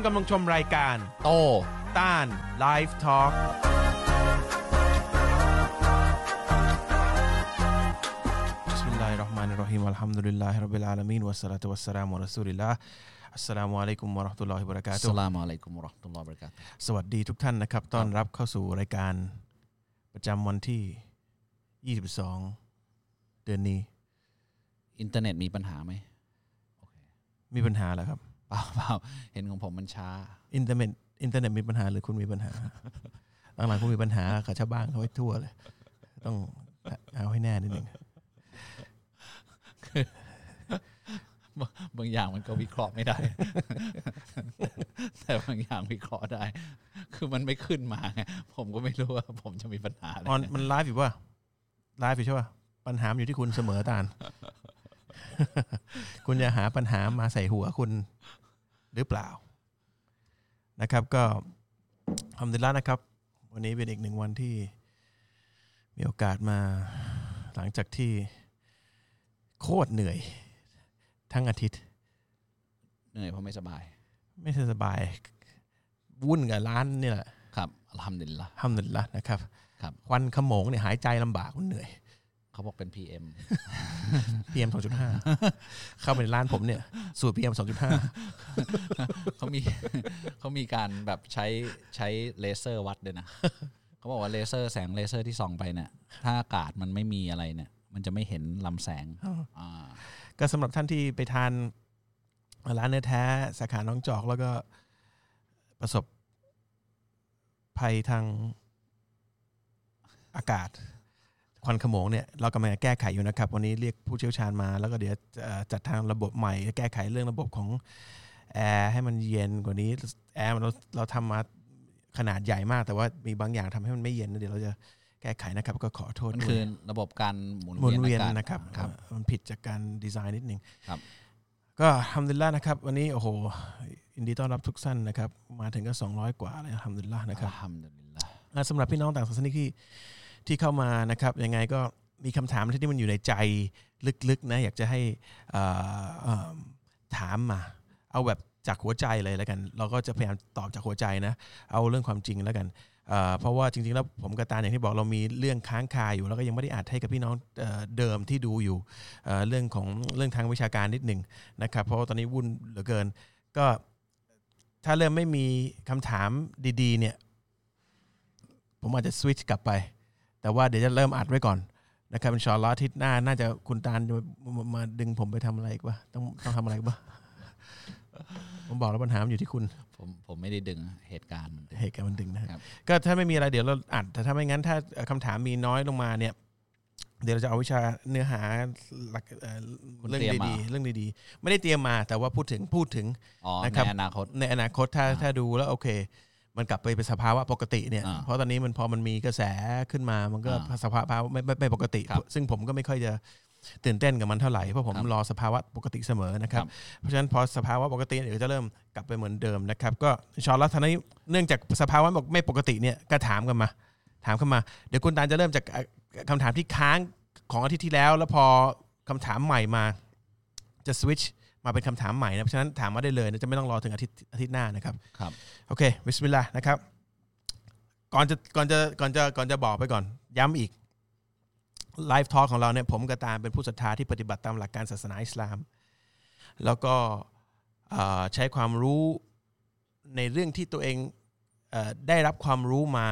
คุณกำลังชมรายการ โต ต้าน live talk بسم الله الرحمن الرحيم الحمد لله رب العالمين والصلاة والسلام على رسول الله السلام عليكم ورحمة الله وبركاته السلام عليكم ورحمة الله وبركاتهสวัสดีทุกท่านนะครับต้อนรับเข้าสู่รายการประจำวันที่ 22 เดือนนี้ อินเทอร์เน็ตมีปัญหาไหมมีปัญหาแล้วครับ เปล่าเปล่าเห็นของผมมันช้า อินเทอร์เน็ตอินเทอร์เน็ตมีปัญหาหรือคุณมีปัญหา หลังๆคุณมีปัญหากับชาวบ้านเขาไว้ทั่วเลย ต้องเอาให้แน่นิดนึงบางอย่างมันก็วิเคราะห์ไม่ได้ แต่บางอย่างวิเคราะห์ได้ คือมันไม่ขึ้นมาไงผมก็ไม่รู้ว่า ผมจะมีปัญหาอะไรออนมันไลฟ์อยู่ป่ะไลฟ์อยู่ใช่ป่ะปัญหามันอยู่ที่คุณเสมอตาน คุณจะหาปัญหามาใส่หัวคุณ หรือเปล่านะครับ ก็ทำดีแล้วนะครับ วันนี้เป็นอีกหนึ่งวันที่มีโอกาสมาหลังจากที่โคตรเหนื่อยทั้งอาทิตย์ เหนื่อยเพราะไม่สบาย ไม่สบาย วุ่นกับร้านนี่แหละครับอัลฮัมดุลิลละห้ามดุลิลละนะครับครับควันขโมงเนี่ยหายใจลำบากมันเหนื่อย เขาบอกเป็น PM PM 2.5 เข้าไปในร้านผมเนี่ย สูตร PM 2.5เขามีเขามีการแบบใช้ใช้เลเซอร์วัดด้วยนะเขาบอกว่าเลเซอร์แสงเลเซอร์ที่ส่องไปเนี่ย ถ้าอากาศมันไม่มีอะไรเนี่ย มันจะไม่เห็นลำแสงอ่าก็สำหรับท่านที่ไปทานร้านเนื้อแท้สาขาหนองจอกแล้วก็ประสบภัยทางอากาศ ควันขโมงเนี่ยเรากำลังจะแก้ไขอยู่นะครับ วันนี้เรียกผู้เชี่ยวชาญมา แล้วก็เดี๋ยวจะเอ่อจัดทางระบบใหม่ แก้ไขเรื่องระบบของแอร์ให้มันเย็นกว่านี้แอร์เราเราทำมาขนาดใหญ่มาก แต่ว่ามีบางอย่างทำให้มันไม่เย็นนะเดี๋ยวเราจะแก้ไขนะครับ ก็ขอโทษมันด้วยคือระบบการหมุนหมุนเวีเวียยนนอากาศนะครับครับเอ่อมันผิดจากการดีไซน์นิดนึงครับ ก็ทำดุลิลละนะครับ วันนี้โอ้โหยินดีต้อนรับทุกท่านนะครับ มาถึงก็ 200 กว่าเลยทำดุลิลละนะครับอัลฮัมดุลิลละอะสำหรับพี่น้องต่างศาสนิกที่ ที่เข้ามานะครับยังไงก็มีคำถามที่มันอยู่ในใจลึกๆนะอยากจะให้ถามมา เอาแบบจากหัวใจเลยแล้วกัน เราก็จะพยายามตอบจากหัวใจนะ เอาเรื่องความจริงแล้วกันเเพราะว่าจริงๆแล้วผมกับตาอย่างที่บอกเรามีเรื่องค้างคาอยู่ แล้วก็ยังไม่ได้อัดให้กับพี่น้องเอเดิมที่ดูอยู่เอ่เรื่องของเรื่องทางวิชาการนิดหนึ่งนะครับ เพราะว่าตอนนี้วุ่นเหลือเกิน ก็ถ้าเริ่มไม่มีคำถามดี ๆ เนี่ย ผมอาจจะสวิตช์กลับไป แต่ว่าเดี๋ยวจะเริ่มอัดไว้ก่อนนะครับอินชาอัลลอฮ์อาทิตย์หน้าน่าจะคุณตาลจะมามาดึงผมไปทำอะไรอีกปะต้องต้องทำอะไรอีกปะผมบอกแล้วปัญหามันอยู่ที่คุณ ผมผมไม่ได้ดึงเหตุการณ์มันดึงเหตุการณ์มันดึงนะฮะครับ ก็ถ้าไม่มีอะไรเดี๋ยวเราอัดแต่ถ้าไม่งั้นถ้าคำถามมีน้อยลงมาเนี่ย เดี๋ยวเราจะเอาวิชาเนื้อหาหลักเอ่อคุณเรื่องเตรียมมาดีๆเรื่องดีๆ ไม่ได้เตรียมมาแต่ว่าพูดถึงพูดถึงอ๋อนะครับในอนาคตในอนาคตถ้าอ่าถ้าดูแล้วโอเค มันกลับไปเป็นสภาวะปกติเนี่ยอ่าเพราะตอนนี้มันพอมันมีกระแสขึ้นมา มันก็อ่าสภาวะไม่ไม่ไม่ปกติครับซึ่งผมก็ไม่ค่อยจะตื่นเต้นกับมันเท่าไหร่ เพราะผมครับรอสภาวะปกติเสมอนะครับครับ เพราะฉะนั้นพอสภาวะปกติเดี๋ยวจะเริ่มกลับไปเหมือนเดิมนะครับ ก็อินชาอัลลอฮ์ท่านี้เนื่องจากสภาวะไม่ปกติเนี่ยก็ถามกันมา ถามเข้ามา เดี๋ยวคุณตาลจะเริ่มจากเอ่อคำถามที่ค้างของอาทิตย์ที่แล้ว แล้วพอคำถามใหม่มาจะสวิตช มาเป็นคำถามใหม่นะเพราะฉะนั้นถามมาได้เลยนะจะไม่ต้องรอถึงอาทิตย์อาทิตย์หน้านะครับครับโอเคบิสมิลลาห์นะครับ ก่อนจะก่อนจะก่อนจะก่อนจะบอกไปก่อน ย้ำอีกไลฟ์ทอ l k ของเราเนี่ยผมกับตาลเป็นผู้ศรัทธาที่ปฏิบัติตามหลักการศาสนาอิสลาม แล้วก็เอ่อใช้ความรู้ในเรื่องที่ตัวเองเออได้รับความรู้มา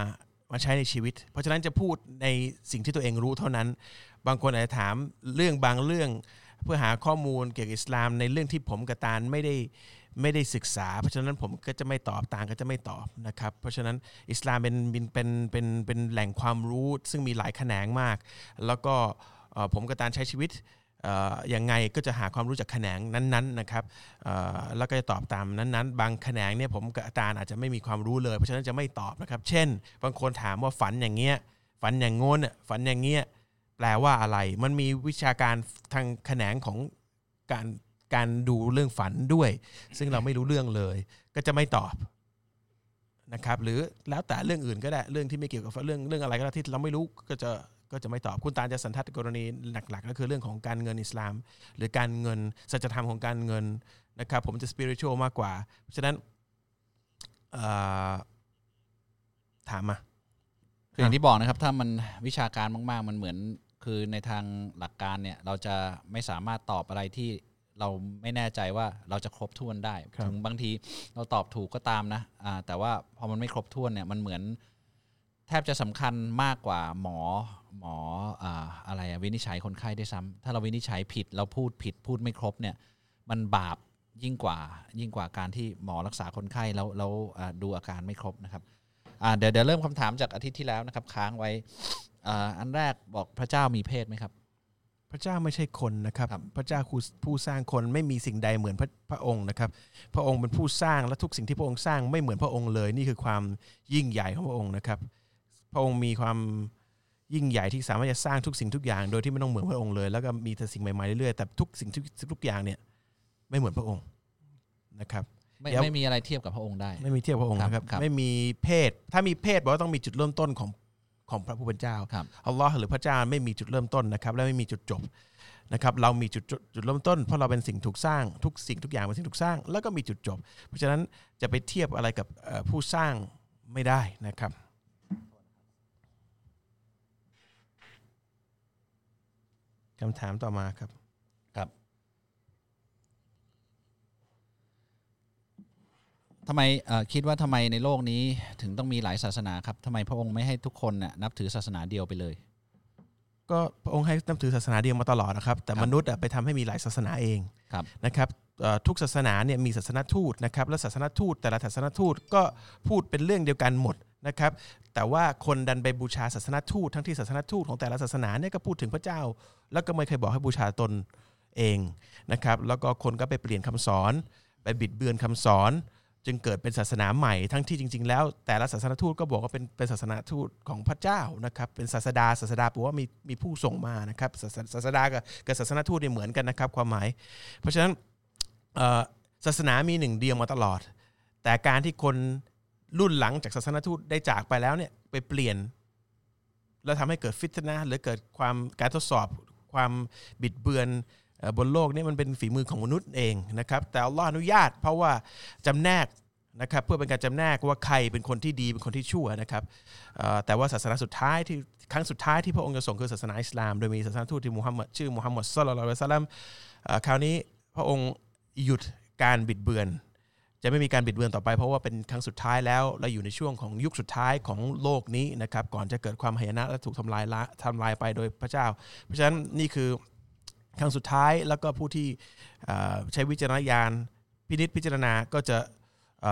มาใช้ในชีวิต เพราะฉะนั้นจะพูดในสิ่งที่ตัวเองรู้เท่านั้น บางคนอาจจะถามเรื่องบางเรื่อง เพื่อหาข้อมูลเกี่ยวกับอิสลามในเรื่องที่ผมกับตาลไม่ได้ไม่ได้ศึกษา เพราะฉะนั้นผมก็จะไม่ตอบตางก็จะไม่ตอบนะครับ เพราะฉะนั้นอิสลามเป็นเป็นเป็นเป็นเป็นแหล่งความรู้ซึ่งมีหลายแขนงมาก แล้วก็ผมกับการใช้ชีวิตเอ่อยังไงก็จะหาความรู้จากแขนงนั้นๆนะครับแล้วก็จะตอบตามนั้นๆ บางแขนงเนี่ยผมกับอาจารย์อาจจะไม่มีความรู้เลย เพราะฉะนั้นจะไม่ตอบนะครับ เช่น บางคนถามว่าฝันอย่างเงี้ยฝันอย่างโง้นน่ะฝันอย่างเงี้ย แปลว่าอะไร มันมีวิชาการทางแขนงของการการดูเรื่องฝันด้วย ซึ่งเราไม่รู้เรื่องเลย ก็จะไม่ตอบนะครับ หรือแล้วแต่เรื่องอื่นก็ได้เรื่องที่ไม่เกี่ยวกับเรื่องเรื่องอะไรก็ได้ที่เราไม่รู้ก็จะก็จะไม่ตอบคุณตาจะสันทัดกรณีหลักๆ ก็คือเรื่องของการเงินอิสลาม หรือการเงินสัจธรรมของการเงินนะครับ ผมจะสปิริตชัลมากกว่าเพราะฉะนั้นถามมาคืออย่างที่บอกนะครับ ถ้ามันวิชาการมาก ๆ มันเหมือน คือในทางหลักการเนี่ยเราจะไม่สามารถตอบอะไรที่เราไม่แน่ใจว่าเราจะครบถ้วนได้ครับถึงบางทีเราตอบถูกก็ตามนะอ่าแต่ว่าพอมันไม่ครบถ้วนเนี่ยมันเหมือน แทบจะสำคัญมากกว่าหมอหมออ่าอะไรอะวินิจฉัยคนไข้ได้วยซ้ำถ้าเราวินิจฉัยผิดเราพูดผิดพูดไม่ครบเนี่ยมันบาปยิ่งกว่ายิ่งกว่าการที่หมอรักษาคนไข้แล้วแล้วอ่าดูอาการไม่ครบนะครับอ่าเดี๋ยวเดี๋ยวเริ่มคำถามจากอาทิตย์ที่แล้วนะครับ ค้างไว้ อ่าอันแรกบอกพระเจ้ามีเพศไหมครับ พระเจ้าไม่ใช่คนนะครับครับ พระเจ้าคือผู้สร้างคนไม่มีสิ่งใดเหมือนพระพระองค์นะครับ พระองค์เป็นผู้สร้างและทุกสิ่งที่พระองค์สร้างไม่เหมือนพระองค์เลย นี่คือความยิ่งใหญ่ของพระองค์นะครับ พระองค์มีความยิ่งใหญ่ที่สามารถจะสร้างทุกสิ่งทุกอย่าง โดยที่ไม่ต้องเหมือนพระองค์เลย แล้วก็มีแต่สิ่งใหม่ๆเรื่อยๆแต่ทุกสิ่งทุกทุกอย่างเนี่ยไม่เหมือนพระองค์นะครับไม่เดี๋ยวไม่มีอะไรเทียบกับพระองค์ได้ ไม่มีเทียบพระองค์นะครับครับไม่มีเพศ ถ้ามีเพศบอกว่าต้องมีจุดเริ่มต้นของ ของพระผู้เป็นเจ้าครับอัลลอฮ์หรือพระเจ้าไม่มีจุดเริ่มต้นนะครับ และไม่มีจุดจบนะครับเรามีจุดจุดเริ่มต้น เพราะเราเป็นสิ่งถูกสร้างทุกสิ่งทุกอย่างเป็นสิ่งถูกสร้าง แล้วก็มีจุดจบ เพราะฉะนั้นจะไปเทียบอะไรกับเอ่อผู้สร้างไม่ได้นะครับคำถามต่อมาครับครับ ทำไมเอ่อคิดว่าทำไมในโลกนี้ถึงต้องมีหลายศาสนาครับทำไมพระองค์ไม่ให้ทุกคนน่ะนับถือศาสนาเดียวไปเลย ก็พระองค์ให้นับถือศาสนาเดียวมาตลอดนะครับ แต่ครับมนุษย์อะไปทำให้มีหลายศาสนาเองครับนะครับเอ่อทุกศาสนาเนี่ยมีศาสนทูตนะครับและศาสนทูตแต่ละศาสนทูตก็พูดเป็นเรื่องเดียวกันหมดนะครับ แต่ว่าคนดันไปบูชาศาสนทูตทั้งที่ศาสนทูตของแต่ละศาสนาเนี่ยก็พูดถึงพระเจ้า แล้วก็ไม่เคยบอกให้บูชาตนเองนะครับ แล้วก็คนก็ไปเปลี่ยนคำสอน ไปบิดเบือนคำสอน จึงเกิดเป็นศาสนาใหม่ทั้งที่จริง ๆ แล้ว แต่ละศาสนทูตก็บอกว่าเป็นเป็นศาสนาทูตของพระเจ้านะครับเป็นศาสดาศาสดาแปลว่ามีมีผู้ส่งมานะครับศาสศาสดากับกับศาสนทูตเนี่ยเหมือนกันนะครับความหมาย เพราะฉะนั้นศาสนามีหนึ่งเดียวมาตลอด แต่การที่คนรุ่นหลังจากศาสนทูตได้จากไปแล้วเนี่ยไปเปลี่ยน แล้วทำให้เกิดฟิตนะหรือเกิดความการทดสอบความบิดเบือน บนโลกนี่มันเป็นฝีมือของมนุษย์เองนะครับ แต่อัลลอฮ์อนุญาต เพราะว่าจำแนกนะครับเพื่อเป็นการจำแนกว่าใครเป็นคนที่ดีเป็นคนที่ชั่วนะครับแต่ว่าศาสนาสุดท้ายที่ครั้งสุดท้ายที่พระองค์จะส่งคือศาสนาอิสลาม โดยมีศาสนาทูตที่มุฮัมมัดชื่อมุฮัมมัดสุลลัลละลัยซัลลัมคราวนี้พระองค์หยุดการบิดเบือน จะไม่มีการบิดเบือนต่อไป เพราะว่าเป็นครั้งสุดท้ายแล้วเราอยู่ในช่วงของยุคสุดท้ายของโลกนี้นะครับก่อนจะเกิดความหายนะและถูกทำลายละทำลายไปโดยพระเจ้า เพราะฉะนั้นนี่คือ ครั้งสุดท้ายแล้วก็ผู้ที่ใช้วิจารณญาณพินิจพิจารณาก็จะเ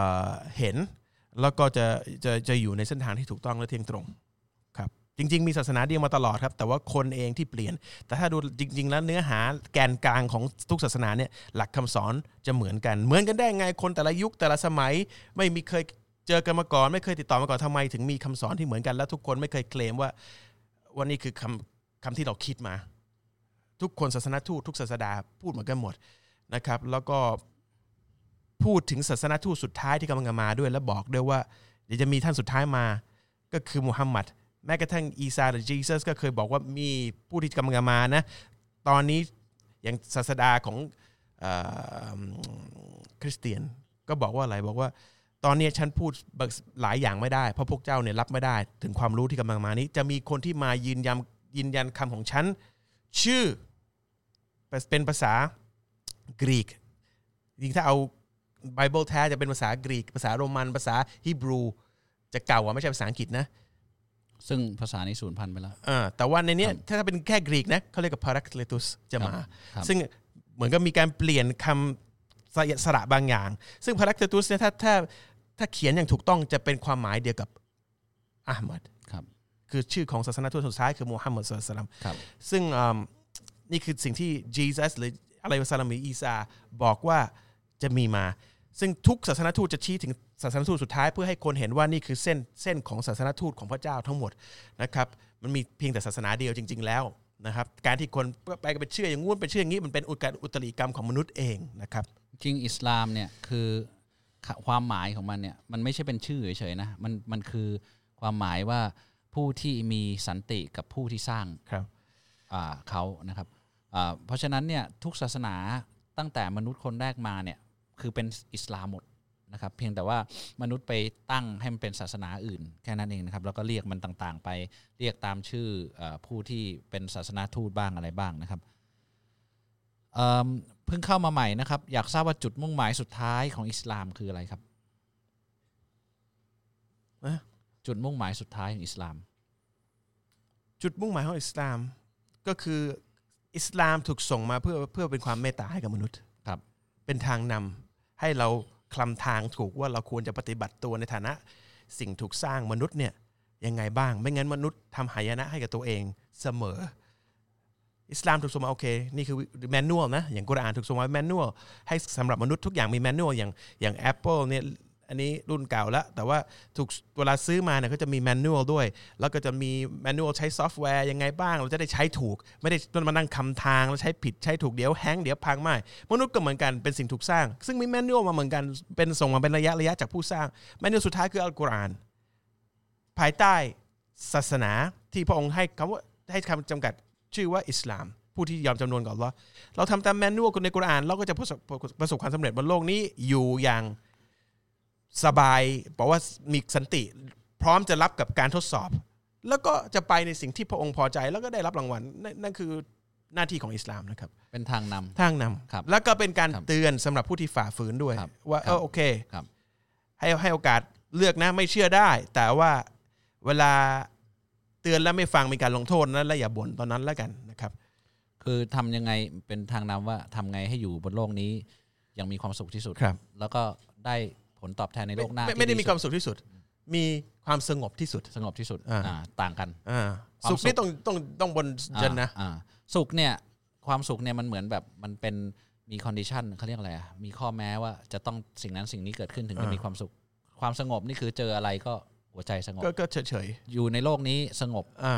เห็นแล้วก็จะจะจะอยู่ในเส้นทางที่ถูกต้องและเที่ยงตรงครับ จริง ๆ มีศาสนาเดียวมาตลอดครับ แต่ว่าคนเองที่เปลี่ยน แต่ถ้าดูจริง ๆ แล้วเนื้อหาแกนกลางของทุกศาสนาเนี่ยหลักคำสอนจะเหมือนกัน เหมือนกันได้ไงคนแต่ละยุคแต่ละสมัยไม่มีเคยเจอกันมาก่อน ไม่เคยติดต่อมาก่อนทำไม ถึงมีคำสอนที่เหมือนกันแล้วทุกคนไม่เคยเคลมว่าว่านี่คือคำคำที่เราคิดมา ทุกคนศาสนาทูตทุกศาสดาพูดเหมือนกันหมดนะครับ แล้วก็พูดถึงศาสนาทูตสุดท้ายที่กำลังมาด้วย แล้วบอกด้วยว่าเดี๋ยวจะมีท่านสุดท้ายมา ก็คือมุฮัมมัดแม้กระทั่งอีซาหรือจีซัสก็เคยบอกว่ามีผู้ที่กำลังมานะ ตอนนี้อย่างศาสดาของออคริสเตียนก็บอกว่าอะไรบอกว่าตอนนี้ฉันพูดหลายอย่างไม่ได้ เพราะพวกเจ้าเนี่ยรับไม่ได้ ถึงความรู้ที่กำลังมานี้ จะมีคนที่มายืนยันยืนยันคำของฉัน ชื่อเป็นภาษากรีกจริงๆถ้าเอาไบเบิลแท้จะเป็นภาษากรีก ภาษาโรมัน ภาษาฮีบรู จะเก่าอะไม่ใช่ภาษาอังกฤษนะ ซึ่งภาษานี้สูญพันธุ์ไปแล้วอ่าแต่ว่าในเนี้ยครับถ้าเป็นแค่กรีกนะเขาเรียกกับ paracletus จะมาครับซึ่งเหมือนกับมีการเปลี่ยนคำสระสระบางอย่าง ซึ่ง paracletus เนี่ยถ้าถ้าถ้าเขียนอย่างถูกต้องจะเป็นความหมายเดียวกับอาหมัด ครับคือชื่อของศาสนาทูตสุดท้ายคือมูฮัมหมัดสุลตัลลัมครับซึ่งอืมนี่คือสิ่งที่ Jesus หรืออะไรวะซาลามหรืออีซาบอกว่าจะมีมา ซึ่งทุกศาสนทูตจะชี้ถึงศาสนทูตสุดท้ายเพื่อให้คนเห็นว่านี่คือเส้นเส้นของศาสนทูตของพระเจ้าทั้งหมดนะครับมันมีเพียงแต่ศาสนาเดียวจริง ๆ แล้วนะครับการที่คนไปไปเชื่ออย่างงู้นไปเชื่ออย่างนี้มันเป็นอุการอุตริกรรมของมนุษย์เองนะครับจริงอิสลามเนี่ยคือความหมายของมันเนี่ยมันไม่ใช่เป็นชื่อเฉยๆนะมันมันคือความหมายว่า ผู้ที่มีสันติกับผู้ที่สร้างครับอ่าเขานะครับอ่าเพราะฉะนั้นเนี่ยทุกศาสนาตั้งแต่มนุษย์คนแรกมาเนี่ยคือเป็นอิสลามหมดนนะครับเพียงแต่ว่ามนุษย์ไปตั้งให้มันเป็นศาสนาอื่นแค่นั้นเองนะครับแล้วก็เรียกมันต่างๆ ไปเรียกตามชื่อเออผู้ที่เป็นศาสนาทูตบ้างอะไรบ้างนะครับเอิ่มเพิ่งเข้ามาใหม่นะครับ อยากทราบว่าจุดมุ่งหมายสุดท้ายของอิสลามคืออะไรครับเอ๊ะ จุดมุ่งหมายสุดท้ายของอิสลาม จุดมุ่งหมายของอิสลามก็คืออิสลามถูกส่งมาเพื่อเพื่อเป็นความเมตตาให้กับมนุษย์ครับ เป็นทางนำให้เราคลำทางถูกว่าเราควรจะปฏิบัติตัวในฐานะ สิ่งถูกสร้างมนุษย์เนี่ยยังไงบ้าง ไม่งั้นมนุษย์ทำหายนะให้กับตัวเองเสมอ อิสลามถูกส่งมาโอเค นี่คือแมนนวลนะ อย่างกุรอานถูกส่งมาแมนนวลให้สำหรับมนุษย์ทุกอย่างมีแมนนวลอย่างอย่าง Apple เนี่ย อันนี้รุ่นเก่าแล้ว แต่ว่าถูกเวลาซื้อมาเนี่ยก็จะมีแมนนวลด้วย แล้วก็จะมีแมนนวลใช้ซอฟต์แวร์ยังไงบ้าง เราจะได้ใช้ถูก ไม่ได้ต้องมานั่งคำทาง แล้วใช้ผิดใช้ถูกเดี๋ยวแฮงเดี๋ยวพังไม่มนุษย์ก็เหมือนกันเป็นสิ่งถูกสร้าง ซึ่งมีแมนนวลมาเหมือนกันเป็นส่งมาเป็นระยะระยะจากผู้สร้างแมนนวลสุดท้ายคืออัลกุรอานภายใต้ศาสนาที่พระองค์ให้คำว่าให้คำจำกัดชื่อว่าอิสลามผู้ที่ยอมจำนวนกับอัลลอฮ์เราทำตามแมนนวลในกุรอานเราก็จะประสบประสบความสำเร็จบนโลกนี้อยู่อย่าง สบายบอกว่ามีสันติ พร้อมจะรับกับการทดสอบ แล้วก็จะไปในสิ่งที่พระองค์พอใจแล้วก็ได้รับรางวัลนั่นนั่นคือหน้าที่ของอิสลามนะครับ เป็นทางนำทางนครับำแล้วก็เป็นการครับเตือนสำหรับผู้ที่ฝ่าฝืนด้วยครับว่าคเอรับอโอเคครับให้ให้โอกาสเลือกนะไม่เชื่อได้ แต่ว่าเวลาเตือนแล้วไม่ฟังมีการลงโทษนั้นแล้วอย่าบ่นตอนนั้นแล้วกันนะครับ คือทำยังไงเป็นทางนำว่าทำไงให้อยู่บนโลกนี้อยังมีความสุขที่สุดครับ แล้วก็ได้ ผลตอบแทนในโลกหน้าไม่ที่ไม่ได้มีสุความสุขที่สุด มีความสงบที่สุดสงบที่สุดอ่าอ่าต่างกันอ่าความสุขสุขนี่ต้องต้องต้องบนเจนนะอ่าอ่าสุขเนี่ยความสุขเนี่ยมันเหมือนแบบมันเป็นมี condition เขาเรียกอะไรอะมีข้อแม้ว่าจะต้องสิ่งนั้นสิ่งนี้เกิดขึ้นถึงจะอ่ามีมีความสุข ความสงบนี่คือเจออะไรก็หัวใจสงบก็ก็เฉยเฉยอยู่ในโลกนี้สงบๆอ่า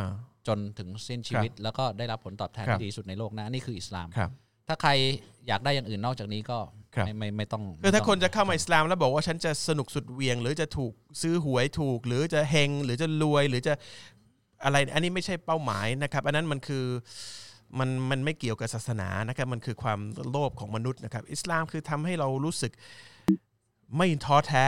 จนถึงสิ้นชีวิต แล้วก็ได้รับผลตอบแทนครับที่ดีที่สุดในโลกหน้านี่คืออิสลามครับ ถ้าใครอยากได้อย่างอื่นนอกจากนี้ก็ครับ ไม่ไม่ไม่ต้องคือถ้าไม่คต้นงจะเข้ามาอิสลามแล้วบอกว่าฉันจะสนุกสุดเหวี่ยง หรือจะถูกซื้อหวยถูก หรือจะเฮงหรือจะรวยหรือจะอะไรอันนี้ไม่ใช่เป้าหมายนะครับ อันนั้นมันคือมันมันไม่เกี่ยวกับศาสนานะครับมันคือความโลภของมนุษย์นะครับ อิสลามคือทำให้เรารู้สึกไม่ท้อแท้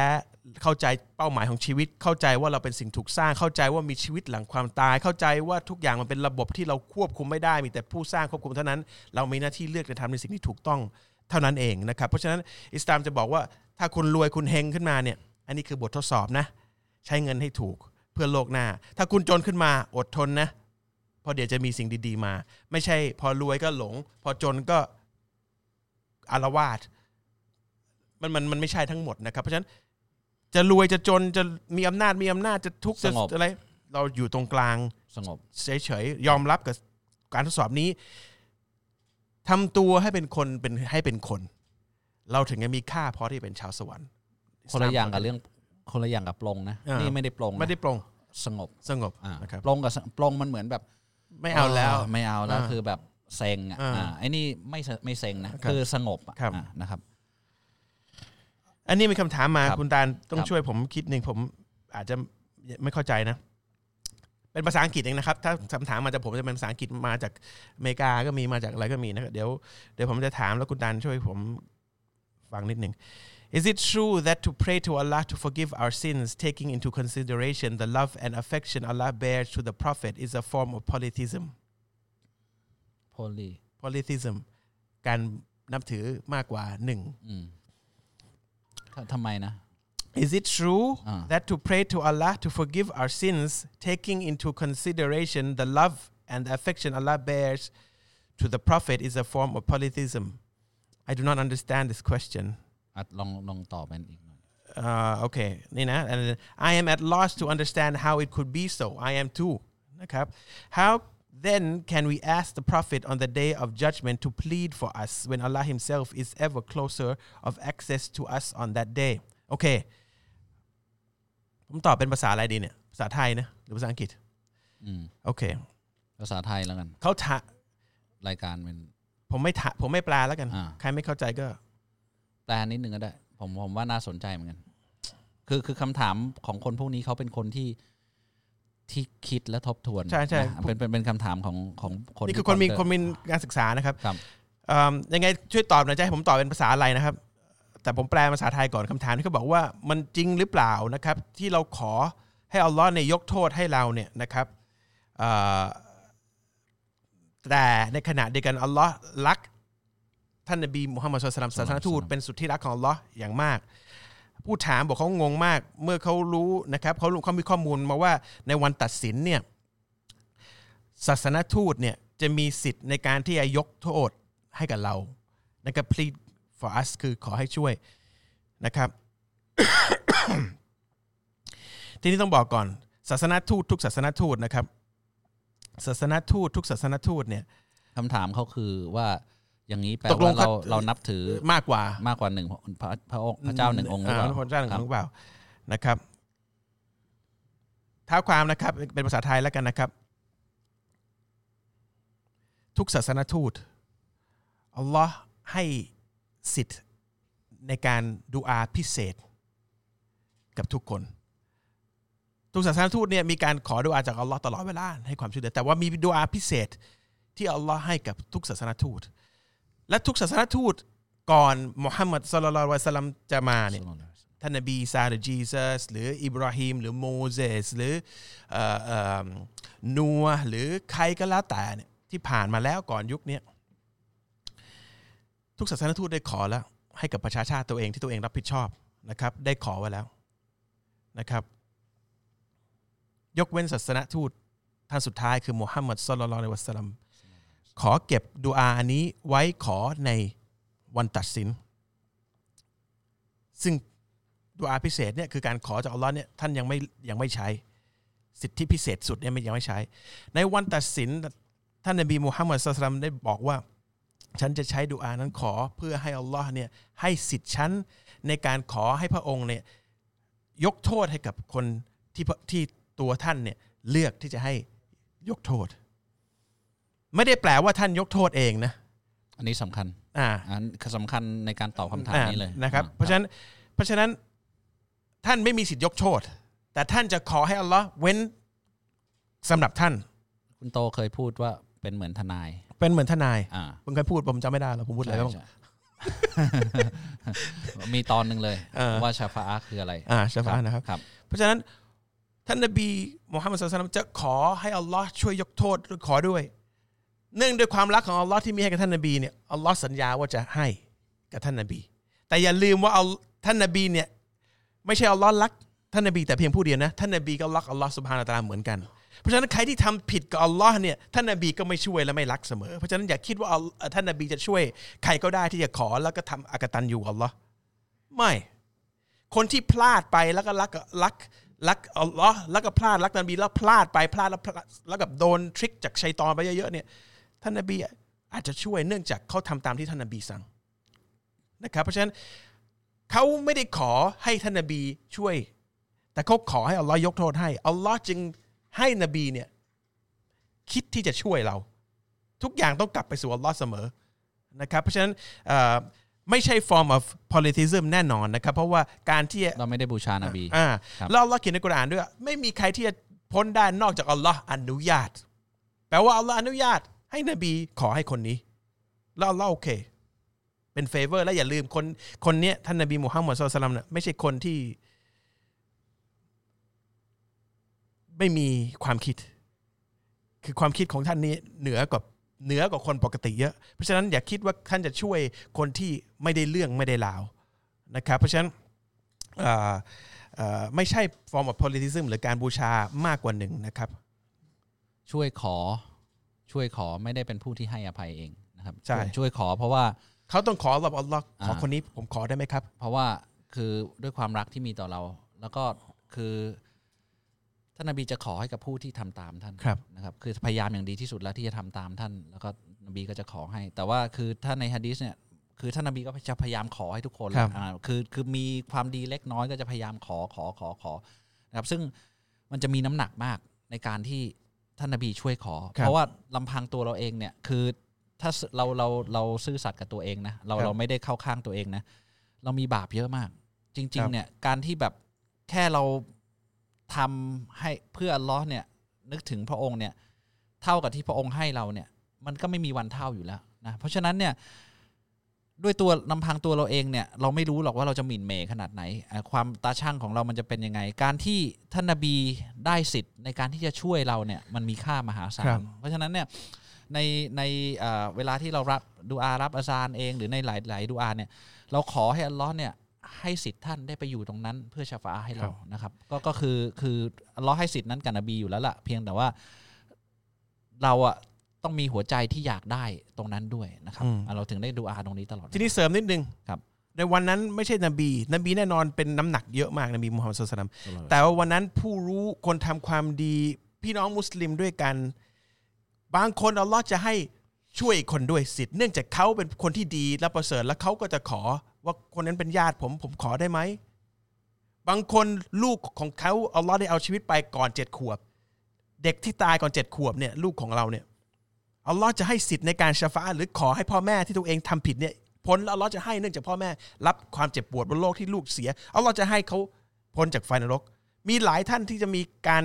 เข้าใจเป้าหมายของชีวิต เข้าใจว่าเราเป็นสิ่งถูกสร้างเข้าใจว่ามีชีวิตหลังความตาย เข้าใจว่าทุกอย่างมันเป็นระบบที่เราควบคุมไม่ได้มีแต่ผู้สร้างควบคุมเท่านั้น เรามีหน้าที่เลือกจะทำในสิ่งที่ถูกต้อง เท่านั้นเองนะครับ เพราะฉะนั้นอิสลามจะบอกว่าถ้าคุณรวยคุณเฮงขึ้นมาเนี่ย อันนี้คือบททดสอบนะ ใช้เงินให้ถูกเพื่อโลกหน้า ถ้าคุณจนขึ้นมาอดทนนะเพราะเดี๋ยวจะมีสิ่งดีๆมา ไม่ใช่พอรวยก็หลง พอจนก็อารวาสมันมันมันไม่ใช่ทั้งหมดนะครับ เพราะฉะนั้นจะรวยจะจนจะมีอำนาจมีอำนาจจะทุกข์จะสงบอะไร เราอยู่ตรงกลางสงบเฉยๆยอมรับกับการทดสอบนี้ ทำตัวให้เป็นคนเป็นให้เป็นคน เราถึงจะมีค่าพอที่เป็นชาวสวรรค์คนละอย่างกับเรื่องคนละอย่างกับปลงนะอ่านี่นี่ไม่ได้ปลงนะไม่ได้ปรงสงบสงบอ่านะครับปลงกับสปลงมันเหมือนแบบ ไม่เอาแล้วไม่เอาแล้วอ่าคือแบบเซ็งอะอ่าอ่าไอ้นี่ไม่เซไม่เซ็งนะครับคือสงบอะครับอ่านะครับ อันนี้มีคำถามมาครับคุณตาลต้องครับช่วยผมคิดหนึ่งผมอาจจะไม่เข้าใจนะ เป็นภาษาอังกฤษเองนะครับ ถ้าคำถามมาจากผมจะเป็นภาษาอังกฤษมาจากอเมริกาก็มีมาจากอะไรก็มีนะครับเดี๋ยวเดี๋ยวผมจะถามแล้วคุณตาลช่วยผมฟังนิดหนึ่ง Is it true that to pray to Allah to forgive our sins, taking into consideration the love and affection Allah bears to the Prophet, is a form of polytheism? โพลี polytheism การนับถือมากกว่าหนึ่งอืมททำไมนะ Is it true Ah. that to pray to Allah to forgive our sins, taking into consideration the love and the affection Allah bears to the Prophet, is a form of polytheism? I do not understand this question. อ่ะลองลองตอบมันอีกหน่อย Uh, okay, นี่นะ and I am at loss to understand how it could be so. I am too. นะครับ How then can we ask the Prophet on the day of judgment to plead for us when Allah Himself is ever closer of access to us on that day? โอเค ผมตอบเป็นภาษาอะไรดีเนี่ย ภาษาไทยนะ หรือภาษาอังกฤษ อืม โอเค ภาษาไทยแล้วกัน เขาถะรายการเป็น ผมไม่ถะผมไม่แปลแล้วกัน อ่า ใครไม่เข้าใจก็ แปลนิดนึงก็ได้ ผมผมว่าน่าสนใจเหมือนกัน คือคือคำถามของคนพวกนี้เขาเป็นคนที่ที่คิดและทบทวนใช่ใช่ นะเป็นเป็นเป็นคำถามของของคนนี่คือที่คนมี ponder คนมีการศึกษานะครับ ครับ เอิ่มยังไงช่วยตอบหน่อยจะให้ผมตอบเป็นภาษาอะไรนะครับ แต่ผมแปลภาษาไทยก่อนคำถามที่เขาบอกว่ามันจริงหรือเปล่านะครับ ที่เราขอให้อัลลอฮ์เนี่ยยกโทษให้เราเนี่ยนะครับแต่ในขณะเดียวกันอัลลอฮ์รักท่านนบีมุฮัมมัดสุลตัมศาสนทูตเป็นสุดที่รักของอัลลอฮ์อย่างมาก ผู้ถามบอกเขางงมาก เมื่อเขารู้นะครับเขาเขามีข้อมูลมาว่าในวันตัดสินเนี่ยศาสนทูตเนี่ยจะมีสิทธิ์ในการที่จะยกโทษให้กับเรานะครับ plead for us คือขอให้ช่วยนะครับ ทีนี้ต้องบอกก่อน ศาสนทูตทุกศาสนทูตนะครับ ศาสนทูตทุกศาสนทูตเนี่ยคำถามเขาคือว่าอย่างนี้แปลตกลงว่าเราเขาเรานับถือมากกว่ามากกว่าหนึ่งพระพระองค์พระเจ้าหนึ่งองค์หรือเปล่าพระเจ้าหนึ่งคองรับค์หรือเปล่านะครับท้าความนะครับเป็นภาษาไทยแล้วกันนะครับ ทุกศาสนทูตอัลลอฮ์ให้ สิทธิ์ในการดูอาพิเศษกับทุกคน ทุกศาสนทูตเนี่ยมีการขอดูอาจากอัลลอฮ์ตลอดเวลาให้ความช่วยเหลือแต่ว่ามีดูอาพิเศษที่อัลลอฮ์ให้กับทุกศาสนทูต และทุกศาสนทูตก่อนมุฮัมมัดสุลลัลลอฮุอะลัยฮิวะสลัมจะมาเนี่ยท่านนบีซาหรือจีซัสหรืออิบราฮิมหรือโมเสสหรือเอ่อเอ่อนัวหรือใครก็แล้วแต่เนี่ยที่ผ่านมาแล้วก่อนยุคนี้ ทุกศาสนทูตได้ขอแล้ว ให้กับประชาชาติตัวเองที่ตัวเองรับผิดชอบนะครับ ได้ขอไว้แล้วนะครับ ยกเว้นศาสนทูตท่านสุดท้ายคือมุฮัมหมัดสุลลัลลอฮุอะลัสลัมขอเก็บดูอาอันนี้ไว้ขอในวันตัดสิน ซึ่งดูอาพิเศษเนี่ยคือการขอจากอัลลอฮ์เนี่ยท่านยังไม่ยังไม่ใช้ สิทธิพิเศษสุดเนี่ยไม่ยังไม่ใช้ ในวันตัดสิน ท่านนบีมูฮัมมัดสุลตัลลัมได้บอกว่า ฉันจะใช้ดูอานั้นขอเพื่อให้อัลลอฮ์เนี่ยให้สิทธิ์ฉันในการขอให้พระองค์เนี่ยยกโทษให้กับคนที่พระที่ตัวท่านเนี่ยเลือกที่จะให้ยกโทษ ไม่ได้แปลว่าท่านยกโทษเองนะ อันนี้สำคัญ อ่าอันสำคัญในการตอบคำถามนี้เลยอ่านะครับอ่เพราะฉะนั้นเพราะฉะนั้นท่านไม่มีสิทธิ์ยกโทษ แต่ท่านจะขอให้อัลลอฮ์เว้นสำหรับท่าน คุณโตเคยพูดว่าเป็นเหมือนทนาย เป็นเหมือนทนายอ่าผมเคยพูดผมจำไม่ได้แล้วผมพูดอะไรบ้าง ใช่มีตอนหนึ่งเลย เออว่าชาฟาอะห์คืออะไรอ่าชาฟานะครับ ครับ เพราะฉะนั้นท่านนบีมูฮัมมัดสุลตัลลัมจะขอให้อัลลอฮ์ช่วยยกโทษหรือขอด้วย เนื่องด้วยความรักของอัลลอฮ์ที่มีให้กับท่านนบีเนี่ยอัลลอฮ์สัญญาว่าจะให้กับท่านนบี แต่อย่าลืมว่าเอาท่านนบีเนี่ยไม่ใช่อัลลอฮ์รักท่านนบีแต่เพียงผู้เดียวนะท่านนบีก็รักอัลลอฮ์สุบฮานาตะอาลาเหมือนกัน เพราะฉะนั้นใครที่ทำผิดกับอัลลอฮ์เนี่ยท่านนบีก็ไม่ช่วยและไม่รักเสมอ เพราะฉะนั้นอย่าคิดว่าอัลท่านนบีจะช่วย ใครก็ได้ที่จะขอแล้วก็ทำอากตันอยู่กับอัลลอฮ์ไม่ คนที่พลาดไปแล้วก็รักรักรักอัลลอฮ์แล้วก็พลาดรักนบีแล้วพลาดไปพลาดแล้วแล้วกับโดนทริคจากชัยตอนไปเยอะๆเนี่ยท่านนบีอาจจะช่วยเนื่องจากเขาทำตามที่ท่านนบีสั่งนะครับเพราะฉะนั้นเขาไม่ได้ขอให้ท่านนบีช่วย แต่เขาขอให้อัลลอฮ์ยกโทษให้อัลลอฮ์จึง ให้นบีเนี่ยคิดที่จะช่วยเรา ทุกอย่างต้องกลับไปสู่อัลลอฮ์เสมอนะครับเพราะฉะนั้นเอ่อไม่ใช่ form of politism แน่นอนนะครับ เพราะว่าการที่เราไม่ได้บูชานบีอ่าครับแล้วอัลลอฮ์เขียนในกุรอานด้วยว่าไม่มีใครที่จะพ้นได้นอกจากอัลลอฮ์อนุญาต แปลว่าอัลลอฮ์อนุญาต ให้นบีขอให้คนนี้ แล้วอัลลอฮ์โอเค เป็น favor และอย่าลืมคนคนเนี้ยท่านนบีมุฮัมมัดสุลตัลลัมเนี่ยไม่ใช่คนที่ ไม่มีความคิด คือความคิดของท่านนี้เหนือกว่าเหนือกว่าคนปกติเยอะ เพราะฉะนั้นอย่าคิดว่าท่านจะช่วยคนที่ไม่ได้เรื่องไม่ได้ราวนะครับ เพราะฉะนั้นเอ่อเอ่อไม่ใช่ form of politism หรือการบูชามากกว่าหนึ่งนะครับ ช่วยขอช่วยขอไม่ได้เป็นผู้ที่ให้อภัยเองนะครับใช่ช่วยขอเพราะว่าเขาต้องขอรับอัลลอฮ์ขออ่าคนนี้ผมขอได้ไหมครับ เพราะว่าคือด้วยความรักที่มีต่อเรา แล้วก็คือ ท่านนบีจะขอให้กับผู้ที่ทำตามท่านครับนะครับ คือพยายามอย่างดีที่สุดแล้วที่จะทำตามท่าน แล้วก็นบีก็จะขอให้ แต่ว่าคือถ้าในฮะดีษเนี่ยคือท่านนบีก็จะพยายามขอให้ทุกคนครับอ่าคือคือมีความดีเล็กน้อยก็จะพยายามขอขอขอขอนะครับ ซึ่งมันจะมีน้ำหนักมากในการที่ท่านนบีช่วยขอ เพราะว่าลำพังตัวเราเองเนี่ยคือถ้าเราเราเราซื่อสัตย์กับตัวเองนะเราเราไม่ได้เข้าข้างตัวเองนะ เรามีบาปเยอะมาก จริง ๆ เนี่ยการที่แบบแค่เรา ทำให้เพื่ออัลเลอฮ์เนี่ยนึกถึงพระองค์เนี่ยเท่ากับที่พระองค์ให้เราเนี่ย มันก็ไม่มีวันเท่าอยู่แล้วนะเพราะฉะนั้นเนี่ยด้วยตัวลำพังตัวเราเองเนี่ยเราไม่รู้หรอกว่าเราจะหมิ่นเหมขนาดไหนอ่าความตาช่างของเรามันจะเป็นยังไง การที่ท่านนบีได้สิทธิ์ในการที่จะช่วยเราเนี่ยมันมีค่ามหาศาครัลบเพราะฉะนั้นเนี่ยในในเอ่อเวลาที่เรารับดูอารับอาซานเอง หรือในหลายหลายดูอาเนี่ยเราขอให้อัลลอฮ์เนี่ย ให้สิทธิ์ท่านได้ไปอยู่ตรงนั้น เพื่อชาฟาให้เรานะครับ ก็ก็คือคืออัลลอฮ์ให้สิทธิ์นั้นกับนบีอยู่แล้วล่ะเพียงแต่ว่าเราอะต้องมีหัวใจที่อยากได้ตรงนั้นด้วยนะครับอืมอะเราถึงได้ดูอาตรงนี้ตลอด ทีนี้เสริมนิดนึงครับ ในวันนั้นไม่ใช่นบี นบีแน่นอนเป็นน้ำหนักเยอะมากนบีมุฮัมมัดสุลตัลลัมตลอดแต่ว่าวันนั้นผู้รู้คนทำความดี พี่น้องมุสลิมด้วยกัน บางคนอัลลอฮ์จะให้ช่วยอีกคนด้วยสิทธิ์เนื่องจากเขาเป็นคนที่ดีและประเสริฐแล้วเขาก็จะขอ ว่าคนนั้นเป็นญาติผมผมขอได้ไหม บางคนลูกของเขาอัลลอฮ์ได้เอาชีวิตไปก่อนเจ็ดขวบ เด็กที่ตายก่อนเจ็ดขวบเนี่ยลูกของเราเนี่ยอัลลอฮ์จะให้สิทธิ์ในการชาฟาหรือขอให้พ่อแม่ที่ตัวเองทำผิดเนี่ยพ้นแล้วอัลลอฮ์จะให้เนื่องจากพ่อแม่ รับความเจ็บปวดบนโลกที่ลูกเสียอัลลอฮ์จะให้เขาพ้นจากไฟนรก มีหลายท่านที่จะมีการ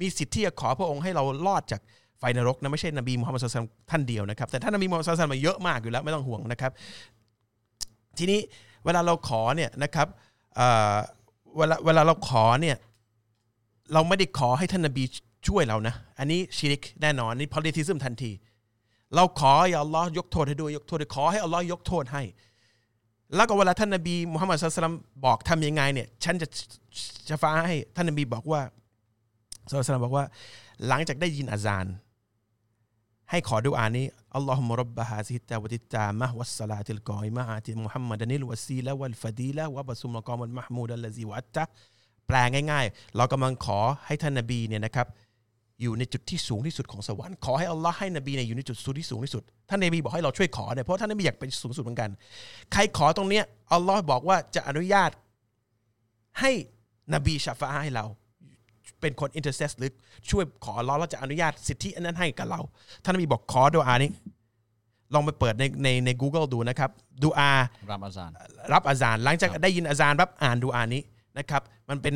มีสิทธิ์ที่จะขอพระองค์ให้เรารอดจากไฟนรกนะไม่ใช่นบีมุฮัมมัดสุลตัลลัมท่านเดียวนะครับแต่ท่านนบีมุฮัมมัดสุลตัลลัมมาเยอะมากอยู่แล้วไม่ต้องห่วงนะครับ ทีนี้เวลาเราขอเนี่ยนะครับเวลาเวลาเราขอเนี่ยเราไม่ได้ขอให้ท่านนบีช่วยเรานะ อันนี้ชิริกแน่นอน นี่ polytheism ทันที เราขออย่าอัลลอฮ์ยกโทษให้ด้วยยกโทษให้ขอให้อัลลอฮ์ยกโทษให้ แล้วก็เวลาท่านนบีมุฮัมมัดสุลตัมบอกทำยังไงเนี่ยฉันจะจะฟ้าให้ท่านนบีบอกว่าสุลตัมบอกว่า หลังจากได้ยินอาซานให้ขอดูอานี้ อัลลอฮุมะรับบะฮาซิฮิตตาวะติตตามะฮ์วัสสลาติลกอยมะฮ์อาติมุฮัมมัดานิลวะซีละวัลฟะดีละวะบะซุมมะกอมัลมะฮ์มูดัลลซีวะอัตตะแปลง่ายๆ เรากำลังขอให้ท่านนบีเนี่ยนะครับอยู่ในจุดที่สูงที่สุดของสวรรค์ขอให้อัลลอฮ์ให้นบีเนี่ยอยู่ในจุดสูงที่สูงที่สุดท่านนบีบอกให้เราช่วยขอเนี่ยเพราะท่านนบีอยากเป็นสูงสุดเหมือนกัน ใครขอตรงเนี้ยอัลลอฮ์บอกว่าจะอนุญาตให้นบีชาฟาให้เรา เป็นคนอินเตอร์เซสหรือช่วยขออัลลอฮ์แล้วจะอนุญาตสิทธิอันนั้นให้กับเรา ท่านนบีบอกขอดูอานี้ลองไปเปิดในในใน Google ดูนะครับดูอารามอาซานรับอาซานหลังจากครับได้ยินอาซานรับอ่านดูอานี้นะครับมันเป็น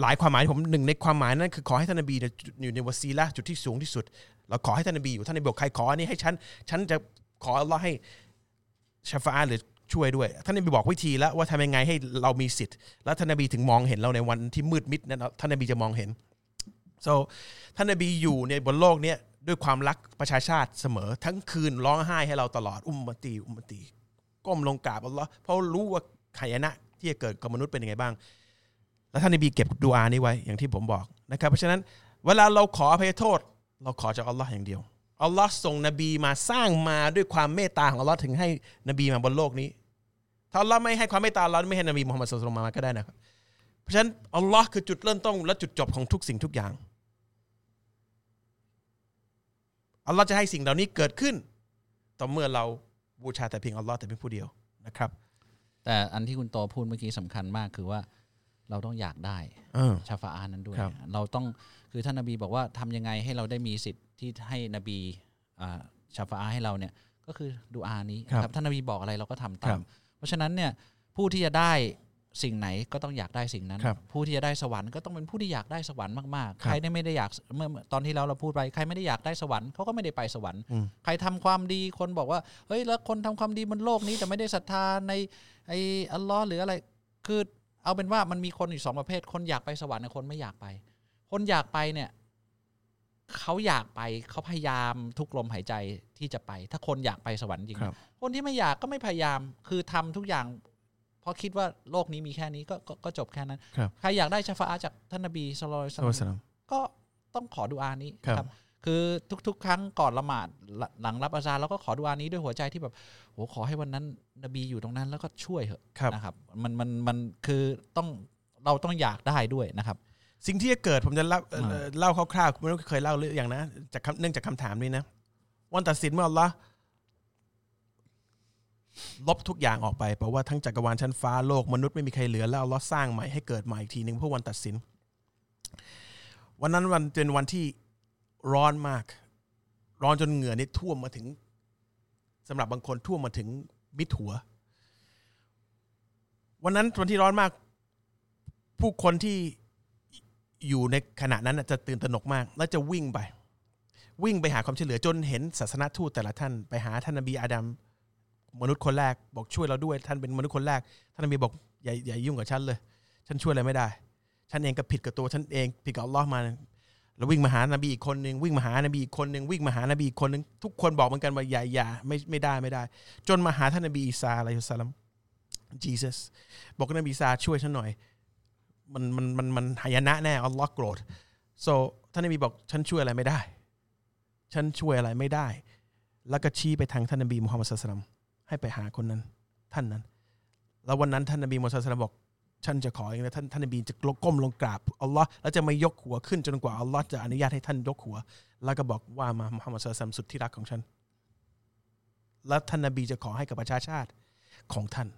หลายความหมายผมหนึ่งในความหมายนั้นคือขอให้ท่านนบีเนี่ยอยู่ในวสีละจุดที่สูงที่สุด เราขอให้ท่านนบีอยู่ท่านนบีบอกใครขออันนี้ให้ฉันฉันจะขออัลลอฮ์ให้ชาฟาหรือ ช่วยด้วย ท่านนบีบอกวิธีแล้วว่าทำยังไงให้เรามีสิทธิ์ แล้วท่านนบีถึงมองเห็นเราในวันที่มืดมิดนั้นท่านนบีจะมองเห็น so ท่านนบีอยู่ในบนโลกเนี้ยด้วยความรักประชาชาติเสมอ ทั้งคืนร้องไห้ให้เราตลอดอุมมตีอุมมตีก้มลงกราบอัลลอฮ์เพราะรู้ว่าขยนะที่จะเกิดกับมนุษย์เป็นยังไงบ้าง แล้วท่านนบีเก็บดูอานี้ไว้อย่างที่ผมบอกนะครับ เพราะฉะนั้นเวลาเราขออภัยโทษ เราขอจากอัลลอฮ์อย่างเดียวอัลลอฮ์ส่งนบีมาสร้างมาด้วยความเมตตาของอัลลอฮ์ถึงให้นบีมาบนโลกนี้ ถ้าอัลลอฮ์ไม่ให้ความเมตตาเราไม่ให้นบีมุฮัมมัดสุลตัลลัมมาก็ได้นะครับ เพราะฉะนั้นอัลลอฮ์คือจุดเริ่มต้นและจุดจบของทุกสิ่งทุกอย่างอัลลอฮ์จะให้สิ่งเหล่านี้เกิดขึ้น ต่อเมื่อเราบูชาแต่เพียงอัลลอฮ์แต่เพียงผู้เดียวนะครับ แต่อันที่คุณโตพูดเมื่อกี้สำคัญมากคือว่าเราต้องอยากได้เออชาฟาอานั้นด้วยครับเราต้องคือท่านนบีบอกว่าทำยังไงให้เราได้มีสิทธิ์ที่ให้นบีอ่าชาฟาอาให้เราเนี่ยก็คือดูอานี้นะครับท่านนบีบอกอะไรเราก็ทำตามเพ ราะฉะนั้นเนี่ยผู้ที่จะได้สิ่งไหนก็ต้องอยากได้สิ่งนั้นครับผู้ที่จะได้สวรรค์ก็ต้องเป็นผู้ที่อยากได้สวรรค์มากๆครับใครได้ไม่ได้อยากเมื่อตอนที่เราเราพูดไปใครไม่ได้อยากได้สวรรค์เขาก็ไม่ได้ไปสวรรค์อืมใครทำความดีคนบอกว่าเฮ้ยแล้วคนทำความดีบนโลกนี้แต่ไม่ได้ศรัทธาในไออัลลอฮ์หรืออะไรคือเอาเป็นว่ามันมีคนอยู่สองประเภท คนอยากไปสวรรค์กับคนไม่อยากไป คนอยากไปเนี่ย เขาอยากไปเขาพยายามทุกลมหายใจที่จะไป ถ้าคนอยากไปสวรรค์จริง ครับ คนที่ไม่อยากก็ไม่พยายามคือทำทุกอย่าง เพราะคิดว่าโลกนี้มีแค่นี้ก็ก็ก็จบแค่นั้น ครับใครอยากได้ชาฟาอาจากท่านนบีสุลต่านอัลลอฮ์สลามก็ต้องขอดุอานี้ครับครับ คือทุกๆ ครั้งก่อนละหมาดหลัหลังรับอาซาร์เราก็ขอดุอานี้ด้วยหัวใจที่แบบโหขอให้วันนั้นนบีอยู่ตรงนั้นแล้วก็ช่วยเถอะครับ นะครับ มันมันมันคือต้องเราต้องอยากได้ด้วยนะครับ สิ่งที่จะเกิดผมจะเล่าเอ่ออ่าเล่าคร่าวๆไม่รู้เคยเล่าหรือยังนะจากคำเนื่องจากคำถามนี้นะ วันตัดสินเมื่ออัลลอฮ์ลบทุกอย่างออกไปแปลว่าทั้งจักรวาลชั้นฟ้าโลกมนุษย์ไม่มีใครเหลือแล้วอัลลอฮ์สร้างใหม่ให้เกิดใหม่อีกทีหนึ่งเพื่อวันตัดสิน วันนั้นวันเป็นวันที่ร้อนมาก ร้อนจนเหงื่อนี่ท่วมมาถึงสำหรับบางคนท่วมมาถึงมิดหัว วันนั้นวันที่ร้อนมาก ผู้คนที่ อยู่ในขณะนั้นจะตื่นตระหนกมาก แล้วจะวิ่งไป วิ่งไปหาความช่วยเหลือจนเห็นศาสนทูตแต่ละท่านไปหาท่านนบีอาดัมมนุษย์คนแรกบอกช่วยเราด้วย ท่านเป็นมนุษย์คนแรก ท่านนบีบอกอย่าอย่ายุ่งกับฉันเลย ฉันช่วยอะไรไม่ได้ ฉันเองก็ผิดกับตัวฉันเองผิดกับอัลลอฮ์มาแล้ววิ่งมาหานบีอีกคนหนึ่งวิ่งมาหานบีอีกคนหนึ่งวิ่งมาหานบีอีกคนหนึ่งทุกคนบอกเหมือนกันว่าอย่าอย่าไม่ไม่ได้ไม่ได้ จนมาหาท่านนบีอีสาอะลัยฮิสสลาม Jesus บอกนบีอีสาช่วยฉันหน่อย มันมันมันมันหายนะแน่อัลลอฮ์โกรธ so ท่านนบีบอกฉันช่วยอะไรไม่ได้ ฉันช่วยอะไรไม่ได้ แล้วก็ชี้ไปทางท่านนบีมุฮัมมัดสุลตัลลัมให้ไปหาคนนั้น ท่านนั้น แล้ววันนั้นท่านนบีมุฮัมมัดสุลตัลลัมบอก ฉันจะขอเองนะท่านท่านนบีจะก้มลงกราบอัลลอฮ์แล้วจะไม่ยกหัวขึ้นจนกว่าอัลลอฮ์จะอนุญาตให้ท่านยกหัว แล้วก็บอกว่ามามุฮัมมัดสุลตัลลัมสุดที่รักของฉัน แล้วท่านนบีจะขอให้กับประชาชาติของท่าน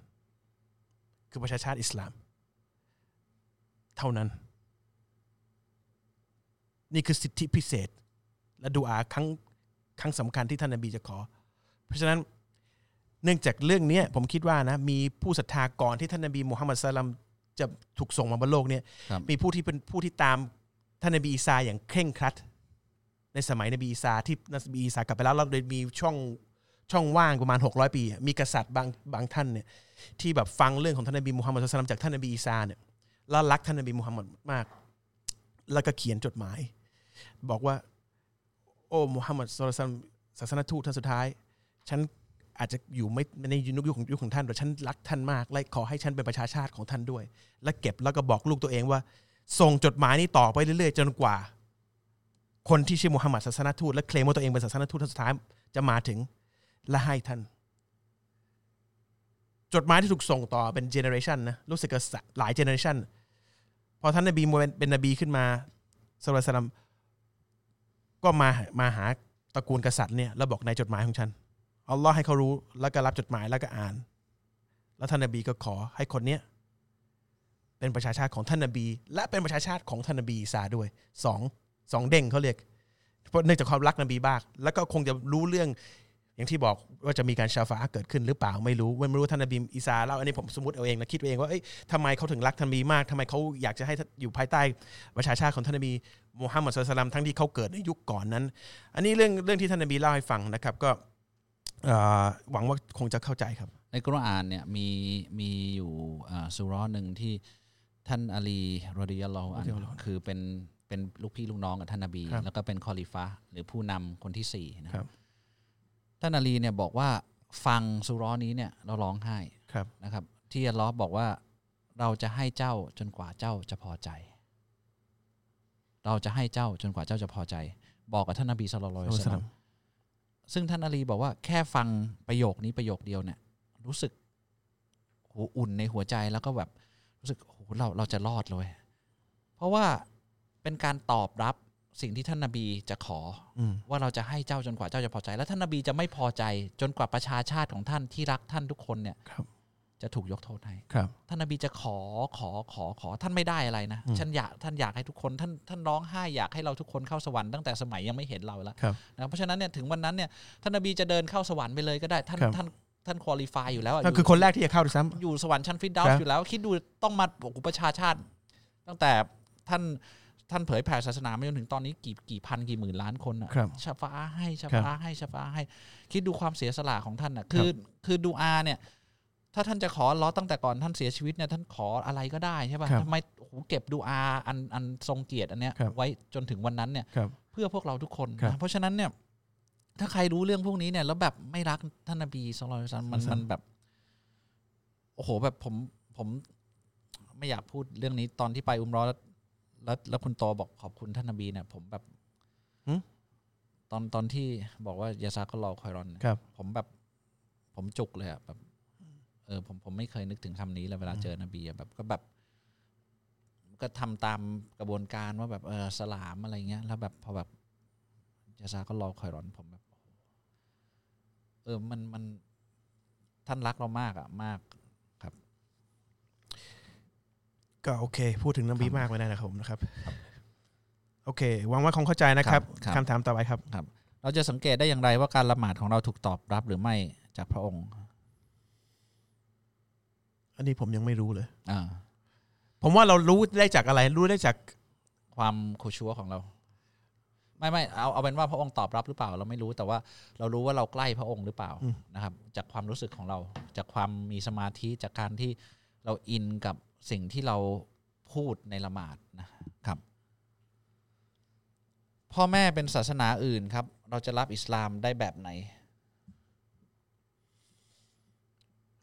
คือประชาชาติอิสลาม เท่านั้น นี่คือสิทธิพิเศษ และดูอาครั้งครั้งสำคัญที่ท่านนบีจะขอ เพราะฉะนั้นเนื่องจากเรื่องนี้ผมคิดว่านะมีผู้ศรัทธาก่อนที่ท่านนบีมูฮัมมัดสลลัมจะถูกส่งมาบนโลกเนี่ยครับมีผู้ที่เป็นผู้ที่ตามท่านนบีอีสาอย่างเคร่งครัด ในสมัยนบีอีสาที่นบีอีสากลับไปแล้วเราเลยมีช่องช่องว่างประมาณ 600 ปีอะมีกษัตริย์บางบางท่านเนี่ยที่แบบฟังเรื่องของท่านนบีมูฮัมมัดสลลัมจากท่านนบีอีสาเนี่ย แล้วรักท่านนบีมูฮัมมัดมาก แล้วก็เขียนจดหมาย บอกว่า โอ้มูฮัมหมัดสุลตัมศาสนทูตท่านสุดท้าย ฉันอาจจะอยู่ไม่ในยุคของยุคของท่านแต่ฉันรักท่านมากและขอให้ฉันเป็นประชาชาติของท่านด้วย และเก็บแล้วก็บอกลูกตัวเองว่า ส่งจดหมายนี้ต่อไปเรื่อยๆ จนกว่า คนที่ชื่อมูฮัมหมัดศาสนทูตและเคลมว่าตัวเองเป็นศาสนทูตท่านสุดท้ายจะมาถึงและให้ท่าน จดหมายที่ถูกส่งต่อเป็น generation นะรู้สึกว่าหลาย generation พอท่านนบีมูฮัมมัดเป็นนบีขึ้นมาสุลต่านก็มามาหาตระกูลกษัตริย์เนี่ยแล้วบอกในจดหมายของฉันอัลลอฮ์ให้เขารู้แล้วก็รับจดหมายแล้วก็อ่าน แล้วท่านนบีก็ขอให้คนเนี้ยเป็นประชาชาติของท่านนบี และเป็นประชาชาติของท่านนบีอีสาด้วยสองสองเด้งเขาเรียกเพราะเนื่องจากความรักนบีบางแล้วก็คงจะรู้เรื่อง อย่างที่บอกว่าจะมีการชาฟาเกิดขึ้นหรือเปล่าไม่รู้ไม่รู้ท่านนบีอีสาเล่าอันนี้ผมสมมติเอาเองนะคิดเอาเองว่าเอ้ยทำไมเขาถึงรักท่านนบีมากทำไมเขาอยากจะให้อยู่ภายใต้ประชาชาติของท่านนบีมูฮัมหมัดสุลตัลลัมทั้งที่เขาเกิดในยุคก่อนนั้น อันนี้เรื่องเรื่องที่ท่านนบีเล่าให้ฟังนะครับก็เอ่อหวังว่าคงจะเข้าใจครับ ในกุรอานเนี่ยมีมีอยู่อ่าสุเร้อนหนึ่งที่ท่านอาลีรอดิยัลลอฮุอันรอฎิยัลลอฮุอันคือเป็นเป็นลูกพี่ลูกน้องกับท่านนบีครับแล้วก็เป็นคอลิฟะห์หรือผู้นำคนที่สี่นะครับ ท่านอาลีเนี่ยบอกว่าฟังสุเร้อนี้เนี่ยเราร้องไห้ครับนะครับ ที่อัลลอฮ์บอกว่าเราจะให้เจ้าจนกว่าเจ้าจะพอใจ เราจะให้เจ้าจนกว่าเจ้าจะพอใจ บอกกับท่านนบีสุลต่านอัลลอฮุสลามซึ่งท่านอาลีบอกว่าแค่ฟังประโยคนี้ประโยคเดียวเนี่ย รู้สึกโหอุ่นในหัวใจแล้วก็แบบรู้สึกโหเราเราจะรอดเลย เพราะว่าเป็นการตอบรับ สิ่งที่ท่านนบีจะขออืมว่าเราจะให้เจ้าจนกว่าเจ้าจะพอใจ แล้วท่านนบีจะไม่พอใจ จนกว่าประชาชาติของท่านที่รักท่านทุกคนเนี่ยครับจะถูกยกโทษให้ครับ ท่านนบีจะขอขอขอขอท่านไม่ได้อะไรนะอืมฉันอยากท่านอยากให้ทุกคนท่านท่านร้องไห้อยากให้เราทุกคนเข้าสวรรค์ตั้งแต่สมัยยังไม่เห็นเราแล้วครับนะเพราะฉะนั้นเนี่ยถึงวันนั้นเนี่ยท่านนบีจะเดินเข้าสวรรค์ไปเลยก็ได้ท่านครับท่านท่านคุริฟายอยู่แล้วะนั่นยู่คือคนแรกที่จะเข้าด้วยซ้อยู่สวรรค์ชั้นฟิดดาวครับอยู่แล้ว คิดดูต้องมาโอ้โหประชาชาติ ตั้งแต่ท่าน ท่านเผยแผ่ศาสนามาจนถึงตอนนี้กี่กี่พันกี่หมื่นล้านคนอะครับชาฟ้าให้ชาครับฟ้าให้ชาฟ้าให้ คิดดูความเสียสละของท่านอะ คือคือดูอาเนี่ย ถ้าท่านจะขออัลล้อฮ์ตั้งแต่ก่อนท่านเสียชีวิตเนี่ยท่านขออะไรก็ได้ใช่ครัป่ะบทำไมโอ้โหเก็บดูอาอันอันทรงเกียรติอันเนี้ยครับไว้จนถึงวันนั้นเนี่ยำครับเพื่อพวกเราทุกคนครับนะเพราะฉะนั้นเนี่ย ถ้าใครรู้เรื่องพวกนี้เนี่ย แล้วแบบไม่รักท่านนบีสุลต่านมันครับมันแบบ โอ้โหแบบผมผมไม่อยากพูดเรื่องนี้ตอนที่ไปอุมเรอแล้ว แล้วแล้วคุณโตบอกขอบคุณท่านนบีเนี่ยผมแบบหึตอนตอนที่บอกว่ายาซาก็รอคอยรอนครับ ผมแบบ ผมจุกเลยอะแบบเออผมผมไม่เคยนึกถึงคำนี้เลยเวลาเจอนบีอะแบบก็แบบ ก็ทำตามกระบวนการว่าแบบเออสลามอะไรเงี้ย แล้วแบบพอแบบยาซาก็รอคอยรอนผมแบบโอ้โหเออมันมันท่านรักเรามากอะมาก ก็โอเค พูดถึงนบีมากไม่ได้นะครับผมนะครับ โอเคหวังว่าคงเข้าใจนะครับครับคำถามต่อไปครับ เราจะสังเกตได้อย่างไรว่าการละหมาดของเราถูกตอบรับหรือไม่จากพระองค์ อันนี้ผมยังไม่รู้เลยอ่าผมว่าเรารู้ได้จากอะไร รู้ได้จากความคูชัวของเรา ไม่ไม่เอาเอาเป็นว่าพระองค์ตอบรับหรือเปล่า เราไม่รู้แต่ว่าเรารู้ว่าเราใกล้พระองค์หรือเปล่านะครับ จากความรู้สึกของเรา จากความมีสมาธิจากการที่เราอินกับ สิ่งที่เราพูดในละหมาดนะครับ พ่อแม่เป็นศาสนาอื่นครับ เราจะรับอิสลามได้แบบไหน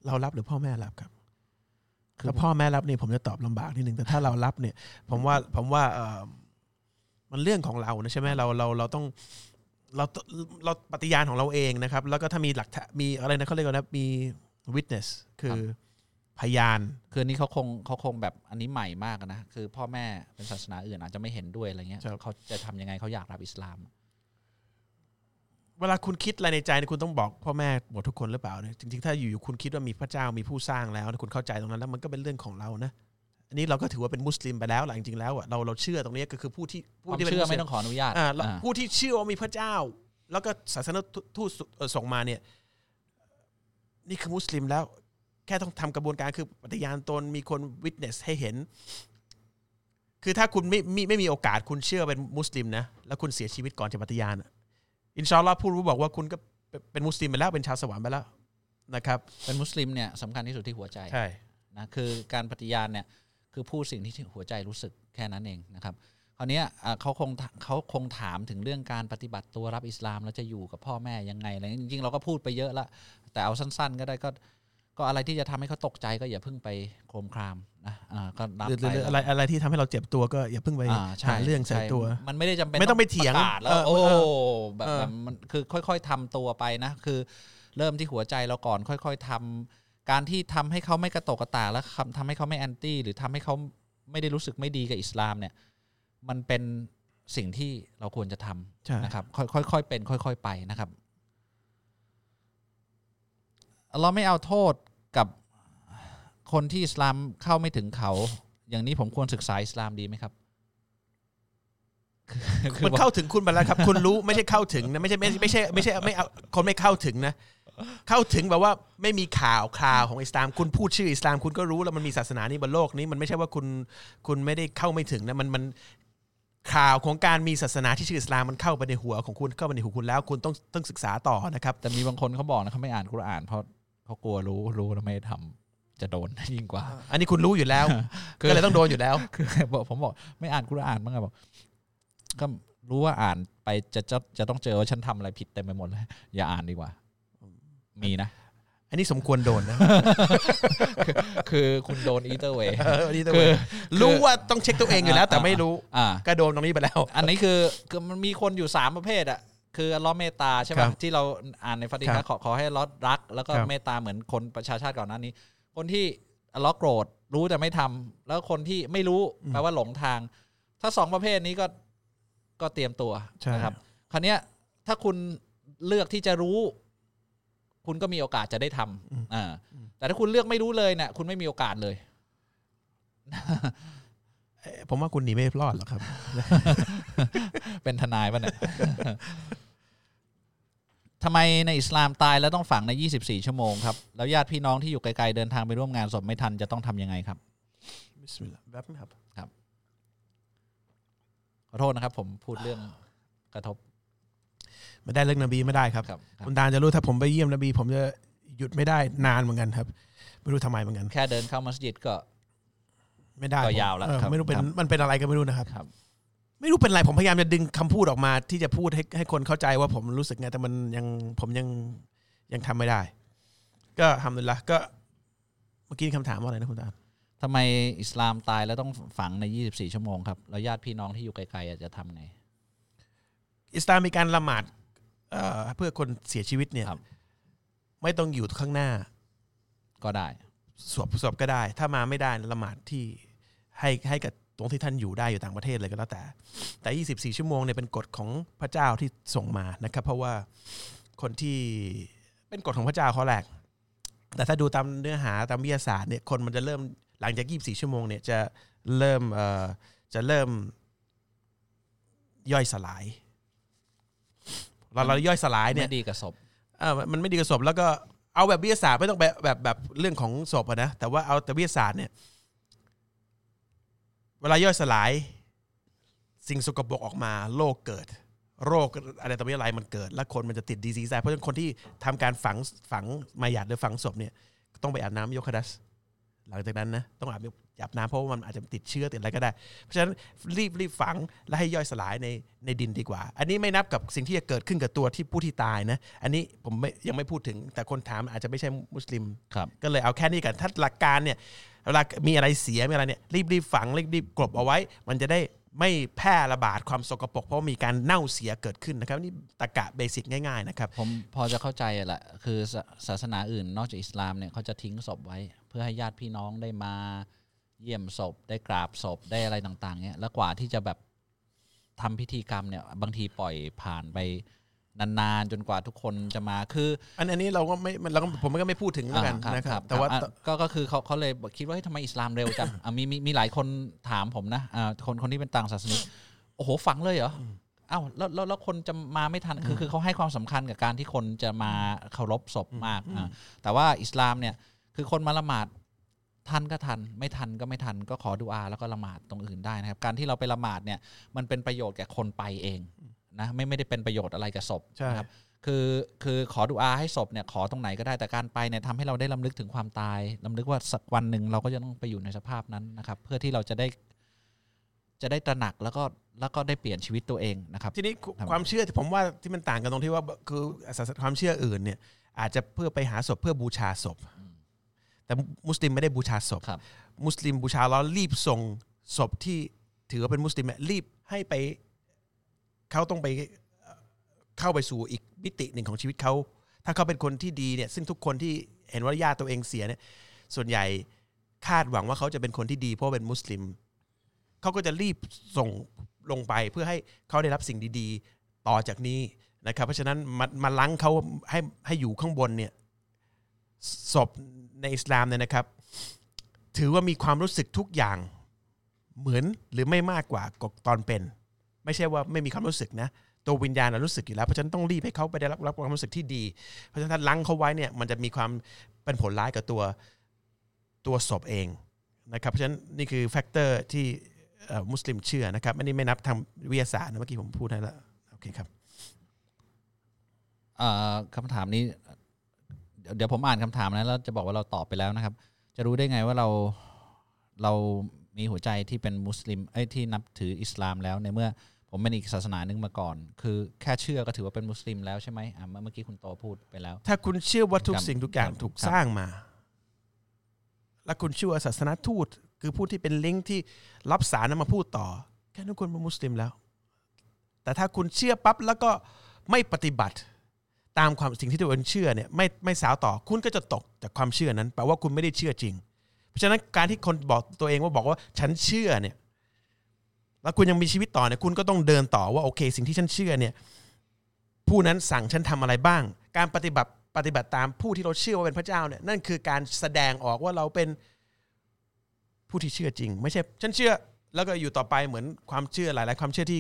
เรารับหรือพ่อแม่รับครับคือถ้าพ่อแม่รับนี่ผมจะตอบลำบากนิดนึงแต่ถ้าเรารับเนี่ย ผมว่าผมว่าเออมันเรื่องของเรานะใช่ไหมเราเราเราต้องเราเราปฏิญาณของเราเองนะครับ แล้วก็ถ้ามีหลักฐานมีอะไรนะเขาเรียกว่านะมี witness คือ พยาน คืออันนี้เขาคงเขาคงแบบอันนี้ใหม่มากอะนะ คือพ่อแม่เป็นศาสนาอื่นอาจจะไม่เห็นด้วยอะไรเงี้ยครับ เขาจะทำยังไงเขาอยากรับอิสลาม เวลาคุณคิดอะไรในใจเนี่ยคุณต้องบอกพ่อแม่หมดทุกคนหรือเปล่าเนี่ยจริงๆถ้าอยู่ๆคุณคิดว่ามีพระเจ้ามีผู้สร้างแล้วถ้าคุณเข้าใจตรงนั้นแล้วมันก็เป็นเรื่องของเรานะอันนี้เราก็ถือว่าเป็นมุสลิมไปแล้วหลังจริงๆแล้วอะเราเราเชื่อตรงนี้ก็คือผู้ที่คผู้วามที่เป็นเชื่อมุสลิไม่ต้องขออนุญาตอ่าแล้วอ่า ผู้ที่เชื่อว่ามีพระเจ้า แล้วก็ศาสนทูตเอ่อส่งมาเนี่ย นี่คือมุสลิมแล้ว แค่ต้องทำกระบวนการคือปฏิญาณตนมีคนวิทเนสให้เห็น คือถ้าคุณไม่ไม่ไม่มีโอกาสคุณเชื่อเป็นมุสลิมนะแล้วคุณเสียชีวิตก่อนจะปฏิญาณอะอินชาอัลลอฮ์ผู้รู้บอกว่าคุณก็เป็นเป็นมุสลิมไปแล้วเป็นชาวสวรรค์ไปแล้วนะครับ เป็นมุสลิมเนี่ยสำคัญที่สุดที่หัวใจใช่นะคือการปฏิญาณเนี่ยคือพูดสิ่งที่หัวใจรู้สึกแค่นั้นเองนะครับคราวเนี้ยอะเขาคงเขาคงถามถึงเรื่องการปฏิบัติตัวรับอิสลามแล้วจะอยู่กับพ่อแม่ยังไงอะไรจริงๆเราก็พูดไปเยอะละแต่เอาสั้น ๆ ก็ได้ก็ ก็อะไรที่จะทำให้เขาตกใจก็อย่าเพิ่งไปโครมครามนะอ่าก็รับหรือหไปรืออะไรอะไรที่ทำให้เราเจ็บตัวก็อย่าเพิ่งไปอ่าใช่หาเรื่องใส่ตัว มันไม่ได้จำเป็นไม่ต้องไปเถียงประกาศแล้วเออโอ้เออแบบเออแบบมันคือค่อย ๆทำตัวไปนะ คือ เริ่มที่หัวใจเราก่อน ค่อย ๆทำการที่ทำให้เขาไม่กระโตกกระตากแล้วทำทำให้เขาไม่แอนตี้หรือทำให้เขาไม่ได้รู้สึกไม่ดีกับอิสลามเนี่ย มันเป็นสิ่งที่เราควรจะทใช่ำนะครับค่อยๆค่อยๆเป็น ค่อย ๆ ไปนะครับเราไม่เอาโทษ กับคนที่อิสลามเข้าไม่ถึงเขา อย่างนี้ผมควรศึกษาอิสลามดีไหมครับคือมันเข้าถึงคุณไปแล้วครับ คุณรู้ไม่ใช่เข้าถึงนะไม่ใช่ไม่ไม่ใช่ไม่ใช่ไม่เอาคนไม่เข้าถึงนะ เข้าถึงแบบว่าไม่มีข่าวคราวของอิสลาม คุณพูดชื่ออิสลาม คุณก็รู้แล้วมันมีศาสนานี้บนโลกนี้มันไม่ใช่ว่าคุณคุณไม่ได้เข้าไม่ถึงนะมันมันข่าวของการมีศาสนาที่ชื่ออิสลามมันเข้าไปในหัวของคุณเข้าไปในหูคุณแล้ว คุณต้องต้องศึกษาต่อนะครับ แต่มีบางคนเขาบอกนะเขาไม่อ่านกุรอานเพราะ เขากลัวรู้รู้แล้วไม่ทำจะโดนยิ่งกว่า อันนี้คุณรู้อยู่แล้วคือก็เลยต้องโดนอยู่แล้ว คือบอกผมบอกไม่อ่านกุรอานบ้างไงบอกก็รู้ว่าอ่านไปจะจะจะต้องเจอว่าฉันทำอะไรผิดเต็มไปหมดเลยอย่าอ่านดีกว่า มีนะ อันนี้สมควรโดนนะ คือคุณโดนอีเตอร์เวเอออันนี้ต้องคือรู้ว่าต้องเช็คตัวเองอยู่แล้ว แต่ไม่รู้อ่าก็โดนตรงนี้ไปแล้ว อันนี้คือคือมันมีคนอยู่สามประเภทอะ คืออัลเลอฮ์เมตตาใช่ครัป่ะบที่เราอ่านในฟาติครัฮะบขอขอให้อัลเลอฮ์รัก แล้วก็ครับ เมตตาเหมือนคนประชาชาติก่อนหน้านี้ คนที่อัลเลอฮ์โกรธรู้แต่ไม่ทำแล้วคนที่ไม่รู้แปลว่าหลงทาง ถ้าสองประเภทนี้ก็ก็เตรียมตัวใช่ นะครับคราวเนี้ยถ้าคุณเลือกที่จะรู้ คุณก็มีโอกาสจะได้ทำอ่าแต่ถ้าคุณเลือกไม่รู้เลยเนี่ยคุณไม่มีโอกาสเลย เอ่อผมว่าคุณหนีไม่รอดหรอกครับ เป็นทนายป่ะเนี่ย ทำไมในอิสลามตายแล้วต้องฝังใน 24 ชั่วโมงครับ แล้วญาติพี่น้องที่อยู่ไกลๆเดินทางไปร่วมงานศพไม่ทันจะต้องทำยังไงครับบิสมิลลาห์แป๊บนึงครับขอโทษนะครับ ผมพูดเรื่องกระทบ ไม่ได้เรื่องนบีไม่ได้ครับครับครับคุณตาลจะรู้ถ้าผมไปเยี่ยมนบี ผมจะหยุดไม่ได้นานเหมือนกันครับ ไม่รู้ทำไมเหมือนกัน แค่เดินเข้ามัสยิดก็ ไม่ได้ก็ผมยาวแล้วเออครับไม่รู้เป็นครับมันเป็นอะไรก็ไม่รู้นะครับครับ ไม่รู้เป็นอะไรผมพยายามจะดึงคำพูดออกมาที่จะพูดให้ให้คนเข้าใจว่าผมรู้สึกไงแต่มันยังผมยังยังทำไม่ได้ ก็ทำเลยละก็เมื่อกี้คำถามว่าอะไรนะคุณตาลทำไมอิสลามตายแล้วต้องฝังใน 24 ชั่วโมงครับแล้วญาติพี่น้องที่อยู่ไกลๆอะจะทำไง อิสลามมีการละหมาดเอ่อเพื่อคนเสียชีวิตเนี่ยครับไม่ต้องอยู่ข้างหน้า ก็ได้สวบสวบก็ได้ ถ้ามาไม่ได้ละหมาดที่ให้ให้กับ ตรงที่ท่านอยู่ได้อยู่ต่างประเทศเลยก็แล้วแต่ แต่ 24 ชั่วโมงเนี่ยเป็นกฎของพระเจ้าที่ส่งมานะครับ เพราะว่าคนที่เป็นกฎของพระเจ้าเขาแหลกแต่ถ้าดูตามเนื้อหาตามวิทยาศาสตร์เนี่ยคนมันจะเริ่มหลังจาก 24 ชั่วโมงเนี่ยจะเริ่มเอ่อจะเริ่มย่อยสลายเราเราย่อยสลายเนี่ยไม่ดีกับศพเออมันไม่ดีกับศพแล้วก็เอาแบบวิทยาศาสตร์ไม่ต้องแบบแบบแบบเรื่องของศพอะนะแต่ว่าเอาแต่วิทยาศาสตร์เนี่ย เวลาย่อยสลาย สิ่งสกปรกออกมาโรคเกิด โรคอะไรต่อมีอะไรมันเกิด แล้วคนมันจะติดดีซีไซเพราะฉะนั้นคนที่ทำการฝังฝังมาหยาดหรือฝังศพเนี่ยต้องไปอาบน้ำโยคดัสหลังจากนั้นนะต้องอาบอาบน้ำเพราะว่ามันอาจจะติดเชื้อติดอะไรก็ได้ เพราะฉะนั้นรีบรีบฝังและให้ย่อยสลายในในดินดีกว่า อันนี้ไม่นับกับสิ่งที่จะเกิดขึ้นกับตัวที่ผู้ที่ตายนะ อันนี้ผมไม่ยังไม่พูดถึงแต่คนถามอาจจะไม่ใช่มุสลิมครับก็เลยเอาแค่นี้กันถ้าหลักการเนี่ย เวลามีอะไรเสียมีอะไรเนี่ยรีบรีบฝังรีบรีบกลบเอาไว้ มันจะได้ไม่แพร่ระบาดความสกปรกเพราะมีการเน่าเสียเกิดขึ้นนะครับนี่ตะกะเบสิกง่ายๆนะครับผมพอจะเข้าใจแหละคือศาศาสนาอื่นนอกจากอิสลามเนี่ยเขาจะทิ้งศพไว้ เพื่อให้ญาติพี่น้องได้มาเยี่ยมศพได้กราบศพได้อะไรต่างๆเนี่ยแล้วกว่าที่จะแบบทำพิธีกรรมเนี่ยบางทีปล่อยผ่านไป นานๆ จนกว่าทุกคนจะมาคือ อันอันนี้เราก็ไม่เราก็ผมก็ไม่พูดถึงแล้วกันอ่านะครับคแต่ว่าอะก็ก็คือเขาเขาเลยบอกคิดว่าเฮ้ยทำไมอิสลามเร็วจังอะมีมีมีหลายคนถามผมนะอ่าคนคนที่เป็นต่างศาสนิกโอ้โหฝังเลยเหรออ้าวแล้วแล้วแล้วคนจะมาไม่ทันคือคือเขาให้ความสำคัญกับการที่คนจะมาเคารพศพมากอะแต่ว่าอิสลามเนี่ยคือคนมาละหมาดทันก็ทัน ไม่ทันก็ไม่ทันก็ขอดุอาแล้วก็ละหมาดตรงอื่นได้นะครับ การที่เราไปละหมาดเนี่ยมันเป็นประโยชน์แก่คนไปเอง นะไม่ไม่ได้เป็นประโยชน์อะไรกับศพใช่นะครับคือคือขอดุอาให้ศพเนี่ยขอตรงไหนก็ได้แต่การไปเนี่ยทำให้เราได้ลำลึกถึงความตายลำลึกว่าสักวันหนึ่งเราก็จะต้องไปอยู่ในสภาพนั้นนะครับ เพื่อที่เราจะได้ จะได้ตระหนักแล้วก็แล้วก็ได้เปลี่ยนชีวิตตัวเองนะครับ ทีนี้ครับความเชื่อที่ผมว่าที่มันต่างกันตรงที่ว่าคือศาสนาความเชื่ออื่นเนี่ย อาจจะเพื่อไปหาศพเพื่อบูชาศพ แต่มุสลิมไม่ได้บูชาศพครับมุสลิมบูชาแล้วรีบส่งศพที่ถือว่าเป็นมุสลิมเนี่ยรีบให้ไป เขาต้องไปเข้าไปสู่อีกมิติหนึ่งของชีวิตเขา ถ้าเขาเป็นคนที่ดีเนี่ย ซึ่งทุกคนที่เห็นว่าญาติตัวเองเสียเนี่ย ส่วนใหญ่คาดหวังว่าเขาจะเป็นคนที่ดีเพราะเป็นมุสลิม เขาก็จะรีบส่งลงไปเพื่อให้เขาได้รับสิ่งดีๆ ต่อจากนี้นะครับ เพราะฉะนั้นมามาลังเขาให้ให้อยู่ข้างบนเนี่ยศพในอิสลามเนี่ยนะครับ ถือว่ามีความรู้สึกทุกอย่างเหมือนหรือไม่มากกว่าตอนเป็น ไม่ใช่ว่าไม่มีความรู้สึกนะ ตัววิญญาณรู้สึกอยู่แล้ว เพราะฉะนั้นต้องรีบให้เขาไปได้รับรับความรู้สึกที่ดี เพราะฉะนั้นถ้ารั้งเขาไว้เนี่ยมันจะมีความเป็นผลร้ายกับตัวตัวศพเองนะครับเพราะฉะนั้นนี่คือ factor ที่มุสลิมเชื่อนะครับอันนี้ไม่นับทางวิทยาศาสตร์นะเมื่อกี้ผมพูดให้แล้วโอเคครับคำถามนี้เดี๋ยวผมอ่านคำถามนะแล้วจะบอกว่าเราตอบไปแล้วนะครับ จะรู้ได้ไงว่าเราเรามีหัวใจที่เป็นมุสลิมไอ้ที่นับถืออิสลามแล้วในเมื่อ ผมเป็นอีกศาสนาหนึ่งมาก่อน คือแค่เชื่อก็ถือว่าเป็นมุสลิมแล้วใช่ไหมอะเมื่อเมื่อกี้คุณโตพูดไปแล้ว ถ้าคุณเชื่อว่าทุกครับสิ่งทุกอย่างครับถูกครับสร้างมา และคุณเชื่อว่าศาสนาทูต คือผู้ที่เป็นลิงก์ที่รับสารนั้นมาพูดต่อ แค่นั้นคุณเป็นมุสลิมแล้ว แต่ถ้าคุณเชื่อปั๊บแล้วก็ไม่ปฏิบัติตามความสิ่งที่ตัวเองเชื่อเนี่ยไม่ไม่สาวต่อคุณก็จะตกจากความเชื่อนั้นแปลว่าคุณไม่ได้เชื่อจริง เพราะฉะนั้นการที่คนบอกตัวเองว่าบอกว่าฉันเชื่อเนี่ย แล้วคุณยังมีชีวิตต่อเนี่ยคุณก็ต้องเดินต่อว่าโอเค สิ่งที่ฉันเชื่อเนี่ยผู้นั้นสั่งฉันทำอะไรบ้าง การปฏิบัติปฏิบัติตามผู้ที่เราเชื่อว่าเป็นพระเจ้าเนี่ยนั่นคือการแสดงออกว่าเราเป็นผู้ที่เชื่อจริง ไม่ใช่ฉันเชื่อแล้วก็อยู่ต่อไปเหมือนความเชื่อหลาย ๆ ความเชื่อที่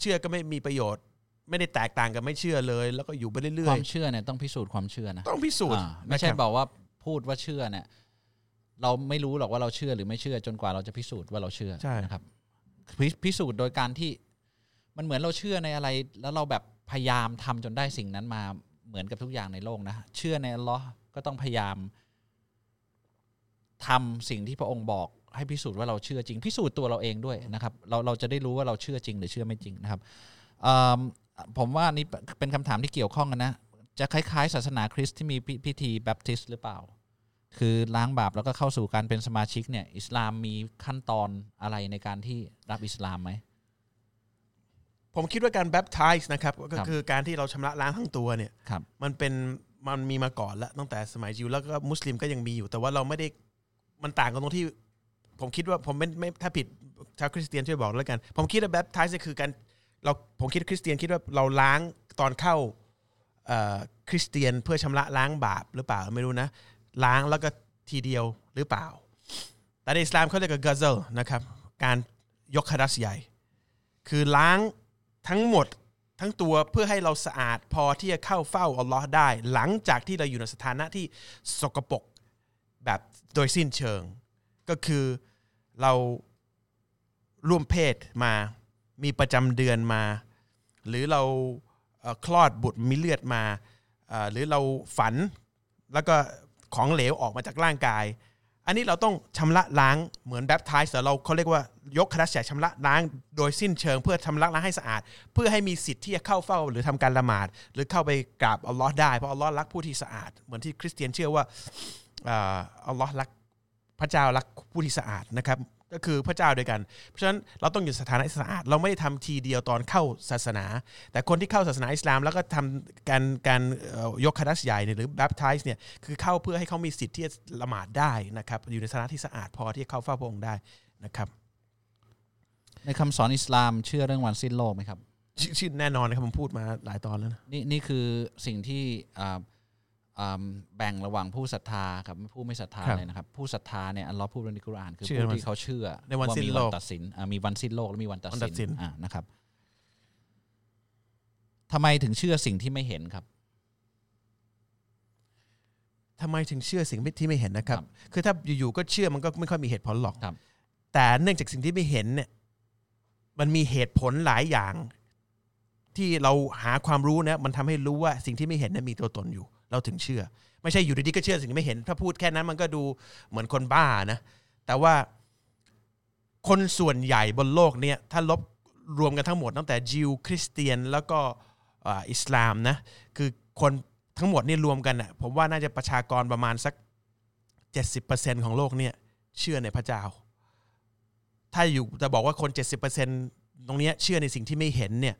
เชื่อก็ไม่มีประโยชน์ ไม่ได้แตกต่างกับไม่เชื่อเลย แล้วก็อยู่ไปเรื่คอวายมเชื่อเนี่ยต้องพิสูจน์ความเชื่อนะๆต้องพิสูจน์อ่าไม่ใช่นะครับบอกว่าพูดว่าเชื่อเนี่ยเราไม่รู้หรอกว่าเราเชื่อหรือไม่เชื่อจนกว่าเราจะพิสูจน์ว่าเราเชื่อใช่นะครับ พิพสูจน์โดยการที่มันเหมือนเราเชื่อในอะไร แล้วเราแบบพยายามทำจนได้สิ่งนั้นมาเหมือนกับทุกอย่างในโลกนะ เชื่อในอัลลอฮ์ก็ต้องพยายามทำสิ่งที่พระองค์บอก ให้พิสูจน์ว่าเราเชื่อจริง พิสูจน์ตัวเราเองด้วยนะครับ เราเราจะได้รู้ว่าเราเชื่อจริง หรือเชื่อไม่จริงนะครับผมว่านี่เป็นคำถามที่เกี่ยวข้องกันนะ จะคล้ายๆ ศาสนาคริสต์ที่มีพิพิธีแบปทิสต์หรือเปล่า คือล้างบาปแล้วก็เข้าสู่การเป็นสมาชิกเนี่ย อิสลามมีขั้นตอนอะไรในการที่รับอิสลามไหมผมคิดว่าการ baptize นะครับก็ครับคือการที่เราชำระล้างทั้งตัวเนี่ยครับมันเป็นมันมีมาก่อนแล้วตั้งแต่สมัยยิวแล้วก็มุสลิมก็ยังมีอยู่ แต่ว่าเราไม่ได้มันต่างกันตรงที่ ผมคิดว่าผมไม่ไม่ถ้าผิดชาวคริสเตียนช่วยบอกแล้วกัน ผมคิดว่า baptize คือการเราผมคิดคริสเตียนคิดว่าเราล้างตอนเข้าเอ่อคริสเตียนเพื่อชำระล้างบาปหรือเปล่าไม่รู้นะ ล้างแล้วก็ทีเดียวหรือเปล่า แต่ในอิสลามเขาเรียกว่ากัซเซลนะครับ การยกคดัสใหญ่ คือล้างทั้งหมดทั้งตัวเพื่อให้เราสะอาดพอที่จะเข้าเฝ้าอัลลอฮ์ได้ หลังจากที่เราอยู่ในสถานะที่สกปรกแบบโดยสิ้นเชิง ก็คือเราร่วมเพศมามีประจำเดือนมา หรือเราคลอดบุตรมีเลือดมาหรือเราฝันแล้วก็ ของเหลวออกมาจากร่างกาย อันนี้เราต้องชำระล้างเหมือนแบปไทส์แต่เราเขาเรียกว่ายกคณะแฉชำระล้างโดยสิ้นเชิง เพื่อชำระล้างให้สะอาด เพื่อให้มีสิทธิ์ที่จะเข้าเฝ้าหรือทำการละหมาด หรือเข้าไปกราบอัลลอฮ์ได้เพราะอัลลอฮ์รักผู้ที่สะอาด เหมือนที่คริสเตียนเชื่อว่าอัลลอฮ์รักพระเจ้ารักผู้ที่สะอาดนะครับ ก็คือพระเจ้าด้วยกัน เพราะฉะนั้นเราต้องอยู่สถานะที่สะอาดเราไม่ได้ทำทีเดียวตอนเข้าศาสนา แต่คนที่เข้าศาสนาอิสลาม แล้วก็ทำการการเอ่อยกคดัสใหญ่เนี่ยหรือ baptize เนี่ยคือเข้าเพื่อให้เขามีสิทธิ์ที่จะละหมาดได้นะครับอยู่ในสถานะที่สะอาดพอที่จะเข้าเฝ้าพระองค์ได้นะครับ ในคำสอนอิสลามเชื่อเรื่องวันสิ้นโลกไหมครับชื่อชื่อแน่นอนนะครับผมพูดมาหลายตอนแล้วนะนี่นี่คือสิ่งที่อ่าอ่า แบ่งระหว่างผู้ศรัทธากับผู้ไม่ศรัทธาเลยนะครับ ผู้ศรัทธาเนี่ยอัลลอฮ์พูดในกุรอานคือผู้ที่เขาเชื่อในวันว่าสิ้นมีโลวันกตัดสินอ่ามีวันสิ้นโลกและมีวันตัดวันตัดสิสินนอ่านะครับทำไมถึงเชื่อสิ่งที่ไม่เห็นครับทำไมถึงเชื่อสิ่งที่ไม่เห็นนะครับครับ คือถ้าอยู่ๆก็เชื่อมันก็ไม่ค่อยมีเหตุผลหรอกครับแต่เนื่องจากสิ่งที่ไม่เห็นเนี่ย มันมีเหตุผลหลายอย่าง ที่เราหาความรู้นะมันทำให้รู้ว่าสิ่งที่ไม่เห็นนั้นมีตัวตนอยู่ เราถึงเชื่อ ไม่ใช่อยู่ดีๆก็เชื่อสิ่งที่ไม่เห็น ถ้าพูดแค่นั้นมันก็ดูเหมือนคนบ้านะ แต่ว่าคนส่วนใหญ่บนโลกเนี่ยถ้าลบรวมกันทั้งหมดตั้งแต่ยิวคริสเตียนแล้วก็อิสลามนะคือคนทั้งหมดนี่รวมกันน่ะผมว่าน่าจะประชากรประมาณสัก 70%ของโลกเนี่ยเชื่อในพระเจ้า ถ้าอยู่จะบอกว่าคน 70%ตรงเนี้ยเชื่อในสิ่งที่ไม่เห็นเนี่ย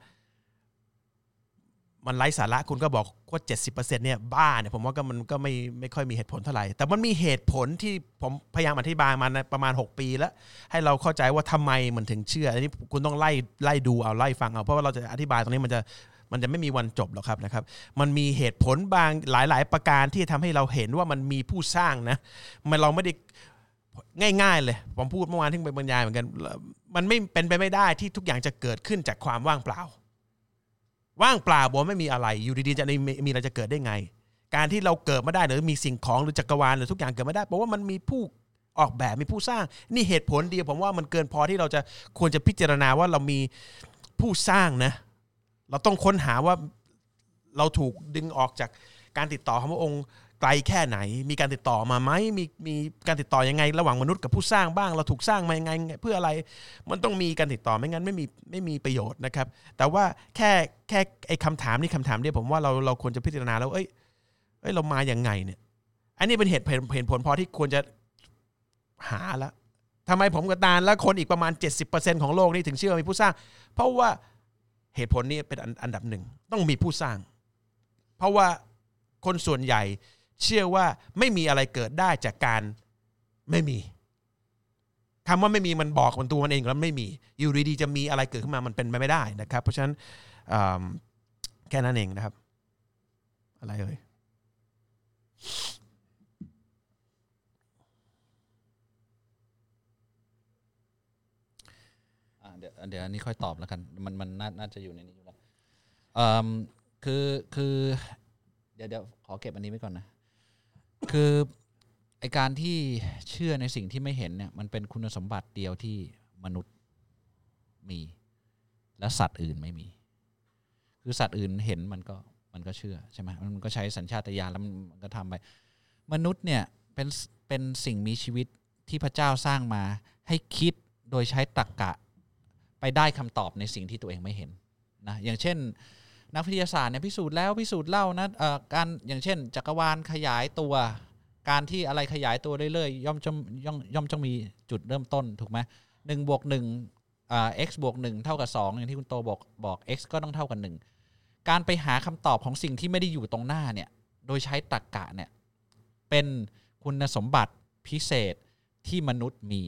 มันไร้สาระคุณก็บอกว่า70%เนี่ยบ้าเนี่ยผมว่าก็มันก็ไม่ไม่ค่อยมีเหตุผลเท่าไหร่ แต่มันมีเหตุผลที่ผมพยายามอธิบายมานะประมาณ 6 ปีแล้ว ให้เราเข้าใจว่าทำไมมันถึงเชื่ออันนี้คุณต้องไล่ไล่ดูเอาไล่ฟังเอา เพราะว่าเราจะอธิบายตรงนี้มันจะมันจะไม่มีวันจบหรอกครับนะครับ มันมีเหตุผลบางหลาย ๆ ประการที่ทำให้เราเห็นว่ามันมีผู้สร้างนะมันเราไม่ได้ง่าย ๆ เลย ผมพูดเมื่อวานที่ไปบรรยายเหมือนกัน มันไม่เป็นไปไม่ได้ที่ทุกอย่างจะเกิดขึ้นจากความว่างเปล่า ว่างเปล่าบอกไม่มีอะไร อยู่ดีๆจะมีมีอะไรจะเกิดได้ไง การที่เราเกิดมาได้หรือมีสิ่งของหรือจักรวาลหรือทุกอย่างเกิดมาได้เพราะว่ามันมีผู้ออกแบบมีผู้สร้าง นี่เหตุผลเดียวผมว่ามันเกินพอที่เราจะควรจะพิจารณาว่าเรามีผู้สร้างนะ เราต้องค้นหาว่าเราถูกดึงออกจากการติดต่อของพระองค์ ไกลแค่ไหน มีการติดต่อมาไหมมีมีการติดต่อยังไง ระหว่างมนุษย์กับผู้สร้างบ้าง เราถูกสร้างมายังไง เพื่ออะไร มันต้องมีการติดต่อไม่งั้นไม่มีไม่มีประโยชน์นะครับ แต่ว่าแค่แค่ไอ้คำถามนี่คำถามเดียวผมว่าเราเราควรจะพิจารณาแล้ว เอ้ยเอ้ยเรามาอย่างไงเนี่ย อันนี้เป็นเหตุผลเหตุผลพอที่ควรจะหาละทำไมผมกับตาลและคนอีกประมาณ 70%ของโลกนี่ถึงเชื่อว่ามีผู้สร้าง เพราะว่าเหตุผลนี้เป็นอันอันดับหนึ่งต้องมีผู้สร้าง เพราะว่าคนส่วนใหญ่ เชื่อว่าไม่มีอะไรเกิดได้จากการไม่มีคำว่าไม่มีมันบอกมันตัวมันเองแล้วไม่มีอยู่ดีๆจะมีอะไรเกิดขึ้นมามันเป็นไปไม่ได้นะครับ เพราะฉะนั้นแค่นั้นเองนะครับ อะไรเอ่ยเดี๋ยวเดี๋ยวอันนี้ค่อยตอบแล้วกัน มันมันน่าน่าจะอยู่ในนี้อยู่แล้วคือคือ เดี๋ยวเดี๋ยวขอเก็บอันนี้ไว้ก่อนนะ คือไอการที่เชื่อในสิ่งที่ไม่เห็นเนี่ยมันเป็นคุณสมบัติเดียวที่มนุษย์มี และสัตว์อื่นไม่มี คือสัตว์อื่นเห็นมันก็มันก็เชื่อใช่ไหมมันก็ใช้สัญชาตญาณแล้วมันก็ทำไป มนุษย์เนี่ยเป็นเป็นสิ่งมีชีวิตที่พระเจ้าสร้างมา ให้คิดโดยใช้ตรรกกะ ไปได้คำตอบในสิ่งที่ตัวเองไม่เห็นนะอย่างเช่น นักวิทยาศาสตร์เนี่ยพิสูจน์แล้วพิสูจน์เล่านะเอ่อการอย่างเช่น จักรวาลขยายตัว การที่อะไรขยายตัวเรื่อยๆย่อมจะย่อมย่อมจะมีจุดเริ่มต้นถูกไหมหนึ่งบวกหนึ่งอ่า x บวกหนึ่งเท่ากับสองอย่างที่คุณโตบอกบอก x ก็ต้องเท่ากับหนึ่งการไปหาคำตอบของสิ่งที่ไม่ได้อยู่ตรงหน้าเนี่ยโดยใช้ตรรกกะเนี่ยเป็นคุณสมบัติพิเศษที่มนุษย์มี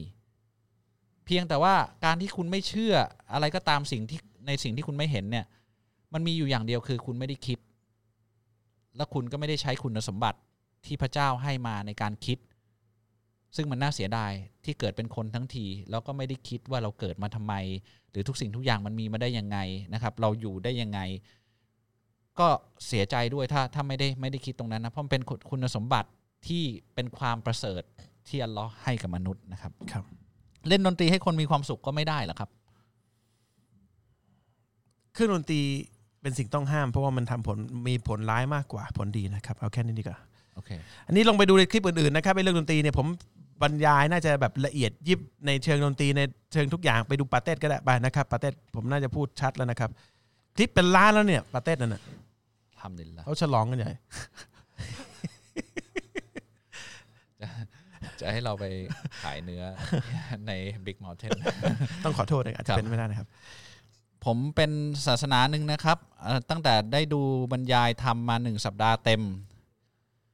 เพียงแต่ว่าการที่คุณไม่เชื่ออะไรก็ตามสิ่งที่ในสิ่งที่คุณไม่เห็นเนี่ย มันมีอยู่อย่างเดียวคือคุณไม่ได้คิด และคุณก็ไม่ได้ใช้คุณสมบัติที่พระเจ้าให้มาในการคิด ซึ่งมันน่าเสียดายที่เกิดเป็นคนทั้งที แล้วก็ไม่ได้คิดว่าเราเกิดมาทำไม หรือทุกสิ่งทุกอย่างมันมีมาได้ยังไงนะครับ เราอยู่ได้ยังไง ก็เสียใจด้วยถ้าถ้าไม่ได้ไม่ได้คิดตรงนั้นนะเพราะมันเป็นคุณคุณสมบัติที่เป็นความประเสริฐที่อัลลอฮ์ให้กับมนุษย์นะครับครับ เล่นดนตรีให้คนมีความสุขก็ไม่ได้หรอครับเครื่องดนตรี เป็นสิ่งต้องห้ามเพราะว่ามันทำผลมีผลร้ายมากกว่าผลดีนะครับ เอาแค่นี้ดีกว่าโอเคอันนี้ลองไปดูในคลิปอื่นๆนะครับในเรื่องดนตรีเนี่ยผมบรรยายน่าจะแบบละเอียดยิบในเชิงดนตรีในเชิงทุกอย่างไปดูปาเต้ก็ได้ไปนะครับปาเต้ผมน่าจะพูดชัดแล้วนะครับ คลิปเป็นล้านแล้วเนี่ยปาเต้นั่นน่ะทำดินละเขาฉลองกันใหญ่จะให้เราไปขายเนื้อใน Big Mountain ต้องขอโทษนะอาจจะเป็นไม่ได้นะครับ ผมเป็นศาสนาหนึ่งนะครับเอ่อตั้งแต่ได้ดูบรรยายทำมาหนึ่งสัปดาห์เต็ม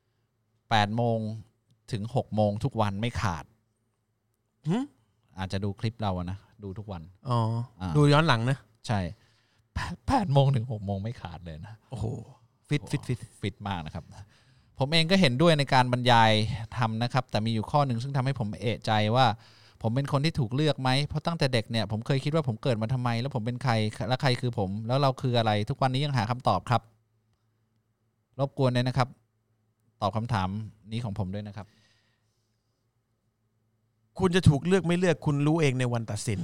8โมงถึง6โมงทุกวันไม่ขาดหึอาจจะดูคลิปเราอะนะ ดูทุกวัน อ๋ออ่าดูย้อนหลังนะ ใช่8โมงถึง6โมงไม่ขาดเลยนะ โอ้โห ฟิตฟิตฟิตฟิตมากนะครับ ผมเองก็เห็นด้วยในการบรรยายทำนะครับ แต่มีอยู่ข้อหนึ่งซึ่งทำให้ผมเอะใจว่า ผมเป็นคนที่ถูกเลือกไหมเพราะตั้งแต่เด็กเนี่ยผมเคยคิดว่าผมเกิดมาทำไม แล้วผมเป็นใครและใครคือผม แล้วเราคืออะไร ทุกวันนี้ยังหาคำตอบครับ รบกวนเลยนะครับ ตอบคำถามนี้ของผมด้วยนะครับ คุณจะถูกเลือกไม่เลือกคุณรู้เองในวันตัดสิน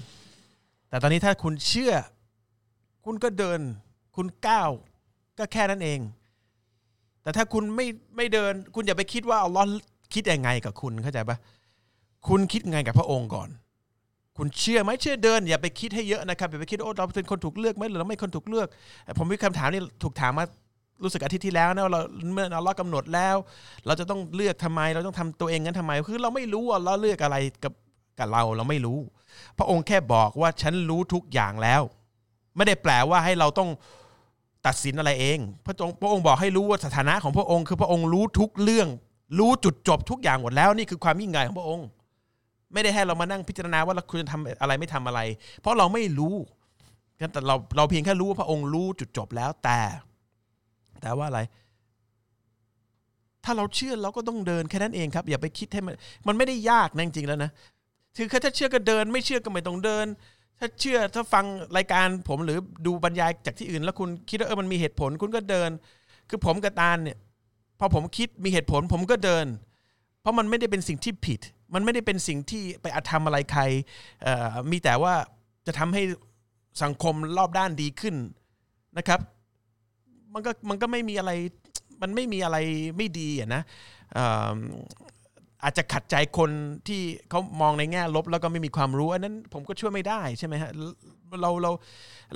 แต่ตอนนี้ถ้าคุณเชื่อ คุณก็เดิน คุณก้าวก็แค่นั้นเอง แต่ถ้าคุณไม่ไม่เดิน คุณอย่าไปคิดว่าอัลลอฮ์คิดยังไงกับคุณเข้าใจปะ คุณคิดไงกับพระองค์ก่อน คุณเชื่อไหมเชื่อเดิน อย่าไปคิดให้เยอะนะครับอย่าไปคิดโอ้เราเป็นคนถูกเลือกไหมหรือเราไม่คนถูกเลือก ผมมีคำถามนี่ถูกถามมารู้สึกอาทิตย์ที่แล้วนะว่าเราเมื่ออัลลอฮ์กำหนดแล้ว เราจะต้องเลือกทำไม เราต้องทำตัวเองงั้นทำไม คือเราไม่รู้ว่าเราเลือกอะไรกับกับเราเราไม่รู้ พระองค์แค่บอกว่าฉันรู้ทุกอย่างแล้ว ไม่ได้แปลว่าให้เราต้องตัดสินอะไรเอง พระองค์พระองค์บอกให้รู้ว่าสถานะของพระองค์คือพระองค์รู้ทุกเรื่อง รู้จุดจบทุกอย่างหมดแล้วนี่คือความยิ่งใหญ่ของพระองค์ ไม่ได้ให้เรามานั่งพิจารณาว่าเราควรจะทำอะไรไม่ทำอะไร เพราะเราไม่รู้แต่เราเราเพียงแค่รู้ว่าพระองค์รู้จุดจบแล้วแต่ แต่ว่าอะไร ถ้าเราเชื่อเราก็ต้องเดินแค่นั้นเองครับ อย่าไปคิดให้มัน มันไม่ได้ยากนะจริงๆแล้วนะคือถ้าเชื่อก็เดิน ไม่เชื่อก็ไม่ต้องเดิน ถ้าเชื่อถ้าฟังรายการผมหรือดูบรรยายจากที่อื่น แล้วคุณคิดว่าเออมันมีเหตุผลคุณก็เดิน คือผมกับตาลเนี่ยพอผมคิดมีเหตุผลผมก็เดิน เพราะมันไม่ได้เป็นสิ่งที่ผิด มันไม่ได้เป็นสิ่งที่ไปอาธรรมอะไรใครมีแต่ว่าจะทำให้สังคมรอบด้านดีขึ้นนะครับ มันก็มันก็ไม่มีอะไรมันไม่มีอะไรไม่ดีอะนะอาจจะขัดใจคนที่เขามองในแง่ลบแล้วก็ไม่มีความรู้ อันนั้นผมก็ช่วยไม่ได้ใช่ไหมฮะเราเรา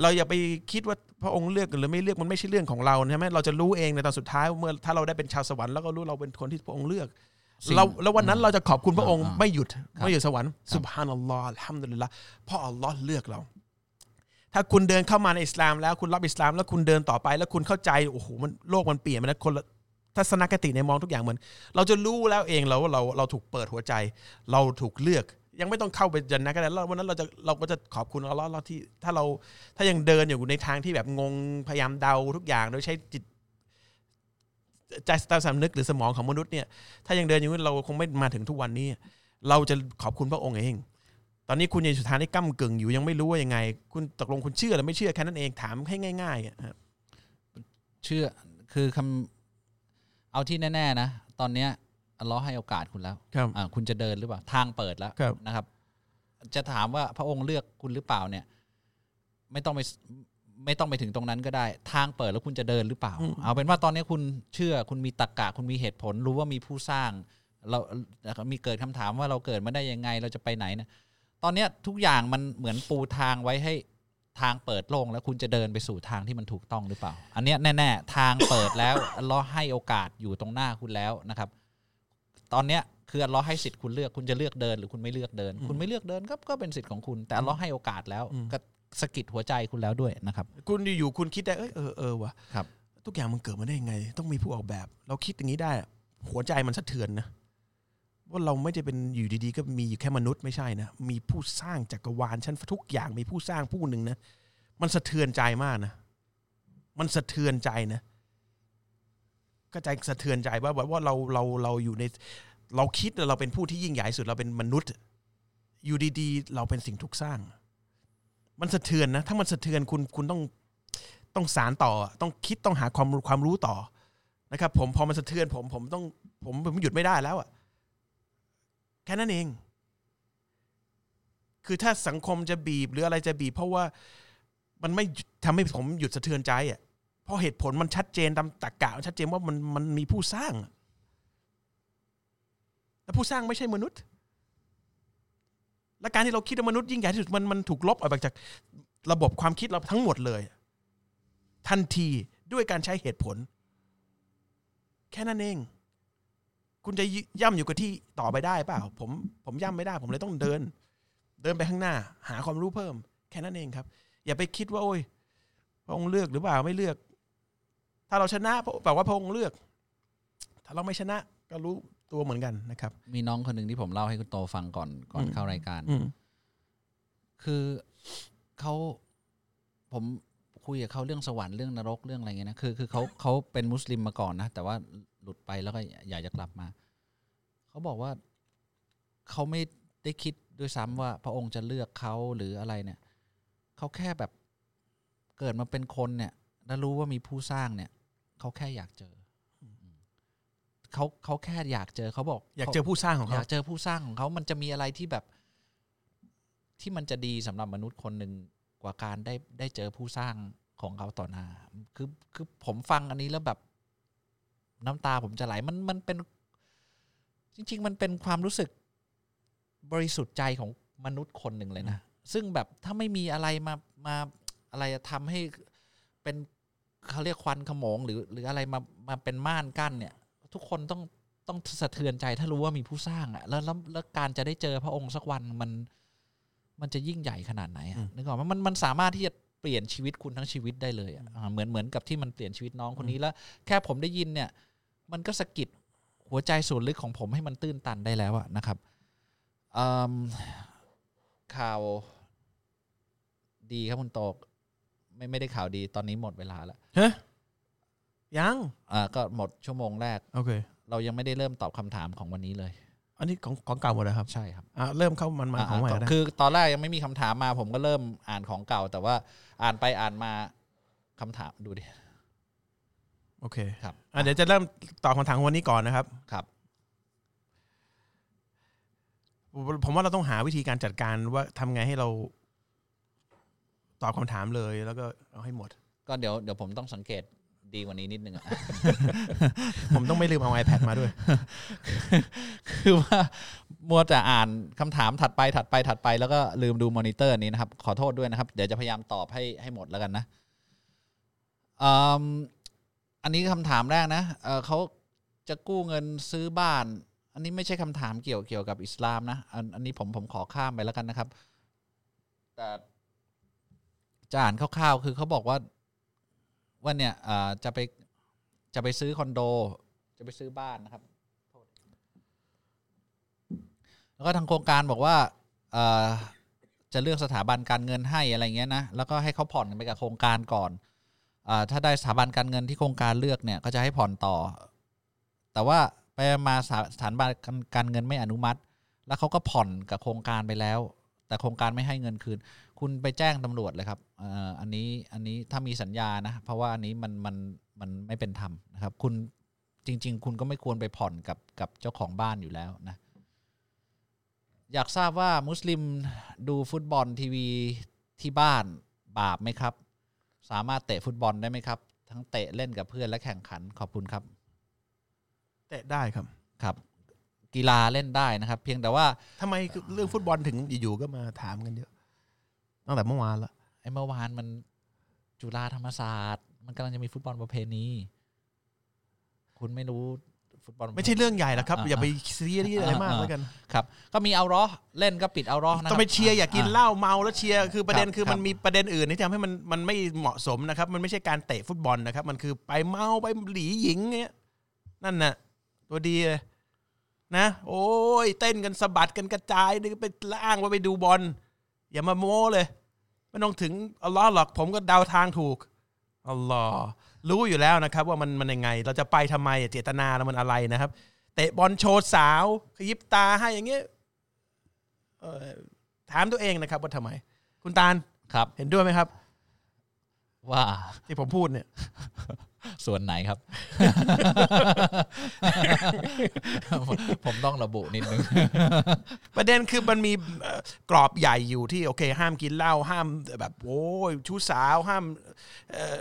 เราอย่าไปคิดว่าพระองค์เลือกหรือไม่เลือกมันไม่ใช่เรื่องของเราใช่ไหมเราจะรู้เองในตอนสุดท้ายเมื่อถ้าเราได้เป็นชาวสวรรค์แล้วก็รู้เราเป็นคนที่พระองค์เลือก เราแล้ววันนั้นเราจะขอบคุณพระองค์อ่าไม่หยุดครับไม่หยุดสวรรค์สุบฮานัลลอฮ์อัลฮัมดุลิลละเพราะอัลลอฮ์เลือกเรา ถ้าคุณเดินเข้ามาในอิสลาม แล้วคุณรับอิสลาม แล้วคุณเดินต่อไป แล้วคุณเข้าใจโอ้โหมันโลกมันเปลี่ยนไปแล้วคนละทัศนคติในมองทุกอย่างเหมือน เราจะรู้แล้วเองเราว่าเราเราถูกเปิดหัวใจ เราถูกเลือก ยังไม่ต้องเข้าไปจันนะก็ได้แล้ววันนั้นเราจะเราก็จะขอบคุณอัลลอฮ์เราที่ถ้าเราถ้ายังเดินอยู่ในทางที่แบบงงพยายามเดาทุกอย่างโดยใช้จิต ใจใต้สำนึกหรือสมองของมนุษย์เนี่ยถ้ายังเดินอยู่เราคงไม่มาถึงทุกวันนี้ เราจะขอบคุณพระองค์เอง ตอนนี้คุณยังอยู่สถานที่ก้ากึ่งอยู่ยังไม่รู้ว่ายังไง คุณตกลงคุณเชื่อหรือไม่เชื่อแค่นั้นเองถามให้ง่ายๆอะครับเชื่อคือคำเอาที่แน่ ๆ นะ ตอนเนี้ยอัลเลอฮ์ให้โอกาสคุณแล้วครับอ่าคุณจะเดินหรือเปล่าทางเปิดแล้วครับนะครับ จะถามว่าพระองค์เลือกคุณหรือเปล่าเนี่ย ไม่ต้องไป ไม่ต้องไปถึงตรงนั้นก็ได้ ทางเปิดแล้วคุณจะเดินหรือเปล่า เอาเป็นว่าตอนนี้คุณเชื่อคุณมีตรรกะคุณมีเหตุผล รู้ว่ามีผู้สร้าง เรามีเกิดคำถามว่าเราเกิดมาได้ยังไงเราจะไปไหนนะตอนเนี้ยทุกอย่างมันเหมือนปูทางไว้ให้ทางเปิดโล่งแล้วคุณจะเดินไปสู่ทางที่มันถูกต้องหรือเปล่า อันเนี้ยแน่ๆทางเปิดแล้วอัลเลอฮ์ให้โอกาสอยู่ตรงหน้าคุณแล้วนะครับ ตอนเนี้ยคืออัลเลอฮ์ให้สิทธิ์คุณเลือกคุณจะเลือกเดิน หรือคุณไม่เลือกเดิน คุณไม่เลือกเดินก็ก็เป็นสิทธิ์ของคุณ แต่อัลเลอฮ์ให้โอกาสแล้วก็ สะกิดหัวใจคุณแล้วด้วยนะครับ คุณอยู่ๆคุณคิดได้เอยเออเออวะครับ ทุกอย่างมันเกิดมาได้ยังไง ต้องมีผู้ออกแบบ เราคิดอย่างนี้ได้อะหัวใจมันสะเทือนนะว่าเราไม่ได้เป็นอยู่ดีๆ ก็มีอยู่แค่มนุษย์ไม่ใช่นะมีผู้สร้างจักรวาลชั้นทุกอย่างมีผู้สร้างผู้หนึ่งนะมันสะเทือนใจมากนะมันสะเทือนใจนะก็ใจสะเทือนใจว่าว่าเราเราเราอยู่ใน เราคิดว่าเราเป็นผู้ที่ยิ่งใหญ่สุดเราเป็นมนุษย์ อยู่ดีๆ เราเป็นสิ่งถูกสร้าง มันสะเทือนนะ ถ้ามันสะเทือนคุณคุณต้องต้องสารต่อ ต้องคิดต้องหาความความรู้ต่อนะครับ ผมพอมันสะเทือนผมผมต้องผมผมหยุดไม่ได้แล้วอะแค่นั้นเอง คือถ้าสังคมจะบีบหรืออะไรจะบีบ เพราะว่ามันไม่ทำให้ผมหยุดสะเทือนใจอะเพราะเหตุผลมันชัดเจนตามตรรกะมันชัดเจนว่ามันมันมีผู้สร้าง และผู้สร้างไม่ใช่มนุษย์ และการที่เราคิดว่ามนุษย์ยิ่งใหญ่ที่สุดมันมันถูกลบออกไปจากระบบความคิดเราทั้งหมดเลย ทันทีด้วยการใช้เหตุผล แค่นั้นเอง คุณจะย่ำอยู่กับที่ต่อไปได้เปล่า ผมผมย่ำไม่ได้ ผมเลยต้องเดิน เดินไปข้างหน้า หาความรู้เพิ่ม แค่นั้นเองครับ อย่าไปคิดว่าโอ้ยพระองค์เลือกหรือเปล่าไม่เลือก ถ้าเราชนะแปลว่าพระองค์เลือก ถ้าเราไม่ชนะก็รู้ ตัวเหมือนกันนะครับ มีน้องคนหนึ่งที่ผมเล่าให้คุณโตฟังก่อนก่อนอืมเข้ารายการอืมคือเขาผมคุยกับเขาเรื่องสวรรค์เรื่องนรกเรื่องอะไรเงี้ยนะคือคือเขาเขาเป็นมุสลิมมาก่อนนะแต่ว่าหลุดไปแล้วก็อยากจะกลับมาเขาบอกว่าเขาไม่ได้คิดด้วยซ้ำว่า พระองค์จะเลือกเขาหรืออะไรเนี่ยเขาแค่แบบเกิดมาเป็นคนเนี่ยแล้วรู้ว่ามีผู้สร้างเนี่ยเขาแค่อยากเจออ เขาเขาแค่อยากเจอเขาบอก อยากเจอผู้สร้างของอเขายากเจอผู้สร้างของเขามันจะมีอะไรที่แบบ ที่มันจะดีสำหรับมนุษย์คนหนึ่งกว่าการได้ได้เจอผู้สร้างของเขาต่อหน้า คือคือผมฟังอันนี้แล้วแบบ น้ำตาผมจะไหลมันมันเป็น จริง ๆ มันเป็นความรู้สึกบริสุทธิ์ใจของมนุษย์คนหนึ่งเลยนะ ซึ่งแบบถ้าไม่มีอะไรมามาอะไรทำให้เป็นเขาเรียกควันขโมงหรือ หรืออะไรมามาเป็นม่านกั้นเนี่ย ทุกคนต้องต้องสะเทือนใจถ้ารู้ว่ามีผู้สร้างอะแล้วแล้วแล้วการจะได้เจอพระองค์สักวันมัน มันจะยิ่งใหญ่ขนาดไหนอะนึกออกไหมมันมันสามารถที่จะเปลี่ยนชีวิตคุณทั้งชีวิตได้เลยอะอ่าเหมือนเหมือนกับที่มันเปลี่ยนชีวิตน้องคนนี้แล้ว แค่ผมได้ยินเนี่ย มันก็สะกิดหัวใจส่วนลึกของผมให้มันตื้นตันได้แล้วอะนะครับอืมข่าวดีครับคุณโตก ไม่ไม่ได้ข่าวดีตอนนี้หมดเวลาแล้วฮะ ยังอ่าก็หมดชั่วโมงแรก โอเค เรายังไม่ได้เริ่มตอบคำถามของวันนี้เลย อันนี้ของของเก่าหมดเลยครับใช่ครับอะเริ่มเข้ามันมาของใหม่อ่าแล้วคือตอนแรกยังไม่มีคำถามมา ผมก็เริ่มอ่านของเก่า แต่ว่าอ่านไปอ่านมาคำถามดูดิ โอเคครับ อะเดี๋ยวจะเริ่มตอบคำถามของวันนี้ก่อนนะครับ ครับผมผมว่าเราต้องหาวิธีการจัดการว่าทำไงให้เรา ตอบคำถามเลยแล้วก็เอาให้หมด ก็เดี๋ยวเดี๋ยวผมต้องสังเกต ดีกว่านี้นิดนึงอะผมต้องไม่ลืมเอา iPad มาด้วย คือว่ามัวแต่อ่านคำถามถัดไปถัดไปถัดไปแล้วก็ลืมดูมอนิเตอร์นี้นะครับ ขอโทษด้วยนะครับ เดี๋ยวจะพยายามตอบให้ให้หมดแล้วกันนะอืมอันนี้คำถามแรกนะเอ่อเขาจะกู้เงินซื้อบ้าน อันนี้ไม่ใช่คำถามเกี่ยวเกี่ยวกับอิสลามนะอันอันนี้ผมผมขอข้ามไปแล้วกันนะครับ แต่จะอ่านคร่าวๆ คือเขาบอกว่า ว่าเนี่ยอ่าจะไปจะไปซื้อคอนโด จะไปซื้อบ้านนะครับ แล้วก็ทางโครงการบอกว่าเอ่อจะเลือกสถาบันการเงินให้อะไรเงี้ยนะ แล้วก็ให้เขาผ่อนไปกับโครงการก่อนอถ้าได้สถาบันการเงินที่โครงการเลือกเนี่ยก็จะให้ผ่อนต่อ แต่ว่าไปมาสถาสถาบันการเงินไม่อนุมัติ แล้วเขาก็ผ่อนกับโครงการไปแล้ว แต่โครงการไม่ให้เงินคืน คุณไปแจ้งตำรวจเลยครับเอ่ออันนี้อันนี้ถ้ามีสัญญานะ เพราะว่าอันนี้มันมันมันไม่เป็นธรรมนะครับ คุณจริง ๆ คุณก็ไม่ควรไปผ่อนกับกับเจ้าของบ้านอยู่แล้วนะ อยากทราบว่ามุสลิมดูฟุตบอลทีวีที่บ้านบาปไหมครับ สามารถเตะฟุตบอลได้ไหมครับ ทั้งเตะเล่นกับเพื่อนและแข่งขันขอบคุณครับ เตะได้ครับครับ กีฬาเล่นได้นะครับ เพียงแต่ว่าทำไมเรื่องฟุตบอลถึงอยู่ๆก็มาถามกันเยอะ ตั้งแต่เมื่อวานละไอ้เมื่อวานมันจุฬาธรรมศาสตร์ มันกำลังจะมีฟุตบอลประเพณีคุณไม่รู้ฟุตบอลไม่ใช่เรื่องใหญ่หรอกครับอ่าอย่าไปซีเรียสอะไรมากอ่าแล้วกันครับ ก็มีเอารอเล่นก็ปิดเอารอนะคต้รัอบงไปเชียร์อย่ากินเหล้าเมาแล้วเชียร์คือประเด็นครับคือมันครับมีประเด็นอื่นที่ทำให้มันมันไม่เหมาะสมนะครับ มันไม่ใช่การเตะฟุตบอลนะครับ มันคือไปเมาไปหลีหญิงเงี้ยนั่นน่ะตัวดีเลยนะ โอ้ยเต้นกันสะบัดกันกระจายนี่ก็ไปล่างว่าไปดูบอลอย่ามาโม้เลย ไม่ต้องถึงอัลลอฮ์หรอกผมก็เดาทางถูกอัลลอฮ์รู้อยู่แล้วนะครับ ว่ามันมันยังไง เราจะไปทำไมเจตนาเรามันอะไรนะครับ เตะบอลโชว์สาวขยิบตาให้อย่างเงี้ยเอ่อถามตัวเองนะครับว่าทำไม คุณตาลครับ เห็นด้วยไหมครับ ว่าที่ผมพูดเนี่ย ส่วนไหนครับ ผมต้องระบุนิดนึง ประเด็นคือมันมีเอ่อกรอบใหญ่อยู่ที่โอเค ห้ามกินเหล้าห้ามแบบโอ้ยชู้สาวห้ามเอ่อ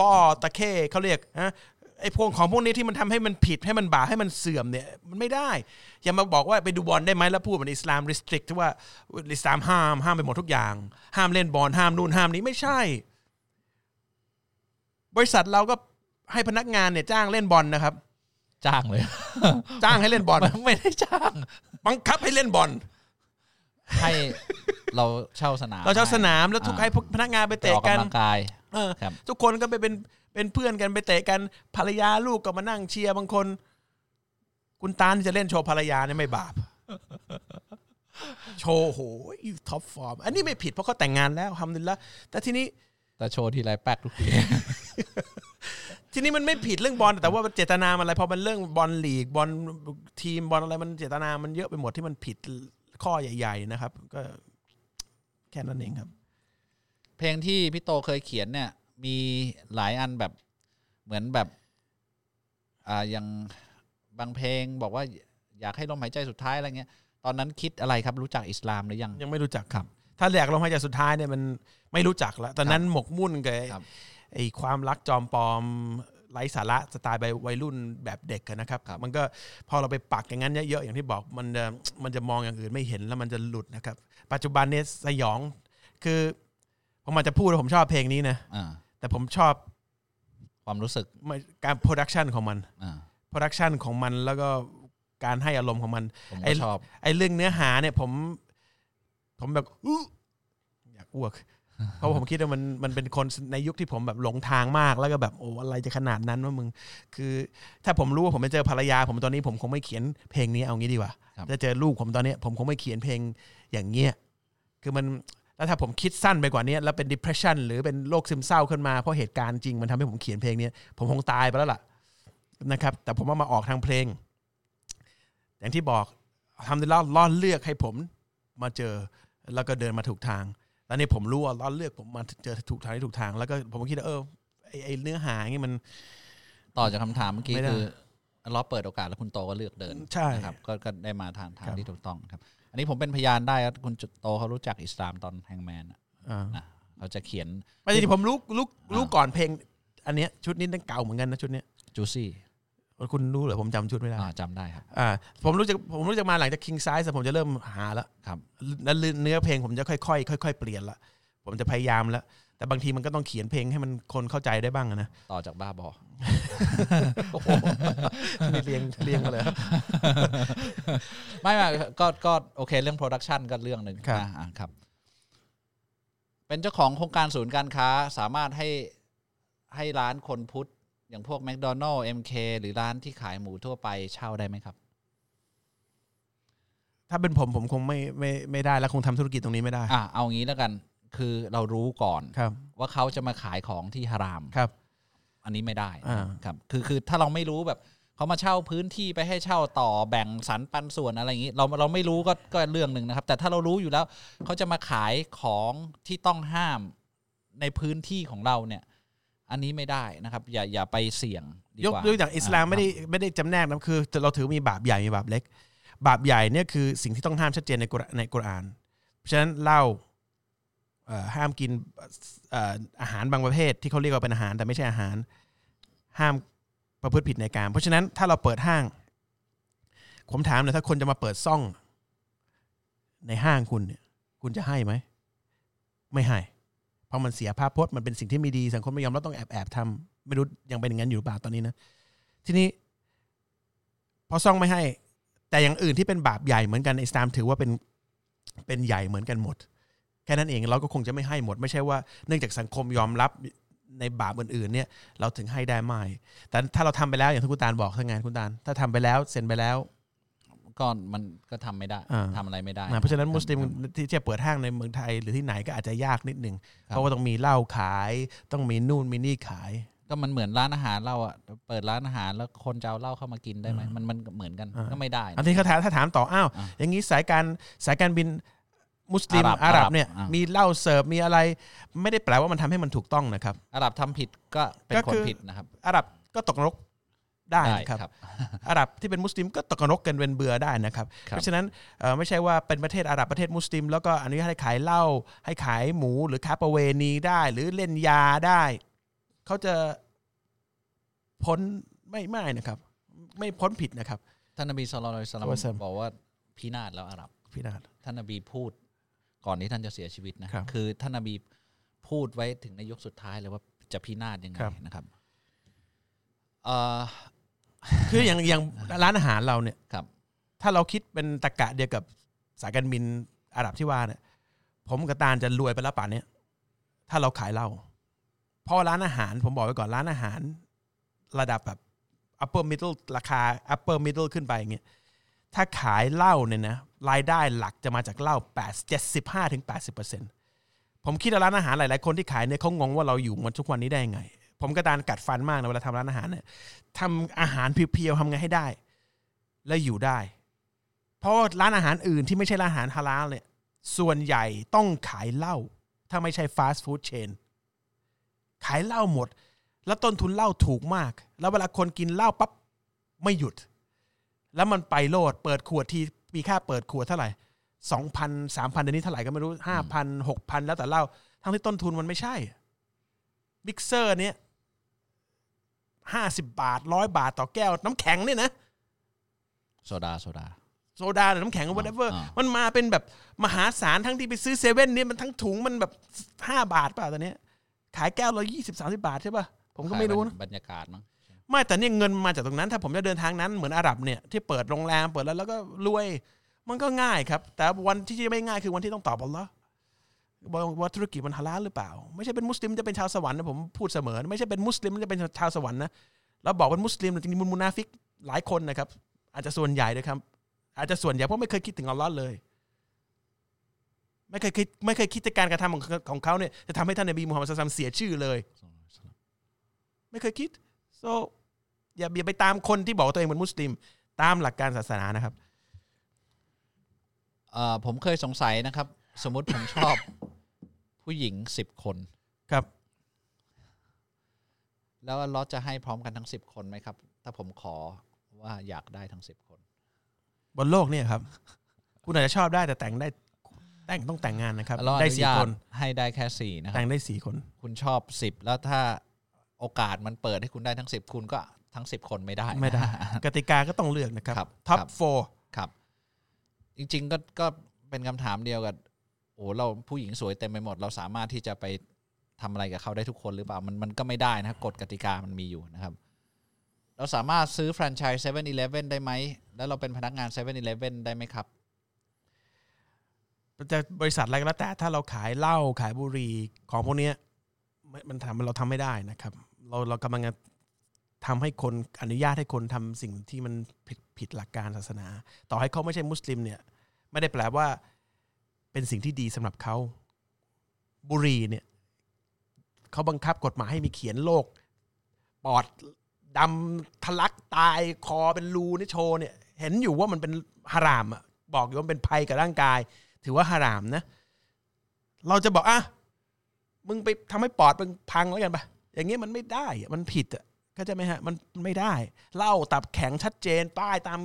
ล่อตะเข้เขาเรียกนะไอ้พวกของพวกนี้ที่มันทำให้มันผิดให้มันบาปให้มันเสื่อมเนี่ยมันไม่ได้ อย่ามาบอกว่าไปดูบอลได้ไหมแล้วพูดเหมือนอิสลาม restrict ที่ว่าอิสลามห้ามห้ามไปหมดทุกอย่าง ห้ามเล่นบอลห้ามนู่นห้ามนี้ไม่ใช่ บริษัทเราก็ ให้พนักงานเนี่ยจ้างเล่นบอลนะครับ จ้างเลย จ้างให้เล่นบอลไม่ได้จ้าง บังคับให้เล่นบอลให้เราเช่าสนาม เราเช่าสนามแล้วทุกอ่ให้พวกพนักงานไปไปอเตะอกกันกำลังกายเออครับทุกคนก็ไปเป็นเป็นเพื่อนกันไปเตะกันภรรยาลูกก็มานั่งเชียร์บางคน คุณตาลจะเล่นโชว์ภรรยาเนี่ยไม่บาปโชว์โห top form อันนี้ไม่ผิดเพราะเขาแต่งงานแล้วทำดีละแต่ทีนี้ แต่โชว์ทีไรแป๊กทุกที ทีนี้มันไม่ผิดเรื่องบอลแต่ว่าเจตนามันอะไรพอมันเรื่องบอลลีกบอลทีมบอลอะไรมันเจตนามันเยอะไปหมดที่มันผิดข้อใหญ่ ๆ นะครับ ก็แค่นั้นเองครับ เพลงที่พี่โตเคยเขียนเนี่ย มีหลายอันแบบเหมือนแบบ อ่าอย่างบางเพลงบอกว่าอยากให้ลมหายใจสุดท้ายอะไรเงี้ย ตอนนั้นคิดอะไรครับรู้จักอิสลามหรือยังยังไม่รู้จักครับ ถ้าแหลกลงมาจากสุดท้ายเนี่ยมันไม่รู้จักแล้วตอนนั้นหมกมุ่นกับครับ ไอ้ความรักจอมปลอมไร้สาระสไตล์ใบวัยรุ่นแบบเด็กอะนะครับครับ มันก็พอเราไปปักอย่างนั้นเยอะๆอย่างที่บอกมันจะมันจะมองอย่างอื่นไม่เห็นแล้วมันจะหลุดนะครับ ปัจจุบันเนี่ยสยองคือผมอาจจะพูดว่าผมชอบเพลงนี้นะอ่าแต่ผมชอบความรู้สึกการ production ของมันอ่า production ของมันแล้วก็การให้อารมณ์ของมันผมไอ้ก็ชอบไอ้เรื่องเนื้อหาเนี่ยผม ผมแบบอื้ออยากอ้วก เพราะผมคิดว่ามันมันเป็นคนในยุคที่ผมแบบหลงทางมากแล้วก็แบบโอ้อะไรจะขนาดนั้นวะมึง คือ ถ้าผมรู้ว่าผมจะเจอภรรยา ผมตอนนี้ผมคงไม่เขียนเพลงนี้เอางี้ดีกว่าครับจะเจอลูกผมตอนนี้ ผมคงไม่เขียนเพลงอย่างเงี้ยคือมันแล้วถ้าผมคิดสั้นไปกว่านี้แล้วเป็น depression หรือเป็นโรคซึมเศร้าขึ้นมาเพราะเหตุการณ์จริงมันทำให้ผมเขียนเพลงนี้ผมคงตายไปแล้วล่ะนะครับ แต่ผมว่ามาออกทางเพลง อย่างที่บอกทำได้ล่อล่อเลือกให้ผมมาเจอแล้วก็เดินมาถูกทาง แล้วนี่ผมรู้ว่าล่อเลือกผมมาเจอถูกทางที่ถูกทาง แล้วก็ผมก็คิดว่าเออไอ้ไอ้เนื้อหาอย่างงี้มัน ต่อจากคำถามเมื่อกี้ไม่ได้คือเราเปิดโอกาสแล้วคุณโตก็เลือกเดินใช่นะครับก็ก็ได้มาทางทางครับ ที่ถูกต้องครับ อันนี้ผมเป็นพยานได้ครับคุณโตเขารู้จักอิสลามตอนแฮงแมนอะอ่านะเขาจะเขียน ไม่ใช่ผมรู้รู้รู้อ่าก่อนเพลง อันเนี้ยชุดนี้ตั้งเก่าเหมือนกันนะชุดเนี้ยจูซี่ คุณรู้เหรอผมจำชุดไม่ได้อ่าจำได้ครับอ่าผมรู้จักผมรู้จักมาหลังจาก King Size แต่ผมจะเริ่มหาแล้วครับแล้วเนื้อเพลงผมจะค่อยๆค่อยๆเปลี่ยนละผมจะพยายามแล้วแต่บางทีมันก็ต้องเขียนเพลงให้มันคนเข้าใจได้บ้างอะนะต่อจากบ้าบอโอ้โหนี่เรียงเรียงมาเลยไม่ไม่ก็ก็โอเคเรื่อง production ก็เรื่องหนึ่งครับนะอะครับ เป็นเจ้าของโครงการศูนย์การค้าสามารถให้ให้ร้านคนพุทธ อย่างพวกแมคโดนัลด์เอ็มเคหรือร้านที่ขายหมูทั่วไปเช่าได้ไหมครับ ถ้าเป็นผมผมคงไม่ไม่ไม่ได้แล้วคงทำธุรกิจตรงนี้ไม่ได้ อะเอางี้แล้วกัน คือเรารู้ก่อนครับ ว่าเขาจะมาขายของที่ฮาราม ครับ อันนี้ไม่ได้อ่า ครับ คือคือถ้าเราไม่รู้แบบเขามาเช่าพื้นที่ไปให้เช่าต่อแบ่งสรรปันส่วนอะไรอย่างนี้ เราเราไม่รู้ก็ก็เรื่องหนึ่งนะครับ แต่ถ้าเรารู้อยู่แล้วเขาจะมาขายของที่ต้องห้ามในพื้นที่ของเราเนี่ย อันนี้ไม่ได้นะครับอย่าอย่าไปเสี่ยงดียกกว่ายกอย่างอิสลามไม่ได้ไม่ได้จำแนกนะคือ เราถือมีบาปใหญ่มีบาปเล็ก บาปใหญ่เนี่ยคือสิ่งที่ต้องห้ามชัดเจนในกุรในกุรอาน เพราะฉะนั้นเหล้าเอ่อห้ามกินเอ่ออาหารบางประเภทที่เขาเรียกว่าเป็นอาหารแต่ไม่ใช่อาหาร ห้ามประพฤติผิดในการ เพราะฉะนั้นถ้าเราเปิดห้าง ผมถามเลยถ้าคนจะมาเปิดซ่อง ในห้างคุณเนี่ย คุณจะให้ไหม ไม่ให้เพราะมันเสียภาพพจน์มันเป็นสิ่งที่ไม่ดีสังคมไม่ยอมเราต้องแอบแอบทำไม่รู้ยังเป็นอย่างนั้นอยู่หรือเปล่าตอนนี้นะทีนี้ พอซ่องไม่ให้ แต่อย่างอื่นที่เป็นบาปใหญ่เหมือนกันอิสลามถือว่าเป็นเป็นใหญ่เหมือนกันหมด แค่นั้นเองเราก็คงจะไม่ให้หมด ไม่ใช่ว่าเนื่องจากสังคมยอมรับในบาปอื่นๆเนี่ยเราถึงให้ได้ไม่แต่ถ้าเราทำไปแล้วอย่างที่คุณตาลบอกทางงานคุณตาลถ้าทำไปแล้วเซ็นไปแล้ว ก็มันก็ทำไม่ได้อ่าทำอะไรไม่ได้นะเพราะฉะนั้นคบมุสลิมครับที่จะเปิดห้างในเมืองไทยหรือที่ไหนก็อาจจะยากนิดหนึ่งครับเพราะว่าต้องมีเหล้าขาย ต้องมีนู่นมีนี่ขาย ก็มันเหมือนร้านอาหารเราอะเปิดร้านอาหารแล้วคนจะเอาเหล้าเข้ามากินได้ไหมมันมันเหมือนกันอ่าก็ไม่ได้อันนี้เขาถามถ้าถามต่ออ้าวอะอย่างนี้สายการสายการบินมุสลิมอาหรับอาหรับอาหรับเนี่ยอ่ามีมีเหล้าเสิร์ฟมีอะไร ไม่ได้แปลว่ามันทำให้มันถูกต้องนะครับอาหรับทำผิดก็เป็นก็คนคือผิดนะครับอาหรับก็ตกนรก ได้ได้นะครับครับอาหรับที่เป็นมุสลิมก็ตกนรกกันเป็นเบื่อได้นะครับครับเพราะฉะนั้นเอ่อไม่ใช่ว่าเป็นประเทศอาหรับประเทศมุสลิม แล้วก็อนุญาตให้ขายเหล้าให้ขายหมูหรือค้าประเวณีได้ หรือเล่นยาได้เขาจะพ้นไม่ไม่นะครับ ไม่พ้นผิดนะครับท่านนบีสุลต่านละอัลลอฮุอะลัยฮิวะซัลลัมบอกว่าพินาศแล้วอาหรับพี่นาฏท่านนบีพูดก่อนที่ท่านจะเสียชีวิตนะครับคือท่านนบีพูดไว้ถึงในยุคสุดท้ายเลยว่าจะพินาศยังไงครับนะครับเอ่อ คืออย่างอย่างร้านอาหารเราเนี่ยครับ ถ้าเราคิดเป็นตะกะเดียวกับสายการบินอาหรับที่ว่าเนี่ย ผมกับตาลจะรวยไปแล้วป่านเนี้ยถ้าเราขายเหล้าเพราะว่าร้านอาหารผมบอกไว้ก่อนร้านอาหาร ระดับแบบ upper middle ราคา upper middle ขึ้นไปอย่างเงี้ยถ้าขายเหล้าเนี่ยนะรายได้หลักจะมาจากเหล้า8 75ถึง80เปอร์เซ็นต์ผมคิดว่าร้านอาหารหลาย ๆ คนที่ขายเนี่ยเขางงว่าเราอยู่มันทุกวันนี้ได้ยังไง ผมกับตาลกัดฟันมากนะเวลาทำร้านอาหารเนี่ยทำอาหารเพียวๆทำไงให้ได้ แล้วอยู่ได้ เพราะร้านอาหารอื่นที่ไม่ใช่ร้านอาหารฮาลาลเนี่ยส่วนใหญ่ต้องขายเหล้าถ้าไม่ใช่ฟาสต์ฟู้ดเชนขายเหล้าหมด แล้วต้นทุนเหล้าถูกมาก แล้วเวลาคนกินเหล้าปั๊บไม่หยุด แล้วมันไปโลดเปิดขวดทีมีค่าเปิดขวดเท่าไหร่สองพันสามพันเดี๋ยวนี้เท่าไหร่ก็ไม่รู้ห้าพันหกพันแล้วแต่เหล้าทั้งที่ต้นทุนมันไม่ใช่มิกเซอร์เนี้ย ห้าสิบบาทร้อยบาทต่อแก้ว น้ำแข็งเนี่ยนะ โซดาโซดาโซดาหรือน้ำแข็ง whatever อ่ามันมาเป็นแบบมหาศาลทั้งที่ไปซื้อเซเว่นเนี่ยมันทั้งถุงมันแบบห้าบาทเปล่าตอนเนี้ย ขายแก้วละยี่สิบสามสิบบาทใช่ป่ะผมก็ไม่รู้นะบรรยากาศมั้งไม่แต่เนี่ยเงินมาจากตรงนั้น ถ้าผมจะเดินทางนั้นเหมือนอาหรับเนี่ยที่เปิดโรงแรมเปิดแล้วแล้วก็รวย มันก็ง่ายครับ แต่วันที่จะไม่ง่ายคือวันที่ต้องตอบอัลลอฮ์ ว่าว่าธุรกิจมันฮาลาลหรือเปล่า ไม่ใช่เป็นมุสลิมจะเป็นชาวสวรรค์นะผมพูดเสมอ ไม่ใช่เป็นมุสลิมจะเป็นชาวสวรรค์นะแล้วบอกเป็นมุสลิมจริงๆมุนมุนาฟิกหลายคนนะครับ อาจจะส่วนใหญ่ด้วยครับ อาจจะส่วนใหญ่เพราะไม่เคยคิดถึงอัลลอฮ์เลย ไม่เคยคิดไม่เคยคิดในการกระทำของของเขาเนี่ยจะทำให้ท่านนบีมูฮัมมัดศ็อลลัลลอฮุลัยฮิวะซัมเสียชื่อเลย ไม่เคยคิด so อย่าอย่าไปตามคนที่บอกตัวเองเป็นมุสลิม ตามหลักการศาสนานะครับเอ่อผมเคยสงสัยนะครับ สมมุติผมชอบ ผู้หญิงสิบคนครับ แล้วเราจะให้พร้อมกันทั้งสิบคนไหมครับ ถ้าผมขอว่าอยากได้ทั้งสิบคน บนโลกเนี่ยครับ คุณอาจจะชอบได้แต่แต่งได้แต่งต้องแต่งงานนะครับ เราอได้นุสี่ญาคตนให้ได้แค่สี่นะครัแต่บงได้สี่คน คุณชอบสิบแล้วถ้าโอกาสมันเปิดให้คุณได้ทั้งสิบคุณก็ทั้งสิบคนไม่ได้ ไม่ได้ กติกาก็ต้องเลือกนะครับครับท็อปครับ โฟครับ จริง ๆ ก็ก็เป็นคำถามเดียวกับโอ้เราผู้หญิงสวยเต็มไปหมด เราสามารถที่จะไปทำอะไรกับเขาได้ทุกคนหรือเปล่า มันมันก็ไม่ได้นะกฎกติกามันมีอยู่นะครับ เราสามารถซื้อแฟรนไชส์7 e เ e ่ e ได้ไหม แล้วเราเป็นพนักงาน7 e เ e ่ e ได้ไหมครับจะบริษัทอะไรก็แล้วแต่ถ้าเราขายเหล้าขายบุหรี่ของพวกนี้มันทำเราทำไม่ได้นะครับ เราเรากำลังทำให้คนอนุญาตให้คนทำสิ่งที่มันผิดผิดหลักการศาสนา ต่อให้เขาไม่ใช่มุสลิมเนี่ย ไม่ได้แปลว่า เป็นสิ่งที่ดีสำหรับเขาบุหรี่เนี่ยเขาบังคับกฎหมายให้มีเขียนโรคปอดดำทะลักตายคอเป็นรูนี่โชว์เนี่ยเห็นอยู่ว่ามันเป็นฮารามอะบอกอยู่ว่ามันเป็นภัยกับร่างกาย ถือว่าฮารามนะ เราจะบอกอะมึงไปทำให้ปอดมึงพังแล้วกันปะอย่างงี้มันไม่ได้มันผิดอะเข้าใจไหมฮะมันไม่ได้เหล้าตับแข็งชัดเจนป้ายตาม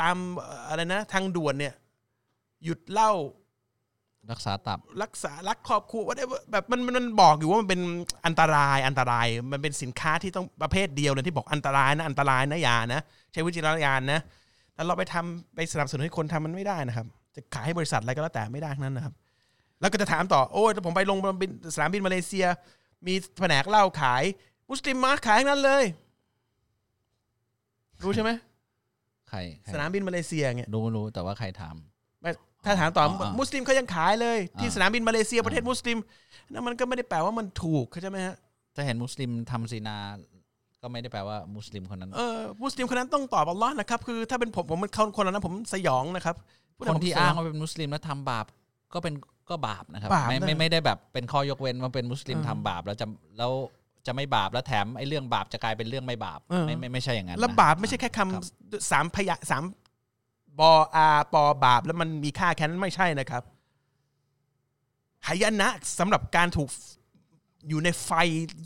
ตามเอ่ออะไรนะ ทางด่วนเนี่ย หยุดเหล้า รักษาตับ รักษารักครอบครัว whatever แบบมันมันมันบอกอยู่ว่ามันเป็นอันตรายอันตราย มันเป็นสินค้าที่ต้องประเภทเดียวเลยที่บอกอันตรายนะอันตรายนะอย่านะใช้วิจารณญาณนะแต่เราไปทำไปสนับสนุนให้คนทำมันไม่ได้นะครับ จะขายให้บริษัทอะไรก็แล้วแต่ไม่ได้ทั้งนั้นนะครับ แล้วก็จะถามต่อโอ้ยถ้าผมไปลงบินสนามบินมาเลเซีย มีแผนกเหล้าขาย มุสลิมมาขายทั้งนั้นเลย รู้ใช่ไหมใครใครสนามบินมาเลเซียเงี้ยรู้รู้แต่ว่าใครถามไม่ ถ้าถามต่ออ่ามุสลิมเขายังขายเลย ที่อ่าสนามบินมาเลเซียประเทศมุสลิมนั่นมันก็ไม่ได้แปลว่ามันถูกเข้าใจไหมฮะถ้าเห็นมุสลิมทำซีนา ก็ไม่ได้แปลว่ามุสลิมคนนั้นเออมุสลิมคนนั้นต้องตอบอัลลอฮ์นะครับ คือถ้าเป็นผมผมเป็นคนคนนั้นผมสยองนะครับพูดคถึนผมที่สยอ้างว่าเป็นมุสลิมแล้วทำบาปก็เป็นก็บาปนะครับบาปไม่นะไม่ไม่ได้แบบเป็นข้อยกเว้นว่าเป็นมุสลิมเออทำบาปแล้วจะแล้วจะไม่บาปแล้วแถมไอ้เรื่องบาปจะกลายเป็นเรื่องไม่บาปเออไม่ไม่ไม่ใช่อย่างนั้นแล้วนะบาปไม่ใช่แค่คำครับสามพยะสาม บออาปอบาป แล้วมันมีค่าแค่นั้นไม่ใช่นะครับหายนะสำหรับการถูกอยู่ในไฟ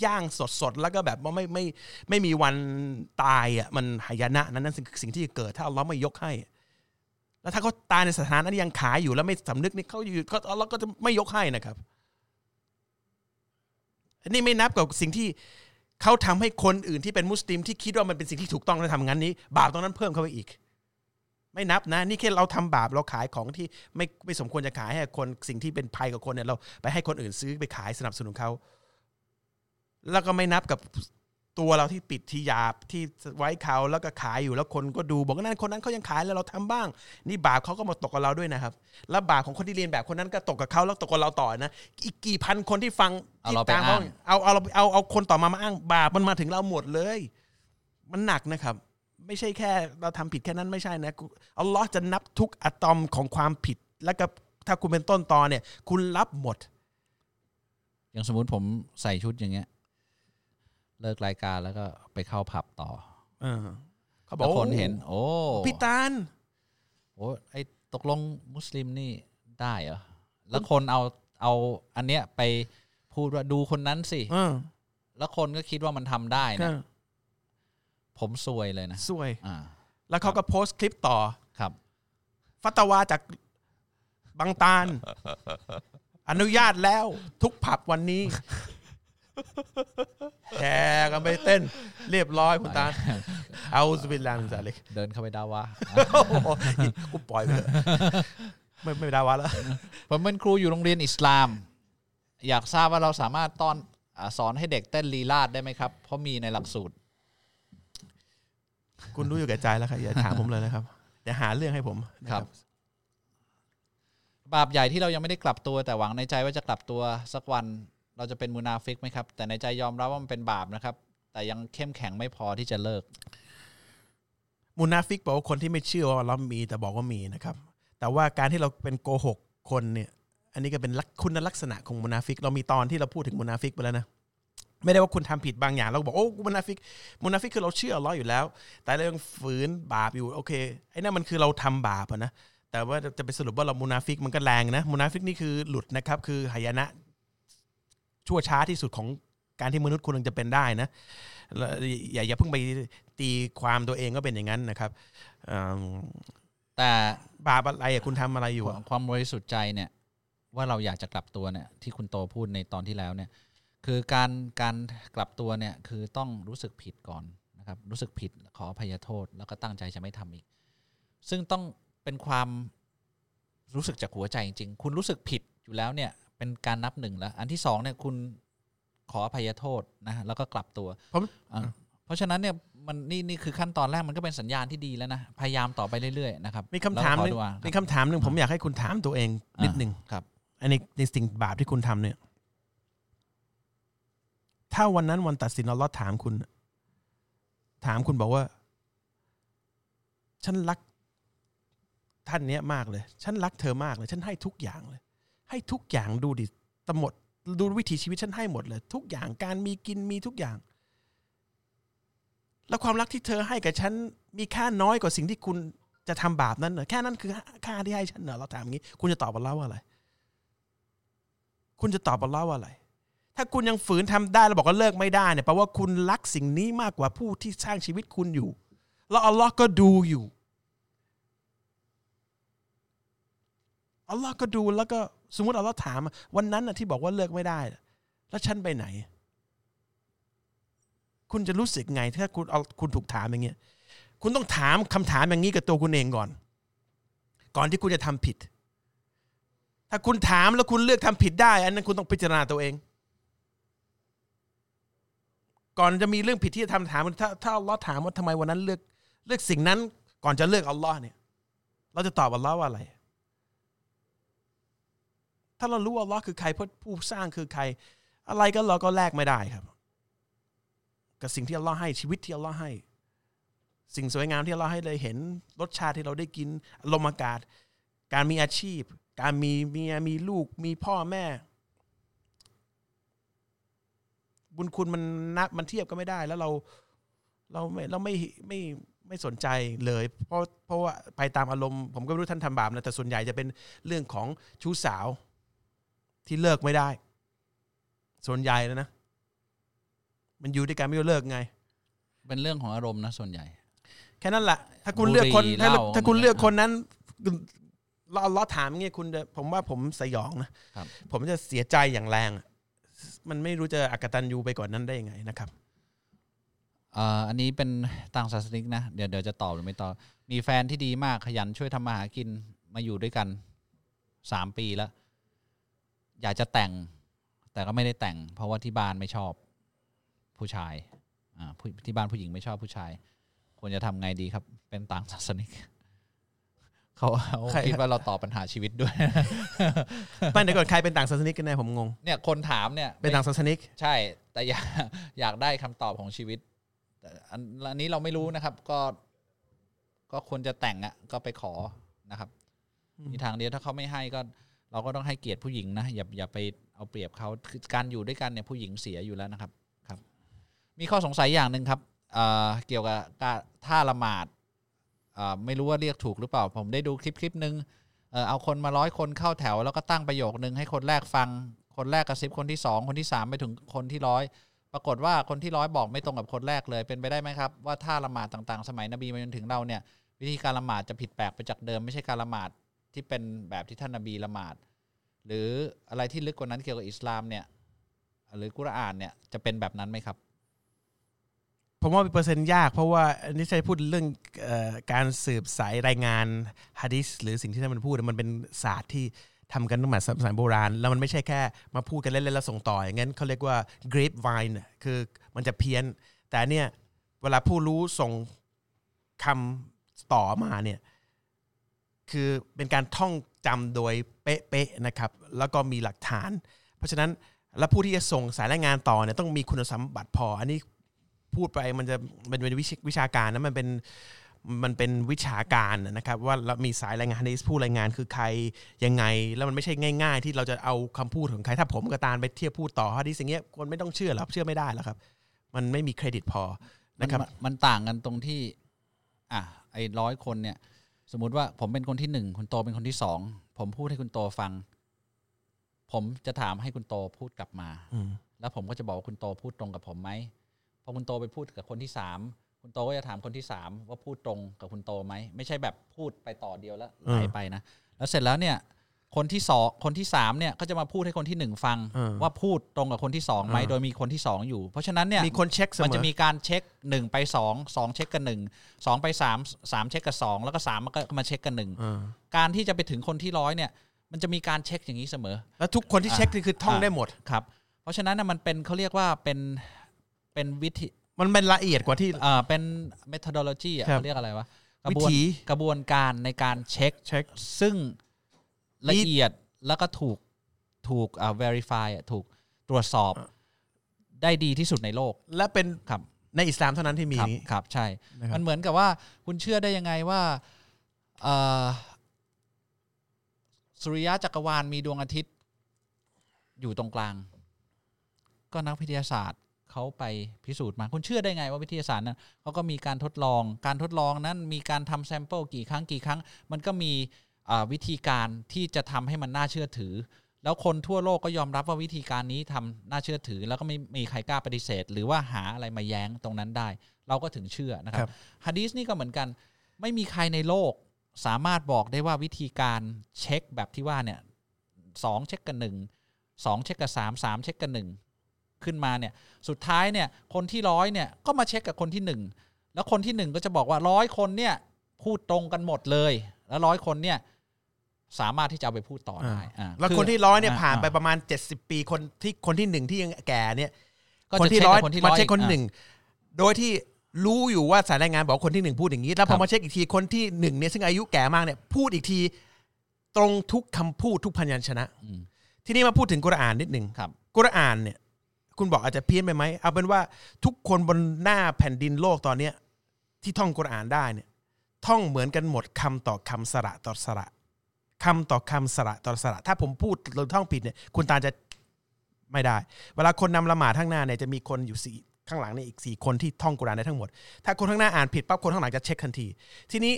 ย่างสดๆ แล้วก็แบบว่าไม่ไม่ไม่มีวันตายอะมันหายนะนั้นนั่นคือสิ่งที่เกิด ถ้าเลอฮ์ไม่ยกให้ แล้วถ้าเขาตายในสถานะที่ยังขายอยู่แล้วไม่สำนึกนี่เขาอยู่เขาเลอฮ์ก็จะไม่ยกให้นะครับนนี้ไม่นับกับสิ่งที่เขาทำให้คนอื่นที่เป็นมุสลิมที่คิดว่ามันเป็นสิ่งที่ถูกต้องแล้วทำงั้นนี้ บาปตรงนั้นเพิ่มเข้าไปอีก ไม่นับนะ นี่แค่เราทำบาปเราขายของที่ไม่ไม่สมควรจะขายให้คนสิ่งที่เป็นภัยกับคนเนี่ยเราไปให้คนอื่นซื้อไปขายสนับสนุนเขาแล้วก็ไม่นับกับตัวเราที่ปิดที่หยาบที่ไว้เขาแล้วก็ขายอยู่แล้วคนก็ดูบอกว่านั่นคนนั้นเขายังขายแล้วเราทำบ้าง นี่บาปเขาก็มาตกกับเราด้วยนะครับ แล้วบาปของคนที่เรียนแบบคนนั้นก็ตกกับเขาแล้วตกกับเราต่อนะอีกกี่พันคนที่ฟังเอาที่เราไปตามอ้างเอาเอาเราเอาเอาคนต่อมามาอ้างบาปมันมาถึงเราหมดเลย มันหนักนะครับ ไม่ใช่แค่เราทำผิดแค่นั้นไม่ใช่นะกูอัลลอฮ์จะนับทุกอะตอมของความผิด แล้วก็ถ้าคุณเป็นต้นตอเนี่ย คุณรับหมด อย่างสมมุติผมใส่ชุดอย่างเงี้ย เลิกรายการแล้วก็ไปเข้าผับต่อเออเขาบอแล้กวคนโอ้เห็น โอ้พี่ตาลโอ้ไอตกลงมุสลิมนี่ได้เหรอแล้วคนเอาเอาอันเนี้ยไปพูดว่าดูคนนั้นสิเออแล้วคนก็คิดว่ามันทำได้ก็นะ ผมซวยเลยนะสวย อ่า แล้วเขาก็โพสต์คลิปต่อ ครับ ฟัตวาจากบางตาล อนุญาตแล้วทุกผับวันนี้ แชร์กันไปเต้น เรียบร้อยคุณตาลเอาสบิลลามินซาเล็กเดินเข้าไปดาวะกูปล่อยไปเถอะไม่ไม่ได้วะแล้วผมเป็นครูอยู่โรงเรียนอิสลาม อยากทราบว่าเราสามารถตอนอาสอนให้เด็กเต้นลีลาดได้ไหมครับ เพราะมีในหลักสูตร คุณรู้อยู่แก่ใจแล้วครับอย่าถามผมเลยนะครับอย่าหาเรื่องให้ผมนะครับ บาปใหญ่ที่เรายังไม่ได้กลับตัว แต่หวังในใจว่าจะกลับตัวสักวันเราจะเป็นมุนาฟิกไหมครับ แต่ในใจยอมรับว่ามันเป็นบาปนะครับ แต่ยังเข้มแข็งไม่พอที่จะเลิกมุนาฟิกบอกว่าคนที่ไม่เชื่อว่าเรามีแต่บอกว่ามีนะครับ แต่ว่าการที่เราเป็นโกหกคนเนี่ย อันนี้ก็เป็นลักคุณลักษณะของมุนาฟิก เรามีตอนที่เราพูดถึงมุนาฟิกไปแล้วนะ ไม่ได้ว่าคุณทำผิดบางอย่างเราบอกโอ้มุนาฟิกมุนาฟิกคือเราเชื่ออัลลอฮ์อยู่แล้ว แต่เรายังฝืนบาปอยู่โอเคไอ้นั่นมันคือเราทำบาปนะแต่ว่าจะไปสรุปว่าเรามุนาฟิกมันก็แรงนะมุนาฟิกนี่คือหลุดนะครับคือหายนะชั่วช้าที่สุดของการที่มนุษย์คนหนึ่งจะเป็นได้นะแล้วอย่าอย่าเพิ่งไปตีความตัวเองก็เป็นอย่างนั้นนะครับแต่บาปอะไรคุณทำอะไรอยู่ความบริสุทธิ์ใจเนี่ย ว่าเราอยากจะกลับตัวเนี่ย ที่คุณโตพูดในตอนที่แล้วเนี่ย คือการการกลับตัวเนี่ยคือต้องรู้สึกผิดก่อนนะครับรู้สึกผิดขออภัยโทษ แล้วก็ตั้งใจจะไม่ทำอีก ซึ่งต้องเป็นความรู้สึกจากหัวใจจริงๆคุณรู้สึกผิดอยู่แล้วเนี่ยเป็นการนับหนึ่งแล้ว อันที่สองเนี่ยคุณขออภัยโทษนะฮะแล้วก็กลับตัวผมอ่าเพราะฉะนั้นเนี่ยมันนี่นี่คือขั้นตอนแรกมันก็เป็นสัญญาณที่ดีแล้วนะพยายามต่อไปเรื่อยๆนะครับมีคำถามหแล้วนึ่ก็งขอดูอะมีคำถามหนึ่งผมอยากให้คุณถามตัวเองนิดหนึ่งครับอันนี้ในสิ่งบาปที่คุณทำเนี่ย ถ้าวันนั้นวันตัดสินอัลลอฮ์ถามคุณ ถามคุณบอกว่า ฉันรักท่านเนี้ยมากเลย ฉันรักเธอมากเลย ฉันให้ทุกอย่างเลย ให้ทุกอย่างดูดิตหมด ดูวิถีชีวิตฉันให้หมดเลย ทุกอย่างการมีกินมีทุกอย่าง แล้วความรักที่เธอให้กับฉันมีค่าน้อยกว่าสิ่งที่คุณจะทำบาปนั้นเหรอแค่นั้นคือค่าที่ให้ฉันเหรอเราถามอย่างนี้ คุณจะตอบอัลเลอฮ์ว่าอะไร คุณจะตอบอัลเลอฮ์ว่าอะไร ถ้าคุณยังฝืนทำได้แล้วบอกว่าเลิกไม่ได้เนี่ยแปลว่าคุณรักสิ่งนี้มากกว่าผู้ที่สร้างชีวิตคุณอยู่ แล้วอัลลอฮ์ก็ดูอยู่อัลลอฮ์ก็ดูแล้วก็สมมติอัลลอฮ์ถาม วันนั้นนะที่บอกว่าเลิกไม่ได้ แล้วฉันไปไหน คุณจะรู้สึกไง ถ้าคุณเอาคุณถูกถามอย่างเงี้ยคุณต้องถามคำถามอย่างนี้กับตัวคุณเองก่อน ก่อนที่คุณจะทำผิด ถ้าคุณถามแล้วคุณเลือกทำผิดได้ อันนั้นคุณต้องพิจารณาตัวเอง ก่อนจะมีเรื่องผิดที่จะทำถามถ้าถ้าอัลลอฮ์ถามว่าทำไมวันนั้นเลือกเลือกสิ่งนั้น ก่อนจะเลือกอัลลอฮ์เนี่ย เราจะตอบอัลลอฮ์ว่าอะไร ถ้าเรารู้ว่าอัลลอฮ์คือใครผู้สร้างคือใคร อะไรก็เราก็แลกไม่ได้ครับ กับสิ่งที่อัลลอฮ์ให้ชีวิตที่อัลลอฮ์ให้ สิ่งสวยงามที่อัลลอฮ์ให้เลยเห็นรสชาติที่เราได้กินลมอากาศ การมีอาชีพ การมีเมียมีลูกมีพ่อแม่ บุญคุณมันนับมันเทียบก็ไม่ได้ แล้วเราเราไม่เราไม่ไม่ไม่สนใจเลย เพราะเพราะว่าไปตามอารมณ์ผมก็ไม่รู้ท่านทำบาปนะแต่ส่วนใหญ่จะเป็นเรื่องของชู้สาวที่เลิกไม่ได้ ส่วนใหญ่แล้วนะ มันอยู่ด้วยกันไม่รู้เลิกไง เป็นเรื่องของอารมณ์นะส่วนใหญ่ แค่นั้นแหละถ้าคุณบุหรี่เลือกคนถ้าเหล้าถ้าคุณมันเลือกคนนั้นเราเราถามอย่างเงี้ยคุณจะผมว่าผมสยองนะครับผมจะเสียใจอย่างแรงอะ มันไม่รู้จะอักตันยูไปกว่านนั้นได้ยังไงนะครับอันนี้เป็นต่างศาสนิกนะ เดี๋ยวเดี๋ยวจะตอบหรือไม่ตอบ มีแฟนที่ดีมากขยันช่วยทำมาหากินมาอยู่ด้วยกันสามปีแล้ว อยากจะแต่ง แต่ก็ไม่ได้แต่ง เพราะว่าที่บ้านไม่ชอบผู้ชายอ่าที่บ้านผู้หญิงไม่ชอบผู้ชาย ควรจะทำไงดีครับ เป็นต่างศาสนิก เขาเขาใคร คิดว่าเราตอบปัญหาชีวิตด้วยไม่เดี๋ยวก่อนใครเป็นต่างศาสนิกกันแน่ผมงง เนี่ยคนถามเนี่ยเป็นต่างศาสนิก ใช่ แต่อยากอยากได้คำตอบของชีวิตแต่อันอันนี้เราไม่รู้นะครับ ก็ก็ควรจะแต่งอะ ก็ไปขอนะครับ อืม มีทางเดียวถ้าเขาไม่ให้ก็ เราก็ต้องให้เกียรติผู้หญิงนะอย่าอย่าไปเอาเปรียบเขาคือการอยู่ด้วยกันเนี่ยผู้หญิงเสียอยู่แล้วนะครับครับ มีข้อสงสัยอย่างหนึ่งครับเอ่อเกี่ยวกับการท่าละหมาดเอ่อ ไม่รู้ว่าเรียกถูกหรือเปล่า ผมได้ดูคลิปคลิปหนึ่งเออเอาคนมาร้อยคนเข้าแถว แล้วก็ตั้งประโยคนึงให้คนแรกฟัง คนแรกกระซิบคนที่สองคนที่สามไปถึงคนที่ร้อยปรากฏว่าคนที่ร้อยบอกไม่ตรงกับคนแรกเลยเป็นไปได้ไหมครับ ว่าท่าละหมาดต่างๆ สมัยนบีมาจนถึงเราเนี่ยวิธีการละหมาดจะผิดแปลกไปจากเดิมไม่ใช่การละหมาดที่เป็นแบบที่ท่านนบีละหมาด หรืออะไรที่ลึกกว่านั้นเกี่ยวกับอิสลามเนี่ยหรือกุรอานเนี่ยจะเป็นแบบนั้นไหมครับ ผมว่าเป็นเปอร์เซ็นต์ยาก เพราะว่าอันนี้ใช้พูดเรื่องอการสืบสายรายงานฮะดิษหรือสิ่งที่ท่านมันพูดมันเป็นศาสตร์ที่ทำกันตั้งแต่สมัยโบราณ แล้วมันไม่ใช่แค่มาพูดกันเล่นๆแล้วส่งต่อ อย่างนั้นเขาเรียกว่า grapevine น่ะคือมันจะเพี้ยน แต่เนี่ยเวลาผู้รู้ส่งคำต่อมาเนี่ยคือเป็นการท่องจำโดยเป๊ะๆนะครับ แล้วก็มีหลักฐาน เพราะฉะนั้นแล้วผู้ที่จะส่งสายรายงานต่อเนี่ยต้องมีคุณสมบัติพอ อันนี้ พูดไปมันจะมันเป็นวิชวิชาการนะมันเป็นมันเป็นวิชาการนะครับว่าเรามีสายรายงานในผู้รายงานคือใครยังไง แล้วมันไม่ใช่ง่าย ๆ ที่เราจะเอาคำพูดของใครถ้าผมกับตาลไปเทียบพูดต่อฮะดิสิ่งเงี้ยคนไม่ต้องเชื่อหรอกเชื่อไม่ได้หรอกครับ มันไม่มีเครดิตพอมันนะครับมันมันต่างกันตรงที่ อะไอ้ร้อยคนเนี่ย สมมุติว่าผมเป็นคนที่หนึ่งคุณโตเป็นคนที่สองผมพูดให้คุณโตฟัง ผมจะถามให้คุณโตพูดกลับมาอืมแล้วผมก็จะบอกว่าคุณโตพูดตรงกับผมไหม พอคุณโตไปพูดกับคนที่สามคุณโตก็จะถามคนที่สามว่าพูดตรงกับคุณโตไหมไม่ใช่แบบพูดไปต่อเดียวแล้วไหลไปนะแล้วเสร็จแล้วเนี่ยคนที่สองคนที่สามเนี่ยก็จะมาพูดให้คนที่หนึ่งฟังเออว่าพูดตรงกับคนที่สองไหมเออโดยมีคนที่สองอยู่ เพราะฉะนั้นเนี่ยมีคนเช็คเสมอมันจะมีการเช็คหนึ่งไปสองสองเช็คกันหนึ่งสองไปสามสามเช็คกับสองแล้วก็สามมันก็มาเช็คกันหนึ่งเออการที่จะไปถึงคนที่ร้อยเนี่ย มันจะมีการเช็คอย่างนี้เสมอ แล้วทุกคนที่เช็คนี่คือท่องได้หมดครับ เพราะฉะนั้นนะมันเป็นเขาเรียกว่าเป็น เป็นวิธีมันเป็นละเอียดกว่าที่อ่าเป็น methodology อะครับเขาเรียกอะไรวะกระวิบวนถีกระบวนการในการเช็ค เช็ค ซึ่งละเอียดแล้วก็ถูกถูกอ่า verify อะถูกตรวจสอบอะได้ดีที่สุดในโลกและเป็นครับ ในอิสลามเท่านั้นที่มีครับนี้ ครับใช่ นะครับ มันเหมือนกับว่าคุณเชื่อได้ยังไงว่าเอ่อสุริยะจักรวาลมีดวงอาทิตย์อยู่ตรงกลาง ก็นักวิทยาศาสตร์ เขาไปพิสูจน์มาคุณเชื่อได้ไงว่าวิทยาศาสตร์นั้นเขาก็มีการทดลอง การทดลองนั้นมีการทำแซมเปิลกี่ครั้งกี่ครั้ง มันก็มีอ่าวิธีการที่จะทำให้มันน่าเชื่อถือ แล้วคนทั่วโลกก็ยอมรับว่าวิธีการนี้ทำน่าเชื่อถือ แล้วก็ไม่มีใครกล้าปฏิเสธ หรือว่าหาอะไรมาแย้งตรงนั้นได้ เราก็ถึงเชื่อนะคครัรับบฮะดีสนี่ก็เหมือนกัน ไม่มีใครในโลกสามารถบอกได้ว่าวิธีการเช็คแบบที่ว่าเนี่ยสองเช็คกันหนึ่งสองเช็คกับสามสามเช็คกันหนึ่ง ขึ้นมาเนี่ยสุดท้ายเนี่ยคนที่ร้อยเนี่ยก็มาเช็คกับคนที่หนึ่งแล้วคนที่หนึ่งก็จะบอกว่าร้อยคนเนี่ยพูดตรงกันหมมดเลย แล้วร้อยคนเนี่ยสามารถที่จะเอาไปพูดต่อได้อ่าแล้วอคนที่ร้อยเนี่ยาผ่านไปอ่ประมาณ 70 ปีคนที่คนที่หนึ่งที่ยังแก่เนี่ยก็คนจะที่เช็คร้อยกับคนที่มาร้อยเช็คคนอะหนึ่งโดยที่รู้อยู่ว่าสายรายงานบอกคนที่หนึ่งพูดอย่างนี้ แล้วคพรัอบมาเช็คอีกทีคนที่หนึ่งเนี่ยซึ่งอายุแก่มากเนี่ยพูดอีกทีตรงทุกคำพูดทุกพยัญชนะอืมทีนี้มาพูดถึงกุรอานนิดหนึ่งครับกุรอานเนี่ย คุณบอกอาจจะเพี้ยนไปไหมเอาเป็นว่าทุกคนบนหน้าแผ่นดินโลกตอนเนี้ยที่ท่องกุรอานได้เนี่ยท่องเหมือนกันหมดคำต่อคำสระต่อสระคำต่อคำสระต่อสระ ถ้าผมพูดหรือท่องผิดเนี่ยคุณตาจะไม่ได้ เวลาคนนำละหมาดข้างหน้าเนี่ยจะมีคนอยู่สี่ข้างหลังเนี่ยอีกสี่คนที่ท่องกุรอานได้ทั้งหมด ถ้าคนข้างหน้าอ่านผิดปั๊บคนข้างหลังจะเช็คทันที ทีนี้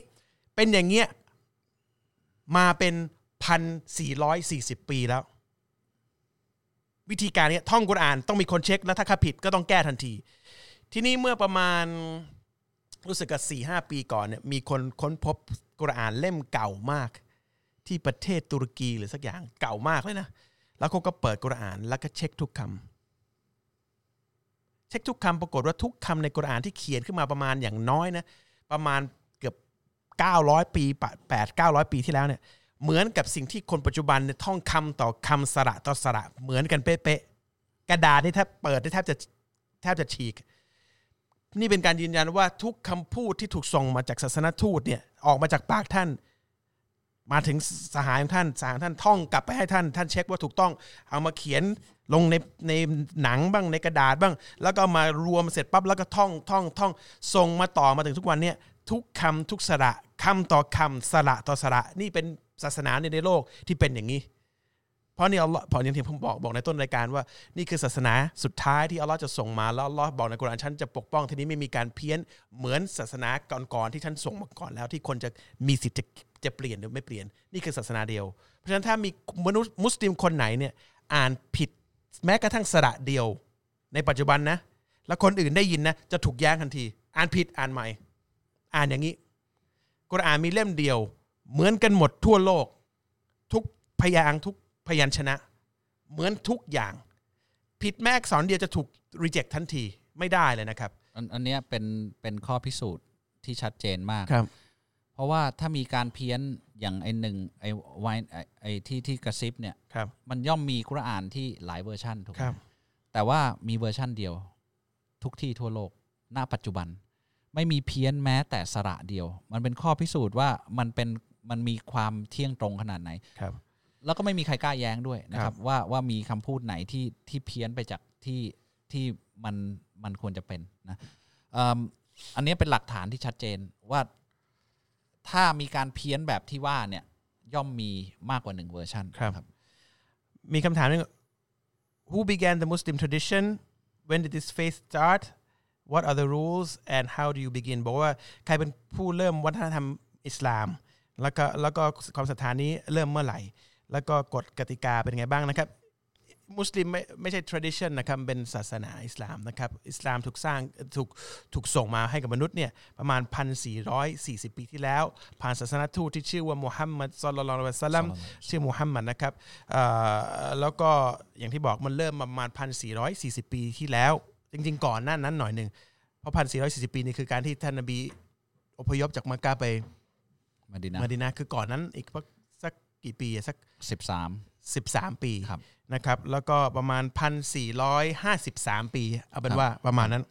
เป็นอย่างเงี้ยมาเป็นพันสี่ร้อยสี่สิบปีแล้ว วิธีการนี้ท่องกุรอานต้องมีคนเช็คแล้วถ้าข้าผิดก็ต้องแก้ทันที ทีนี้เมื่อประมาณรู้สึกกับสี่ห้าปีก่อนเนี่ยมีคนค้นพบกุรอานเล่มเก่ามาก ที่ประเทศตุรกีหรือสักอย่างเก่ามากเลยนะแล้วเขาก็เปิดกุรอานแล้วก็เช็คทุกคำเช็คทุกคำปรากฏว่าทุกคำในกุรอานที่เขียนขึ้นมาประมาณอย่างน้อยนะประมาณเกือบ900 ปี8 900 ปีที่แล้วเนี่ย เหมือนกับสิ่งที่คนปัจจุบันเนี่ยท่องคำต่อคำสระต่อสระเหมือนกันเป๊ะๆกระดาษนี่แทบเปิดได้แทบจะแทบจะฉีก นี่เป็นการยืนยันว่าทุกคำพูดที่ถูกส่งมาจากศาสนทูตเนี่ยออกมาจากปากท่าน มาถึงสหายของท่านสหายท่านท่องกลับไปให้ท่าน ท่านเช็คว่าถูกต้อง เอามาเขียนลงในในหนังบ้างในกระดาษบ้าง แล้วก็มารวมเสร็จปั๊บแล้วก็ท่องท่องท่องส่งมาต่อมาถึงทุกวันเนี่ยทุกคำทุกสระคำต่อคำสระต่อสระนี่เป็น ศาสนาในโลกที่เป็นอย่างนี้ เพราะนี่อัลลอฮ์พออย่างที่ผมบอกบอกในต้นรายการว่านี่คือศาสนาสุดท้ายที่อัลลอฮ์จะส่งมาแล้วอัลลอฮ์บอกในกุรอานฉันจะปกป้องทีนี้ไม่มีการเพี้ยนเหมือนศาสนาก่อนๆที่ท่านส่งมาก่อนแล้วที่คนจะมีสิทธิ์จะจะเปลี่ยนหรือไม่เปลี่ยน นี่คือศาสนาเดียว เพราะฉะนั้นถ้ามีมนุษย์มุสลิมคนไหนเนี่ยอ่านผิดแม้กระทั่งสระเดียว ในปัจจุบันนะ แล้วคนอื่นได้ยินนะจะถูกแย้งทันที อ่านผิดอ่านใหม่ อ่านอย่างนี้กุรอานมีเล่มเดียว เหมือนกันหมดทั่วโลก ทุกพยางค์ทุกพยัญชนะ เหมือนทุกอย่าง ผิดแม้อักษรเดียวจะถูก reject ทันทีไม่ได้เลยนะครับ อันอันเนี้ยเป็นเป็นข้อพิสูจน์ที่ชัดเจนมาก ครับ เพราะว่าถ้ามีการเพี้ยนอย่างไอหนึ่งไอไวไอ้ไอที่ที่กระซิบเนี่ย ครับ มันย่อมมีกุรอานที่หลายเวอร์ชันถูกไหมครับ แต่ว่ามีเวอร์ชันเดียว ทุกที่ทั่วโลก ณ ปัจจุบัน ไม่มีเพี้ยนแม้แต่สระเดียว มันเป็นข้อพิสูจน์ว่ามันเป็น มันมีความเที่ยงตรงขนาดไหนครับ แล้วก็ไม่มีใครกล้าแย้งด้วยนะคครัรับบว่าว่ามีคำพูดไหนที่ที่เพี้ยนไปจากที่ที่มันมันควรจะเป็นนะเอิ่มอันนี้เป็นหลักฐานที่ชัดเจนว่าถ้ามีการเพี้ยนแบบที่ว่าเนี่ย ย่อมมีมากกว่าหนึ่งเวอร์ชันครับมีคำถามหนึง Who began the Muslim tradition when did this faith start What are the rules and how do you begin บอกว่าใครเป็นผู้เริ่มวัฒนธรรมอิสลาม แล้วก็แล้วก็ความศรัทธานี้เริ่มเมื่อไหร่ แล้วก็กฎกติกาเป็นไงบ้างนะครับมุสลิมไม่ไม่ใช่ tradition นะครับเป็นศาสนาอิสลามนะครับอิสลามถูกสร้างถูกถูกส่งมาให้กับมนุษย์เนี่ยประมาณ 1,440 ปีที่แล้ว ผ่านศาสนทูตที่ชื่อว่ามุฮัมมัดศ็อลลัลลอฮุอะลัยฮิวะซัลลัมชื่อมูฮัมหมัดนะครับเอ่อแล้วก็อย่างที่บอกมันเริ่มประมาณพันสี่ร้อยสี่สิบปีที่แล้ว จริงๆ ก่อนหน้านั้นหน่อยหนึ่งเพราะพันสี่ร้อยสี่สิบปีนี่คือการที่ท่านนบีอพยพจากมักกะไป มาดินะมาดินาคือก่อนนั้นอีกสักกี่ปีอะสักสิบสามสิบสามปีครับนะครับ แล้วก็ประมาณพันสี่ร้อยห้าสิบสามปีเอาเป็นว่าประมาณนั้น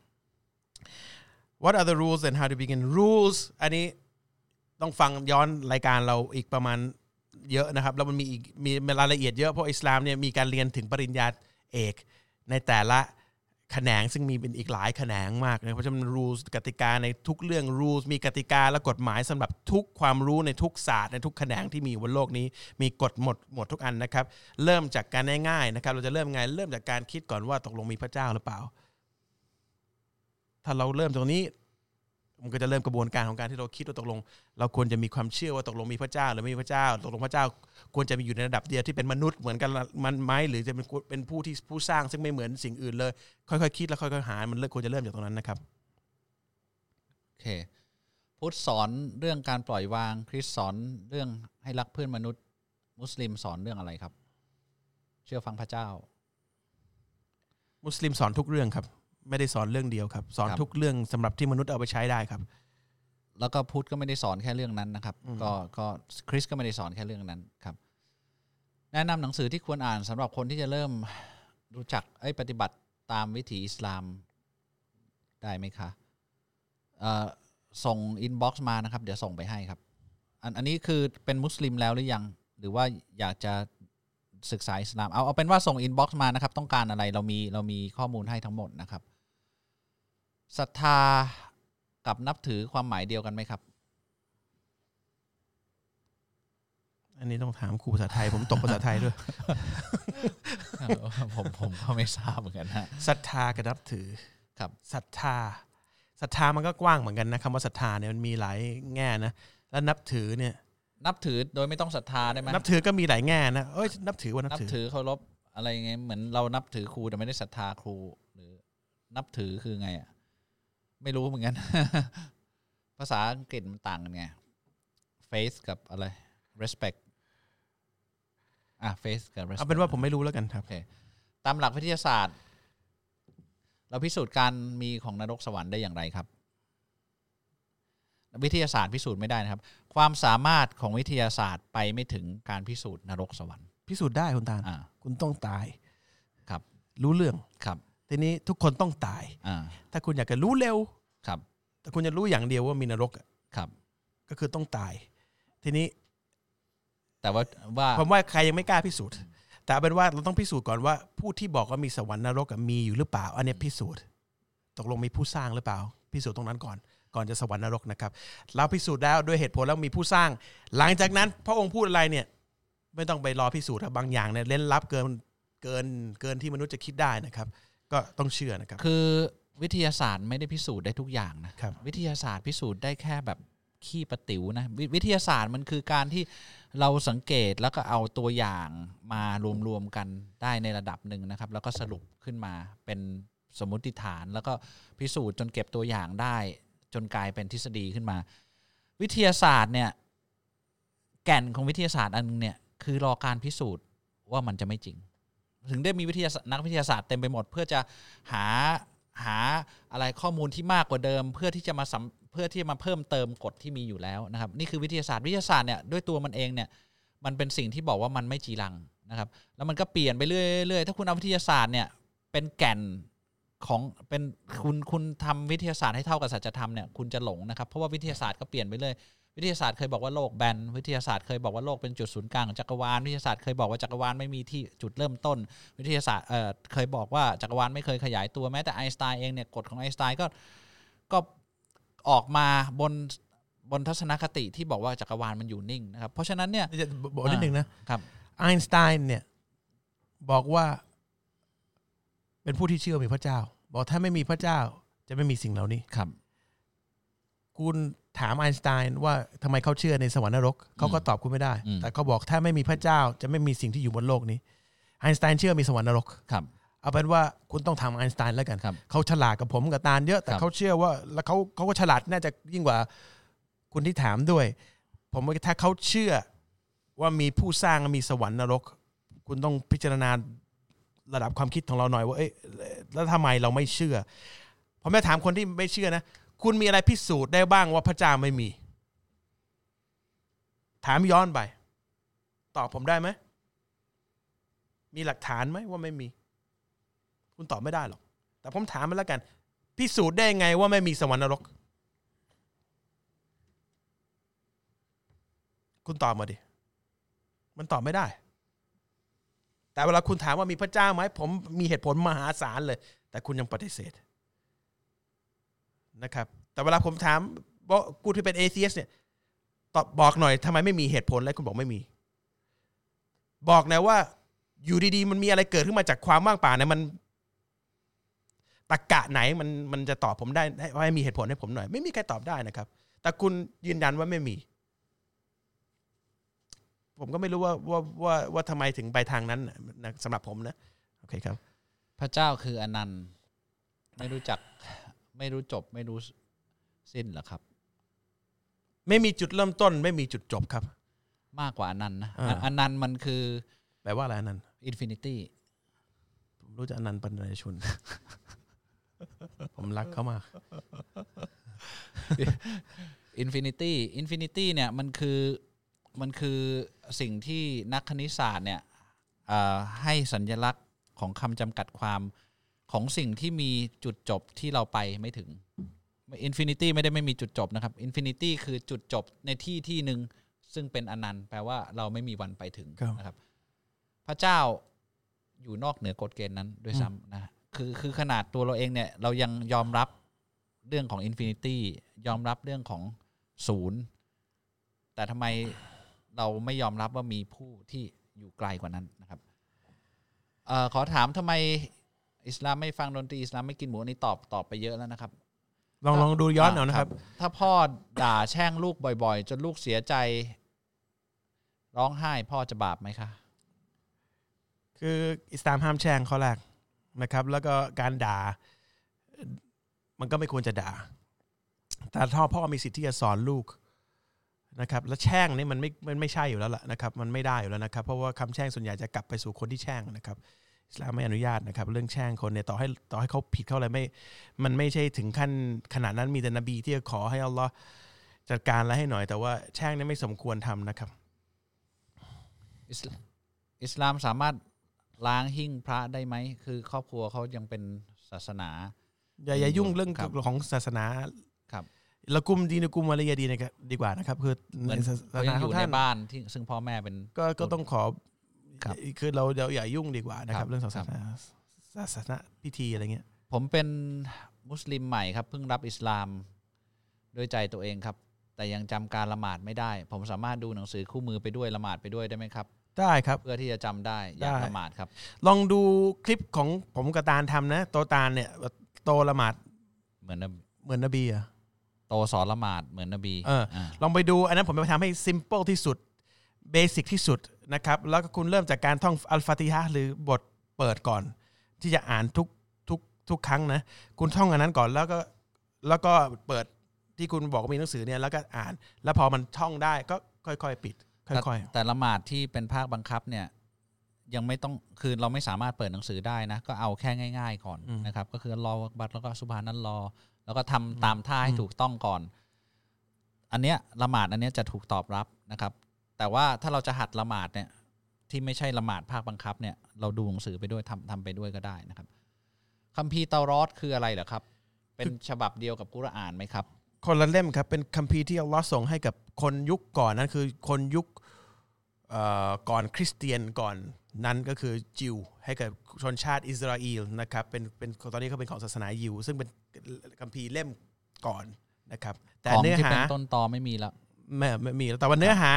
What are the rules and how to begin rules อันนี้ต้องฟังย้อนรายการเราอีกประมาณเยอะนะครับ แล้วมันมีอีกมีรายละเอียดเยอะเพราะอิสลามเนี่ยมีการเรียนถึงปริญญาเอกในแต่ละ แขนงซึ่งมีเป็นอีกหลายแขนงมากนะเพราะฉะนั้น rules กติกาในทุกเรื่อง rules มีกติกาและกฎหมายสำหรับทุกความรู้ในทุกศาสตร์ในทุกแขนงที่มีบนโลกนี้ มีกฎหมดหมดทุกอันนะครับ เริ่มจากการง่ายๆนะครับ เราจะเริ่มไงเริ่มจากการคิดก่อนว่าตกลงมีพระเจ้าหรือเปล่า ถ้าเราเริ่มตรงนี้ มันก็จะเริ่มกระบวนการของการที่เราคิดว่าตกลง เราควรจะมีความเชื่อว่าตกลงมีพระเจ้า หรือไม่มีพระเจ้า ตกลงพระเจ้า ควรจะมีอยู่ในระดับเดียวที่เป็นมนุษย์เหมือนกันมันไหมหรือจะเป็นเป็นผู้ที่ผู้สร้างซึ่งไม่เหมือนสิ่งอื่นเลย ค่อยๆคิดแล้วค่อยๆหา มันเริ่มควรจะเริ่มจากตรงนั้นนะครับโอเคพุทธสอนเรื่องการปล่อยวางคริสต์สอนเรื่องให้รักเพื่อนมนุษย์ มุสลิมสอนเรื่องอะไรครับ เชื่อฟังพระเจ้า มุสลิมสอนทุกเรื่องครับ ไม่ได้สอนเรื่องเดียวครับ สอนครับทุกเรื่องสำหรับที่มนุษย์เอาไปใช้ได้ครับ แล้วก็พุทธก็ไม่ได้สอนแค่เรื่องนั้นนะครับอืมก็ก็คริสก็ไม่ได้สอนแค่เรื่องนั้นครับ แนะนำหนังสือที่ควรอ่านสำหรับคนที่จะเริ่มรู้จักไอ้ยปฏิบัติตามวิถีอิสลามได้ไหมคะเอ่อส่ง inbox มานะครับ เดี๋ยวส่งไปให้ครับ อันอันนี้คือเป็นมุสลิมแล้วหรือยัง หรือว่าอยากจะศึกษาอิสลามเอาเอาเป็นว่าส่ง inbox มานะครับ ต้องการอะไรเรามีเรามีข้อมูลให้ทั้งหมดนะครับ ศรัทธากับนับถือความหมายเดียวกันไหมครับ อันนี้ต้องถามครูภาษาไทย ผมตกภาษาไทยด้วย ผมผมก็ไม่ทราบเหมือนกันฮะศรัทธากับนับถือครับศรัทธาศรัทธามันก็กว้างเหมือนกันนะคำว่าศรัทธาเนี่ยมันมีหลายแง่นะแล้วนับถือเนี่ย นับถือโดยไม่ต้องศรัทธาได้ไหมนับถือก็มีหลายแง่นะเอ้ยนับถือว่านับนับถือ ถือเคารพอะไรเงี้ยเหมือนเรานับถือครูแต่ไม่ได้ศรัทธาครู หรือ นับถือคือไงอะ ไม่รู้เหมือนกัน ภาษาอังกฤษมันต่างกันไง faith กับอะไร respect อะ faith กับ respect เอาเป็นว่าผมไม่รู้แล้วกันครับตามหลักวิทยาศาสตร์ เราพิสูจน์การมีของนรกสวรรค์ได้อย่างไรครับ วิทยาศาสตร์พิสูจน์ไม่ได้นะครับ ความสามารถของวิทยาศาสตร์ไปไม่ถึงการพิสูจน์นรกสวรรค์ พิสูจน์ได้คุณตาลอ่า คุณต้องตาย ครับ รู้เรื่อง ครับ ทีนี้ทุกคนต้องตาย อ่า ถ้าคุณอยากจะรู้เร็ว ครับ แต่คุณจะรู้อย่างเดียวว่ามีนรกอะครับ ก็คือต้องตาย ทีนี้แต่ว่าว่าผมว่าใครยังไม่กล้าพิสูจน์ แต่เอาเป็นว่าเราต้องพิสูจน์ก่อนว่า ผู้ที่บอกว่ามีสวรรค์นรกอะมีอยู่หรือเปล่า อันเนี้ยพิสูจน์ ตกลงมีผู้สร้างหรือเปล่า พิสูจน์ตรงนั้นก่อน ก่อนจะสวรรค์นรกนะครับ เราพิสูจน์แล้วด้วยเหตุผลแล้วมีผู้สร้าง หลังจากนั้นพระองค์พูดอะไรเนี่ย ไม่ต้องไปรอพิสูจน์ครับบางอย่างเนี่ยเล่นลับเกินเกินเกินที่มนุษย์จะคิดได้นะครับ ก็ต้องเชื่อนะครับ คือวิทยาศาสตร์ไม่ได้พิสูจน์ได้ทุกอย่างนะครับ วิทยาศาสตร์พิสูจน์ได้แค่แบบขี้ประติ๋วนะววิทยาศาสตร์มันคือการที่เราสังเกตแล้วก็เอาตัวอย่างมารวมๆกันได้ในระดับหนึ่งนะครับ แล้วก็สรุปขึ้นมาเป็นสมมติฐาน แล้วก็พิสูจน์จนเก็บตัวอย่างได้ จนกลายเป็นทฤษฎีขึ้นมา วิทยาศาสตร์เนี่ยแก่นของวิทยาศาสตร์อันนึงเนี่ยคือรอการพิสูจน์ว่ามันจะไม่จริง ถึงได้มีวิทยาศาสตร์นักวิทยาศาสตร์เต็มไปหมด เพื่อจะหาหาอะไรข้อมูลที่มากกว่าเดิม เพื่อที่จะมาเพื่อที่มาเพิ่มเติมกฎที่มีอยู่แล้วนะครับ นี่คือวิทยาศาสตร์วิทยาศาสตร์เนี่ยด้วยตัวมันเองเนี่ยมันเป็นสิ่งที่บอกว่ามันไม่จีรังนะครับ แล้วมันก็เปลี่ยนไปเรื่อยๆถ้าคุณเอาวิทยาศาสตร์เนี่ยเป็นแก่นของเป็นคุณคุณทำวิทยาศาสตร์ให้เท่ากับสัจธรรมเนี่ยคุณจะหลงนะครับเพราะว่าวิทยาศาสตร์ก็เปลี่ยนไปเรื่อย วิทยาศาสตร์เคยบอกว่าโลกแบน วิทยาศาสตร์เคยบอกว่าโลกเป็นจุดศูนย์กลางของจักรวาล วิทยาศาสตร์เคยบอกว่าจักรวาลไม่มีที่จุดเริ่มต้น วิทยาศาสตร์เอ่อเคยบอกว่าจักรวาลไม่เคยขยายตัวแม้แต่ไอน์สไตน์เองเนี่ยกฎของไอน์สไตน์ก็ก็ออกมาบนบนทัศนคติที่บอกว่าจักรวาลมันอยู่นิ่งนะครับ เพราะฉะนั้นเนี่ยจะบอกนิดนึงนะครับไอน์สไตน์เนี่ยบอกว่า เป็นผู้ที่เชื่อมีพระเจ้า บอกถ้าไม่มีพระเจ้าจะไม่มีสิ่งเหล่านี้ครับ คุณ ถามไอน์สไตน์ว่าทำไมเขาเชื่อในสวรรค์นรกเขาก็ตอบคุณไม่ได้อืมแต่เขาบอกถ้าไม่มีพระเจ้าจะไม่มีสิ่งที่อยู่บนโลกนี้ไอน์สไตน์เชื่อมีสวรรค์นรกครับเอาเป็นว่าคุณต้องทำไอน์สไตน์แล้วกันครับเขาฉลาดกับผมกับตาลเยอะแต่ครับเขาเชื่อว่าแล้วเขาเขาก็ฉลาดน่าจะยิ่งกว่าคุณที่ถามด้วย ผมว่าถ้าเขาเชื่อว่ามีผู้สร้างมีสวรรค์นรก คุณต้องพิจารณาระดับความคิดของเราหน่อยว่าเอ้ยแล้วทำไมเราไม่เชื่อผมจะถามคนที่ไม่เชื่อนะ คุณมีอะไรพิสูจน์ได้บ้างว่าพระเจ้าไม่มี ถามย้อนไป ตอบผมได้ไหม มีหลักฐานไหมว่าไม่มี คุณตอบไม่ได้หรอก แต่ผมถามมาแล้วกัน พิสูจน์ได้ไงว่าไม่มีสวรรค์นรก คุณตอบมาดิ มันตอบไม่ได้ แต่เวลาคุณถามว่ามีพระเจ้าไหมผมมีเหตุผลมหาศาลเลย แต่คุณยังปฏิเสธ นะครับ แต่เวลาผมถามบอกกูที่เป็นเอเทียสเนี่ยตอบบอกหน่อยทำไมไม่มีเหตุผลอะไรคุณบอกไม่มี บอกนะว่า อยู่ดีๆ มันมีอะไรเกิดขึ้นมาจากความว่างเปล่าเนี่ยมันตะกะไหนมันมันจะตอบผมได้ให้ให้มีเหตุผลให้ผมหน่อย ไม่มีใครตอบได้นะครับ แต่คุณยืนยันว่าไม่มี ผมก็ไม่รู้ว่าว่าว่าว่าทำไมถึงไปทางนั้นนะสำหรับผมนะ โอเคครับ พระเจ้าคืออนันต์ ไม่รู้จัก ไม่รู้จบไม่รู้สิ้นเหรอครับ ไม่มีจุดเริ่มต้น ไม่มีจุดจบครับ มากกว่าอนันต์นะอ่า อนันต์มันคือแปลว่าอะไรอันนั้น infinity ผมรู้จักอานันท์ปันยารชุน ผมรักเขามาก infinity infinity เนี่ยมันคือมันคือสิ่งที่นักคณิตศาสตร์เนี่ยเอ่อให้สัญลักษณ์ของคำจำกัดความ ของสิ่งที่มีจุดจบที่เราไปไม่ถึง infinity ไม่ได้ไม่มีจุดจบนะครับ infinity คือจุดจบในที่ที่หนึ่งซึ่งเป็นอนันต์แปลว่าเราไม่มีวันไปถึงครับนะครับ พระเจ้าอยู่นอกเหนือกฎเกณฑ์นั้นด้วยซ้ำนะคือคือขนาดตัวเราเองเนี่ย เรายังยอมรับเรื่องของ infinity ยอมรับเรื่องของศูนย์แต่ทำไมเราไม่ยอมรับว่ามีผู้ที่อยู่ไกลกว่านั้นนะครับเออขอถามทำไม อิสลามไม่ฟังดนตรีอิสลามไม่กินหมูอันนี้ตอบตอบไปเยอะแล้วนะครับ ลองลองดูย้อนเอานะครับ ถ้าพ่อด่าแช่งลูกบ่อยๆ จนลูกเสียใจ ร้องไห้พ่อจะบาปไหมคะคืออิสลามห้ามแช่งข้อแรกนะครับ แล้วก็การด่า มันก็ไม่ควรจะด่า แต่ถ้าพ่อมีสิทธิ์ที่จะสอนลูกนะครับ แล้วแช่งนี่มันไม่มันไม่ใช่อยู่แล้วล่ะนะครับ มันไม่ได้อยู่แล้วนะครับ เพราะว่าคำแช่งส่วนใหญ่จะกลับไปสู่คนที่แช่งนะครับ อิสลามไม่อนุญาตนะครับ เรื่องแช่งคนเนี่ยต่อให้ต่อให้เขาผิดเขาอะไรไม่ มันไม่ใช่ถึงขั้นขนาดนั้นมีแต่นบีที่จะขอให้อัลลอฮ์จัดการอะไรให้หน่อย แต่ว่าแช่งนี่ไม่สมควรทำนะครับ อิสลามอิสลามสามารถล้างหิ้งพระได้ไหมคือครอบครัวเขายังเป็นศาสนา อย่าอย่ายุ่งเรื่องครับของศาสนาครับละกุมดีนะกุมอะไรยาดีนะครับดีกว่านะครับ คือเหมือนศาสเขานายังอขอยู่งในท่านบ้านที่ซึ่งพ่อแม่เป็นก็ก็ต้องขอ ครับคือเราเราอย่ายุ่งดีกว่านะคครัรับบเรื่องศาคสรับนาศาสนาพิธีอะไรเงี้ย ผมเป็นมุสลิมใหม่ครับเพิ่งรับอิสลามด้วยใจตัวเองครับ แต่ยังจำการละหมาดไม่ได้ ผมสามารถดูหนังสือคู่มือไปด้วยละหมาดไปด้วยได้ไหมครับ ได้ครับเพื่อที่จะจำได้อยากได้ละหมาดครับ ลองดูคลิปของผมกับตาลทำนะ โตตาลเนี่ยโตละหมาดเหมือนนบเหมือนนบีอะโตสอนละหมาดเหมือนนบีเออาลองไปดูอันนั้นผมไปทำให้ simple ที่สุดเบสิกที่สุด นะครับแล้วก็คุณเริ่มจากการท่องอัลฟาติฮะห์หรือบทเปิดก่อน ที่จะอ่านทุกทุกทุกครั้งนะคุณท่องอันนั้นก่อนแล้วก็แล้วก็เปิดที่คุณบอกว่ามีหนังสือเนี่ยแล้วก็อ่าน แล้วพอมันท่องได้ก็ค่อยๆ ปิดแต่ค่อยแต่ละหมาดที่เป็นภาคบังคับเนี่ยยังไม่ต้องคือเราไม่สามารถเปิดหนังสือได้นะก็เอาแค่ง่าย ๆ ก่อนนะครับ ก็คือรอบัตแล้วก็สุภานั้นรอ แล้วก็ทำตามท่าให้ถูกต้องก่อน อันเนี้ยละหมาดอันเนี้ยจะถูกตอบรับนะครับ แต่ว่าถ้าเราจะหัดละหมาดเนี่ยที่ไม่ใช่ละหมาดภาคบังคับเนี่ยเราดูหนังสือไปด้วยทำทำไปด้วยก็ได้นะครับคัมภีร์เตารอดคืออะไรเหรอครับ เป็นฉบับเดียวกับกุรอานไหมครับๆคนละเล่มครับ เป็นคัมภีร์ที่อัลลอฮ์ส่งให้กับคนยุคก่อนนั้นคือคนยุคเอ่อก่อนคริสเตียนก่อนนั้นก็คือจิวให้กับชนชาติอิสราเอลนะครับเป็นเป็นตอนนี้เขาเป็นของศาสนายิว ซึ่งเป็นคัมภีร์เล่มก่อนนะครับ แต่ของเนื้อที่หาเป็นต้นตอไม่มีแล้วไม่ไม่มีแล้วแต่ว่าเนื้อหา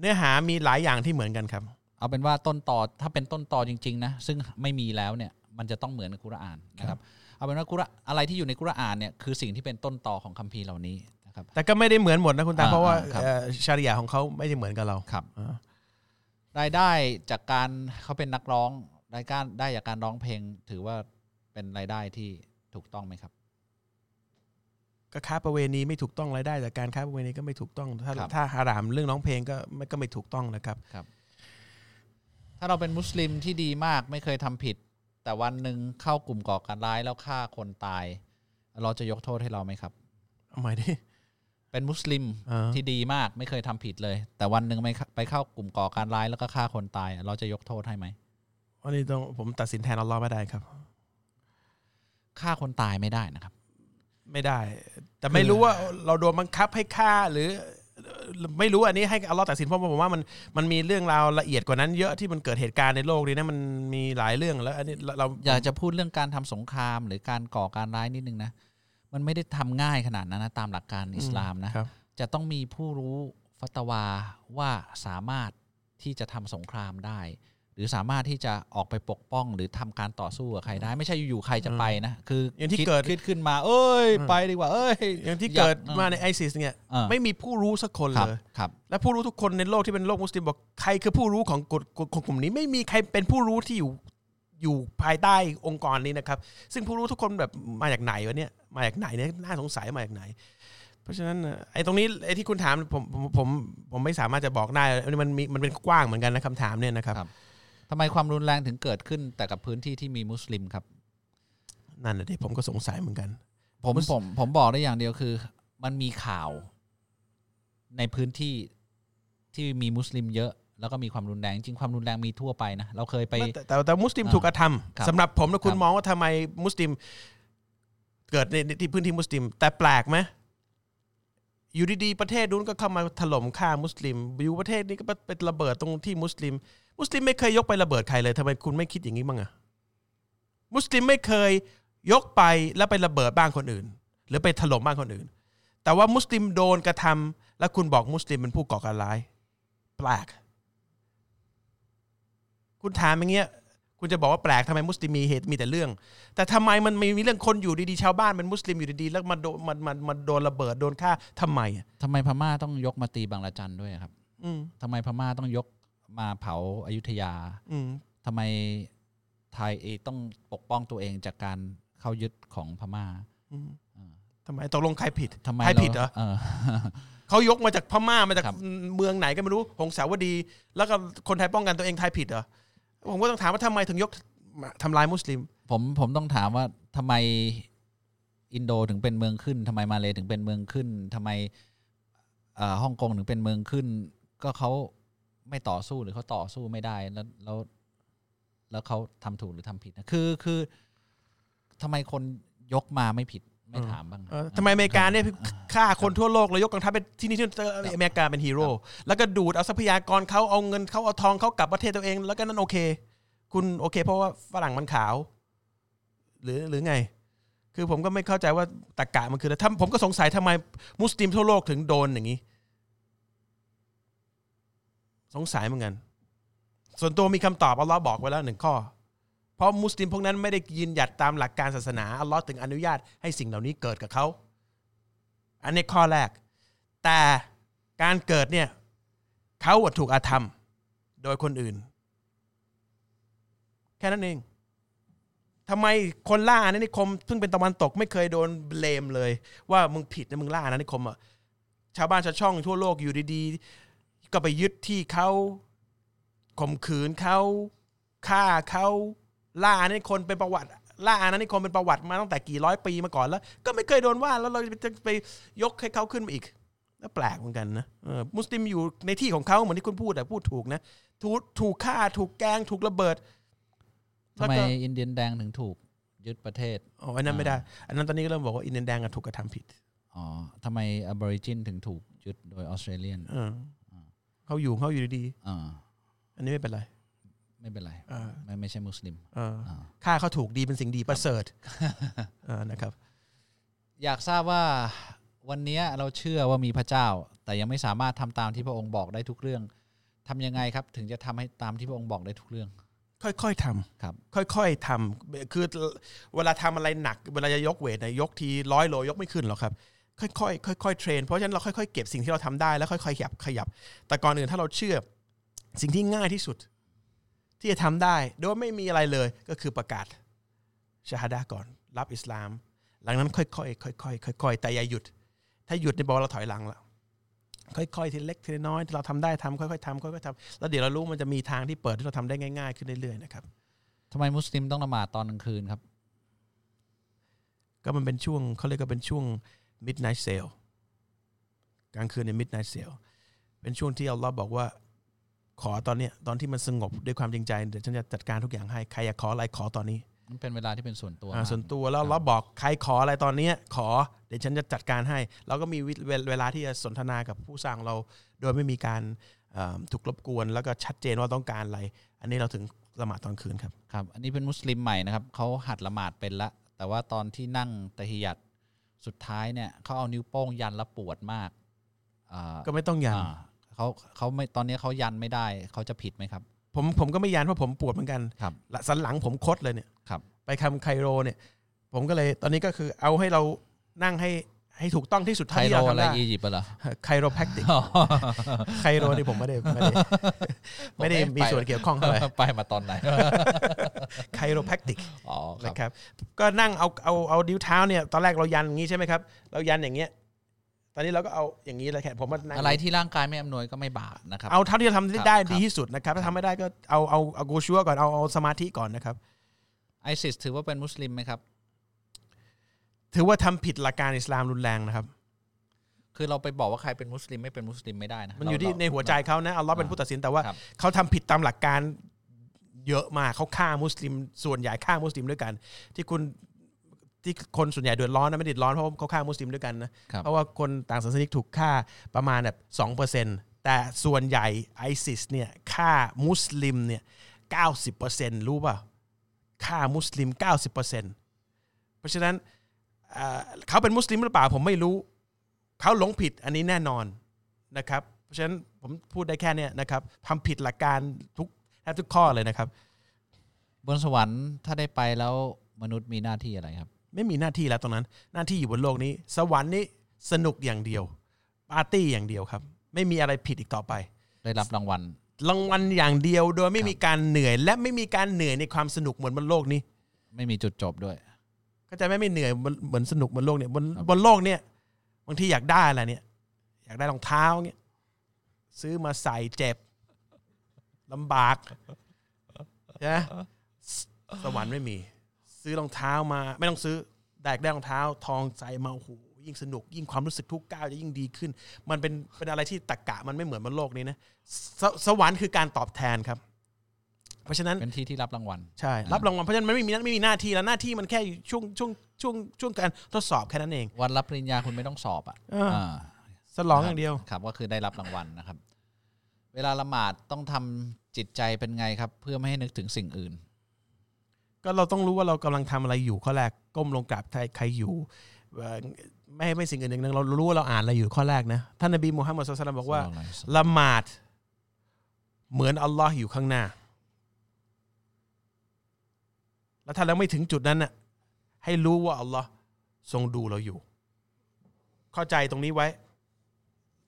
เนื้อหามีหลายอย่างที่เหมือนกันครับ เอาเป็นว่าต้นตอถ้าเป็นต้นตอจริง ๆ นะ ซึ่งไม่มีแล้วเนี่ยมันจะต้องเหมือนกับกุรอานนะครับ เอาเป็นว่ากุรออะไรที่อยู่ในกุรอานเนี่ยคือสิ่งที่เป็นต้นตอของคัมภีร์เหล่านี้นะครับ แต่ก็ไม่ได้เหมือนหมดนะคุณตาอ่าเพราะว่าครับเอ่อชาริยาของเขาไม่ได้เหมือนกับเราครับอ่ารายได้จากการเขาเป็นนักร้องรายการได้จากการร้องเพลงถือว่าเป็นรายได้ที่ถูกต้องไหมครับ ก็ค้าประเวณีไม่ถูกต้องรายได้จากการค้าประเวณีก็ไม่ถูกต้อง ถ้าครับถ้าฮารามเรื่องร้องเพลงก็ไม่ก็ไม่ถูกต้องนะครับถ้าเราเป็นมุสลิมที่ดีมากไม่เคยทำผิด แต่วันหนึ่งเข้ากลุ่มก่อการร้ายแล้วฆ่าคนตาย เราจะยกโทษให้เราไหมครับเอาใหม่ดิเป็นมุสลิมอ่าที่ดีมากไม่เคยทำผิดเลย แต่วันหนึ่งไม่ไปเข้ากลุ่มก่อการร้ายแล้วก็ฆ่าคนตาย เราจะยกโทษให้ไหมวันนี้ต้องผมตัดสินแทนอัลลอฮ์ไม่ได้ครับฆ่าคนตายไม่ได้นะครับ ไม่ได้ แต่ไม่รู้ว่าเราโดนบังคับให้ฆ่าหรือไม่รู้อันนี้ให้อัลลอฮ์ตัดสินเพราะผมว่ามันมันมีเรื่องราวละเอียดกว่านั้นเยอะที่มันเกิดเหตุการณ์ในโลกนี้นะมันมีหลายเรื่องแล้วอันนี้เราเราอยากจะพูดเรื่องการทำสงครามหรือการก่อการร้ายนิดนึงนะมันไม่ได้ทำง่ายขนาดนั้นนะตามหลักการอิสลามนะครับจะต้องมีผู้รู้ฟัตวาว่าสามารถที่จะทำสงครามได้ หรือสามารถที่จะออกไปปกป้องหรือทำการต่อสู้กับใครได้ ไม่ใช่อยู่ๆใครจะไปนะ คืออย่างที่คิดเกิดคิดขึ้นมา เอ้ย ไปดีกว่า เอ้ย อย่างที่อยากเกิดมาเออในไอซิสเนี่ยเออไม่มีผู้รู้สักคนครับเลยครับและผู้รู้ทุกคนในโลกที่เป็นโลกมุสลิมบอกใครคือผู้รู้ของกฎของกลุ่มนี้ ไม่มีใครเป็นผู้รู้ที่อยู่อยู่ภายใต้องค์กรนี้นะครับ ซึ่งผู้รู้ทุกคนแบบมาจากไหนวะเนี่ยมาจากไหนเนี่ยน่าสงสัยมาจากไหน เพราะฉะนั้นเอ่อไอ้ตรงนี้ไอ้ที่คุณถามผมผมผมผมไม่สามารถจะบอกได้มันมีมันเป็นกว้างเหมือนกันนะคำถามเนี่ยนะครับครับ ทำไมความรุนแรงถึงเกิดขึ้นแต่กับพื้นที่ที่มีมุสลิมครับ นั่นแหละที่ผมก็สงสัยเหมือนกัน ผมผมผมบอกได้อย่างเดียวคือ มันมีข่าวในพื้นที่ที่มีมุสลิมเยอะ แล้วก็มีความรุนแรง จริงความรุนแรงมีทั่วไปนะ เราเคยไป แต่แต่แต่มุสลิมอ่าถูกกระทครับำสำหรับผมนะคุณครับมองว่าทำไมมุสลิม เกิดในที่พื้นที่มุสลิม แต่แปลกไหมอยู่ดีๆประเทศนู้นก็เข้ามาถล่มฆ่ามุสลิมอยู่ประเทศนี้ก็เป็นระเบิดตรงที่มุสลิม มุสลิมไม่เคยยกไประเบิดใครเลยทำไมคุณไม่คิดอย่างนี้บ้างอะมุสลิมไม่เคยยกไปแล้วไประเบิดบ้านคนอื่น หรือไปถล่มบ้านคนอื่น แต่ว่ามุสลิมโดนกระทำแล้วคุณบอกมุสลิมเป็นผู้ก่อการร้ายแปลก คุณถามอย่างเงี้ยคุณจะบอกว่าแปลกทำไมมุสลิมมีเหตุมีแต่เรื่อง แต่ทำไมมันมีเรื่องคนอยู่ดีๆชาวบ้านเป็นมุสลิมอยู่ดีๆแล้วมาโดนมันมันมันโดนระเบิดโดนฆ่าทำไมอะทำไมพม่าต้องยกมาตีบางละจันด้วยครับ อืมทำไมพม่าต้องยก มาเผาอายุทยาอืมทำไมไทยเองต้องปกป้องตัวเองจากการเข้ายึดของพม่าอืมทำไมตกลงใครผิดทำไมใครเราผิดเหรอเออเขายกมาจากพม่ามาจากครับเมืองไหนก็ไม่รู้หงสาวดี แล้วก็คนไทยป้องกันตัวเองไทยผิดเหรอผมก็ต้องถามว่าทำไมถึงยกทำลายมุสลิม ผมผมต้องถามว่าทำไมอินโดถึงเป็นเมืองขึ้นทำไมมาเลถึงเป็นเมืองขึ้นทำไมเอ่อฮ่องกงถึงเป็นเมืองขึ้น ก็เขา ไม่ต่อสู้หรือเขาต่อสู้ไม่ได้แล้วแล้วแล้วเขาทำถูกหรือทำผิดนะคือคือทำไมคนยกมาไม่ผิดไม่ถามบ้างเออทำไมอเมริกาเนี่ยฆ่าคนทั่วโลกแล้วยกกองทัพไปที่นี่ที่อเมริกาเป็นฮีโร่แล้วก็ดูดเอาทรัพยากรเขาเอาเงินเขาเอาทองเขากลับประเทศตัวเอง แล้วก็นั่นโอเค คุณโอเค เพราะว่าฝรั่งมันขาว หรือหรือไง คือผมก็ไม่เข้าใจว่าตะกะมันคืออะไรถ้าผมก็สงสัยทำไมมุสลิมทั่วโลกถึงโดนอย่างนี้ สงสัยเหมือนกัน ส่วนตัวมีคำตอบอัลลอฮ์บอกไว้แล้วหนึ่งข้อ เพราะมุสลิมพวกนั้นไม่ได้ยืนหยัดตามหลักการศาสนาอัลลอฮ์ถึงอนุญาตให้สิ่งเหล่านี้เกิดกับเขา อันนี้ข้อแรก แต่การเกิดเนี่ยเขาถูกอาธรรมโดยคนอื่น แค่นั้นเองทำไมคนล่าอาณานิคมซึ่งเป็นตะวันตกไม่เคยโดนเบลมเลย ว่ามึงผิดนะมึงล่าอาณานิคมอะชาวบ้านชาวช่องทั่วโลกอยู่ดีๆ ก็ไปยึดที่เขาข่มขืนเขาฆ่าเขาล่าอาณานิคมเป็นประวัติล่าอาณานิคมเป็นประวัติมาตั้งแต่กี่ร้อยปีมาก่อนแล้ว ก็ไม่เคยโดนว่าแล้วเราจะไปยกให้เขาขึ้นมาอีกแล้วแปลกเหมือนกันนะเออมุสลิมอยู่ในที่ของเขาเหมือนที่คุณพูดแต่พูดถูกนะถูกถูกฆ่าถูกแกล้งถูกระเบิดทำไมแล้วก็อินเดียนแดงถึงถูกยึดประเทศอ๋ออันนั้นไม่ได้ อันนั้นตอนนี้ก็เริ่มบอกว่าอินเดียนแดงอะถูกกระทำผิดอ๋อทำไมอบอริจินถึงถูกยึดโดยออสเตรเลียน เออเขาอยู่เขาอยู่ดีอ่าๆอันนี้ไม่เป็นไร ไม่เป็นไรเออไม่ไม่ใช่มุสลิม เอออ่าค่าเขาถูกดีเป็นสิ่งดีประเสริฐเออนะครับ อยากทราบว่าวันนี้เราเชื่อว่ามีพระเจ้า แต่ยังไม่สามารถทำตามที่พระองค์บอกได้ทุกเรื่องทำยังไงครับ ถึงจะทำให้ตามที่พระองค์บอกได้ทุกเรื่องค่อยๆทำ ครับ ค่อยๆทำคือเวลาทำอะไรหนัก เวลาจะยกเวทเนี่ยยกทีร้อยโลยกไม่ขึ้นหรอกครับ ค่อยๆค่อยๆเทรน เพราะฉะนั้นเราค่อยๆเก็บสิ่งที่เราทำได้แล้วค่อยๆขยับขยับ แต่ก่อนอื่นถ้าเราเชื่อสิ่งที่ง่ายที่สุด ที่จะทำได้โดยไม่มีอะไรเลยก็คือประกาศชาฮาดาก่อน รับอิสลาม หลังนั้นค่อยๆค่อยๆค่อยๆแต่อย่าหยุด ถ้าหยุดในบอกว่าเราถอยหลังละค่อยๆทีเล็กทีน้อยที่เราทำได้ทำค่อยๆทำค่อยๆทำแล้วเดี๋ยวเรารู้มันจะมีทางที่เปิดที่เราทำได้ง่าย ๆ ขึ้นเรื่อยๆนะครับทำไมมุสลิมต้องละหมาดตอนกลางคืนครับ ก็มันเป็นช่วงเขาเรียกว่าเป็นช่วง midnight sale กลางคืนใน midnight sale เป็นช่วงที่อัลลอฮ์บอกว่าขอตอนเนี้ยตอนที่มันสงบด้วยความจริงใจเดี๋ยวฉันจะจัดการทุกอย่างให้ใครอยากขออะไรขอตอนนี้มันเป็นเวลาที่เป็นส่วนตัวอ่ามากส่วนตัวแล้วเราบอกใครขออะไรตอนเนี้ยขอเดี๋ยวฉันจะจัดการให้ เราก็มีวิเวเวลาที่จะสนทนากับผู้สร้างเรา โดยไม่มีการเอ่อถูกรบกวน แล้วก็ชัดเจนว่าต้องการอะไร อันนี้เราถึงละหมาดตอนคืนครับครับ อันนี้เป็นมุสลิมใหม่นะครับเขาหัดละหมาดเป็นละ แต่ว่าตอนที่นั่งตะฮิยัด สุดท้ายเนี่ยเขาเอานิ้วโป้งยันแล้วปวดมากอ่าก็ไม่ต้องยันอ่าเขาเขาไม่ตอนนี้เขายันไม่ได้เขาจะผิดไหมครับ ผมผมก็ไม่ยันเพราะผมปวดเหมือนกันครับสันหลังผมคดเลยเนี่ยครับ ไปคำไคโรเนี่ย ผมก็เลยตอนนี้ก็คือเอาให้เรานั่งให้ ให้ถูกต้องที่สุดไคเท่าที่โรเราอะไรทำได้อียิปต์เหรอ ไคโรแพคติกไคโรนี่ผมไม่ได้ไม่ได้ไม่ได้มีส่วนเกี่ยวข้องเท่าไหร่ ไปมาตอนไหน ไคโรแพคติกอ๋อครับ นะครับ ก็นั่งเอาเอาเอาดิ้วเท้าเนี่ยตอนแรกเรายันอย่างนี้ใช่ไหมครับ เรายันอย่างเงี้ย ตอนนี้เราก็เอาอย่างนี้เลยแค่ผมว่านั่งอะไรที่ร่างกายไม่อำนวยก็ไม่บาปนะครับ เอาเท่าที่เราทำครับได้ครับ ดีที่สุดนะครับ ถ้าทำไม่ได้ก็เอาเอาเอาโกชัวก่อนเอาเอาสมาธิก่อนนะครับ ไอซิสถือว่าเป็นมุสลิมไหมครับ ถือว่าทำผิดหลักการอิสลามรุนแรงนะครับ คือเราไปบอกว่าใครเป็นมุสลิมไม่เป็นมุสลิมไม่ได้นะมันอยู่ที่เราในหัวใจเขานะอัลลอฮ์เป็นผู้ตัดสินแต่ว่าครับเขาทำผิดตามหลักการเยอะมากเขาฆ่ามุสลิม ส่วนใหญ่ฆ่ามุสลิมด้วยกัน ที่คุณที่คนส่วนใหญ่เดือดร้อนนะไม่เดือดร้อนเพราะว่าเขาฆ่ามุสลิมด้วยกันนะครับเพราะว่าคนต่างศาสนิกถูกฆ่าประมาณแบบสองเปอร์เซ็นต์แต่ส่วนใหญ่ไอซิสเนี่ยฆ่ามุสลิมเนี่ยเก้าสิบเปอร์เซ็นต์รู้ป่ะฆ่ามุสลิมเก้าสิบเปอร์เซ็นต์เพราะฉะนั้น เอ่อเขาเป็นมุสลิมหรือเปล่าผมไม่รู้ เขาหลงผิดอันนี้แน่นอนนะครับ เพราะฉะนั้นผมพูดได้แค่เนี้ยนะครับทำผิดหลักการทุกแทบทุกข้อเลยนะครับ บนสวรรค์ถ้าได้ไปแล้วมนุษย์มีหน้าที่อะไรครับ ไม่มีหน้าที่แล้วตรงนั้น หน้าที่อยู่บนโลกนี้ สวรรค์นี้สนุกอย่างเดียวปาร์ตี้อย่างเดียวครับ ไม่มีอะไรผิดอีกต่อไป ได้รับรางวัลรางวัลอย่างเดียวโดยไม่มีการเหนื่อย และไม่มีการเหนื่อยในความสนุกเหมือนบนโลกนี้ ไม่มีจุดจบด้วย ก็จะไม่ไม่เหนื่อยเหมือนเหมือนสนุกบนโลกเนี่ยบนครับบนโลกเนี่ยบางทีอยากได้อะไรเนี่ย อยากได้รองเท้าเงี้ยซื้อมาใส่เจ็บลำบากใช่ไหมสสวรรค์ไม่มี ซื้อรองเท้ามาไม่ต้องซื้อได้ได้รองเท้า ทองใส่มาโอ้โหยิ่งสนุก ยิ่งความรู้สึกทุกก้าวจะยิ่งดีขึ้น มันเป็นเป็นอะไรที่ตะกะมันไม่เหมือนบนโลกนี้นะสสวรรค์คือการตอบแทนครับ เพราะฉะนั้นเป็นที่ที่รับรางวัลใช่รับรางวัลเพราะฉะนั้นมันไม่มีไม่มีหน้าที่แล้วหน้าที่มันแค่อยู่ช่วงช่วงช่วงช่วงการทดสอบแค่นั้นเอง วันรับปริญญาคุณไม่ต้องสอบอะเอออ่าสลองอย่างเดียวครับก็คือได้รับรางวัลนะครับ เวลาละหมาดต้องทำจิตใจเป็นไงครับ เพื่อไม่ให้นึกถึงสิ่งอื่น ก็เราต้องรู้ว่าเรากำลังทำอะไรอยู่ข้อแรกก้มลงกราบใครใครอยู่เอ่อไม่ให้ไม่สิ่งอื่นหนึ่งเรารู้ว่าเราอ่านอะไรอยู่ข้อแรกนะท่านนบีมูฮัมมัดสุลตัลลัมบอกว่าละหมาดเหมือนอัลลอฮ์อยู่ข้างหน้า แล้วถ้าเราไม่ถึงจุดนั้นน่ะให้รู้ว่าอัลลอฮ์ทรงดูเราอยู่ เข้าใจตรงนี้ไว้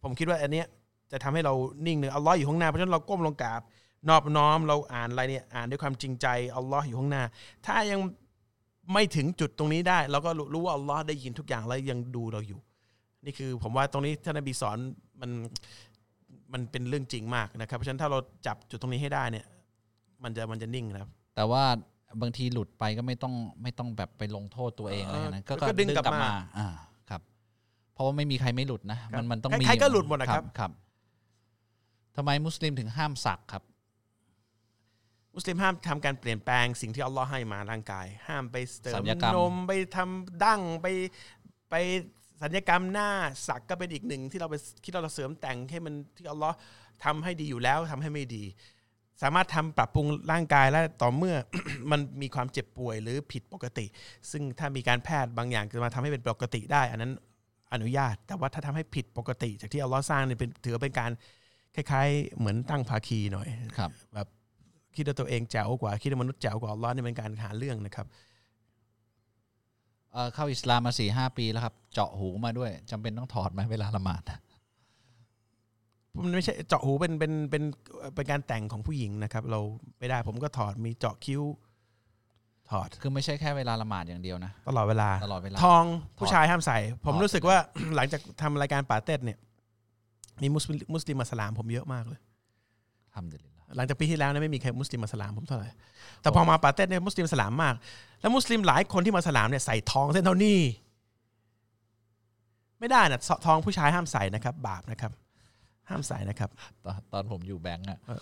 ผมคิดว่าอันเนี้ยจะทำให้เรานิ่งหนึ่งอัลลอฮ์อยู่ข้างหน้าเพราะฉะนั้นเราก้มลงกราบนอบน้อมเราอ่านอะไรเนี่ยอ่านด้วยความจริงใจอัลลอฮ์อยู่ข้างหน้า ถ้ายังไม่ถึงจุดตรงนี้ได้ เราก็รู้ว่าอัลลอฮ์ได้ยินทุกอย่างและยังดูเราอยู่ นี่คือผมว่าตรงนี้ท่านนบีสอนมันมันเป็นเรื่องจริงมากนะครับ เพราะฉะนั้นถ้าเราจับจุดตรงนี้ให้ได้เนี่ย มันจะมันจะนิ่งนะครับ แต่ว่า บางทีหลุดไปก็ไม่ต้องไม่ต้องแบบไปลงโทษตัวเองอะไรอย่างนั้นเออก็ดึงกลับมาอ่าครับ เพราะว่าไม่มีใครไม่หลุดนะมันมันต้องมีใครๆก็หลุดหมดนะครับครับทำไมมุสลิมถึงห้ามสักครับ มุสลิมห้ามทำการเปลี่ยนแปลงสิ่งที่อัลลอฮ์ให้มาร่างกาย ห้ามไปเสริสัมญญกรรมนมไปทำดั้งไปไปสัญญกรรมหน้าสักก็เป็นอีกหนึ่งที่เราไปที่เราเสริมแต่งให้มันที่อัลลอฮ์ทำให้ดีอยู่แล้วทำให้ไม่ดี สามารถทำปรับปรุงร่างกายและต่อเมื่อมันมีความเจ็บป่วยหรือผิดปกติ ซึ่งถ้ามีการแพทย์บางอย่างจะมาทำให้เป็นปกติได้ อันนั้นอนุญาต แต่ว่าถ้าทำให้ผิดปกติ จากที่อัลลอฮ์สร้างเนี่ยเป็นถือว่าเป็นการคล้ายๆ เหมือนตั้งภาคีหน่อยครับแบบคิดว่าตัวเองแจ๋วกว่า คิดว่ามนุษย์แจ๋วกว่าอัลลอฮ์นี่เป็นการหาเรื่องนะครับเอ่อเข้าอิสลามมาสี่ห้าปีแล้วครับ เจาะหูมาด้วยจำเป็นต้องถอดไหมเวลาละหมาด มันไม่ใช่เจาะหูเป็นเป็นเป็นเป็นการแต่งของผู้หญิงนะครับ เราไม่ได้ผมก็ถอดมีเจาะคิ้ว ถอดคือไม่ใช่แค่เวลาละหมาดอย่างเดียวนะ ตลอดเวลาตลอดเวลาทองผู้ชายห้ามใส่ ผมถอดรู้สึกว่าหลังจากทำรายการป่าเต้นเนี่ย มีมุสลิมมุสลิมมาสลามผมเยอะมากเลยทำเดลิลละหลังจากปีที่แล้วเนี่ยไม่มีใครมุสลิมมาสลามผมเท่าไหร่แต่พอมาป่าเต้นเนี่ยมุสลิมสลามมาก แล้วมุสลิมหลายคนที่มาสลามเนี่ยใส่ทองเส้นเท่านี้ ไม่ได้นะทองผู้ชายห้ามใส่นะครับ บาปนะครับ ห้ามใส่นะครับ ตอนตอนผมอยู่แบงก์อะเออ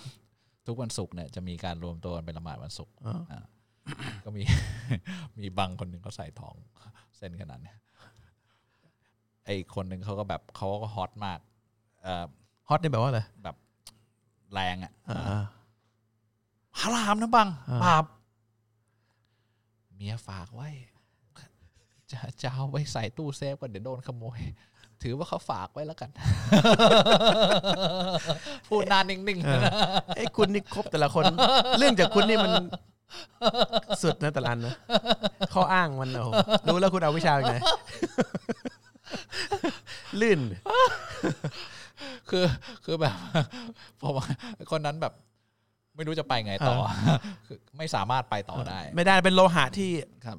ทุกวันศุกร์เนี่ยจะมีการรวมตัวกันไปละหมาดวันศุกร์อ๋ออ่าก็มี มีบางคนหนึ่งเขาใส่ทองเส้นขนาดเนี้ยไอคนหนึ่งเขาก็แบบเขาก็ฮอตมากเอ่อฮอตนี่แบบว่าอะไรแบบแรงอะอ่า ฮารามนะบังอ่า บาปเมียฝากไว้ จะจะเอาไปใส่ตู้เซฟก่อนเดี๋ยวโดนขโมย ถือว่าเขาฝากไว้แล้วกัน พูดนานนิ่งเออไอ้ยคุณนี่ครบแต่ละคน เรื่องจากคุณนี่มันสุดนะแต่ละอันนะข้ออ้างมันโอ้โหรู้แล้วคุณเอาวิชาจากไหนลื่นๆคือคือแบบผมว่าคนนั้นแบบ ไม่รู้จะไปไงต่อคือไม่สามารถไปต่อได้ ไม่ได้เป็นโลหะที่ครับ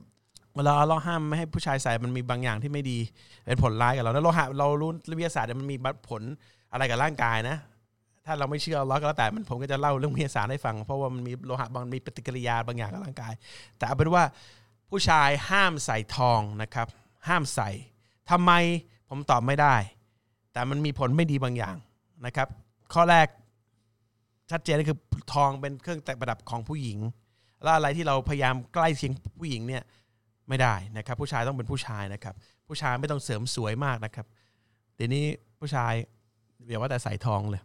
เวลาเราห้ามไม่ให้ผู้ชายใส่มันมีบางอย่างที่ไม่ดี เป็นผลร้ายกับเราแล้วโลหะเรารู้วิทยาศาสตร์มันมีผลอะไรกับร่างกายนะ ถ้าเราไม่เชื่อลเลาก็แล้วแต่มันผมก็จะเล่าเรื่องวิทยาศาสตร์ให้ฟัง เพราะว่ามันมีโลหะบางมีปฏิกิริยาบางอย่างกับร่างกาย แต่เอาเป็นว่าผู้ชายห้ามใส่ทองนะครับ ห้ามใส่ทำไมผมตอบไม่ได้ แต่มันมีผลไม่ดีบางอย่างนะครับ ข้อแรกชัดเจนก็คือทองเป็นเครื่องแต่งประดับของผู้หญิง แล้วอะไรที่เราพยายามใกล้เคียงผู้หญิงเนี่ย ไม่ได้นะครับ ผู้ชายต้องเป็นผู้ชายนะครับ ผู้ชายไม่ต้องเสริมสวยมากนะครับเดี๋ยวนี้ผู้ชายอย่าว่าแต่ใส่ทองเลย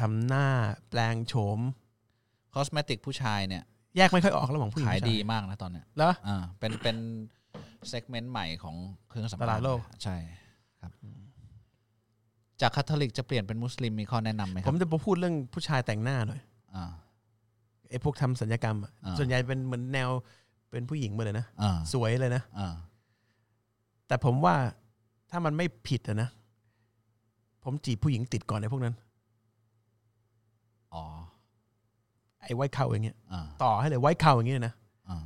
ทำหน้าแปลงโฉมคอสเมติกผู้ชายเนี่ย แยกไม่ค่อยออกระหว่างผู้หญิงขายผู้ชดีมากนะตอนเนี้ยแล้วอ่าเป็นเป็นเซกเมนต์ใหม่ของเครื่องสำอางตลาดโลกใช่ครับ จากคาทอลิกจะเปลี่ยนเป็นมุสลิมมีข้อแนะนำไหมคผรับมจะมาพูดเรื่องผู้ชายแต่งหน้าหน่อยอ่าไอ้พวกทำสัญญกรรมอะอ่าส่วนใหญ่เป็นเหมือนแนว เป็นผู้หญิงหมาเลยนะอ่าสวยเลยนะ อ่าแต่ผมว่าถ้ามันไม่ผิดอะนะ ผมจีบผู้หญิงติดก่อนในพวกนั้นไอ้ไว้เข่าอย่างเงี้ย อ่าต่อให้เลยไว้เข่าอย่างเงี้ยนะ อ่า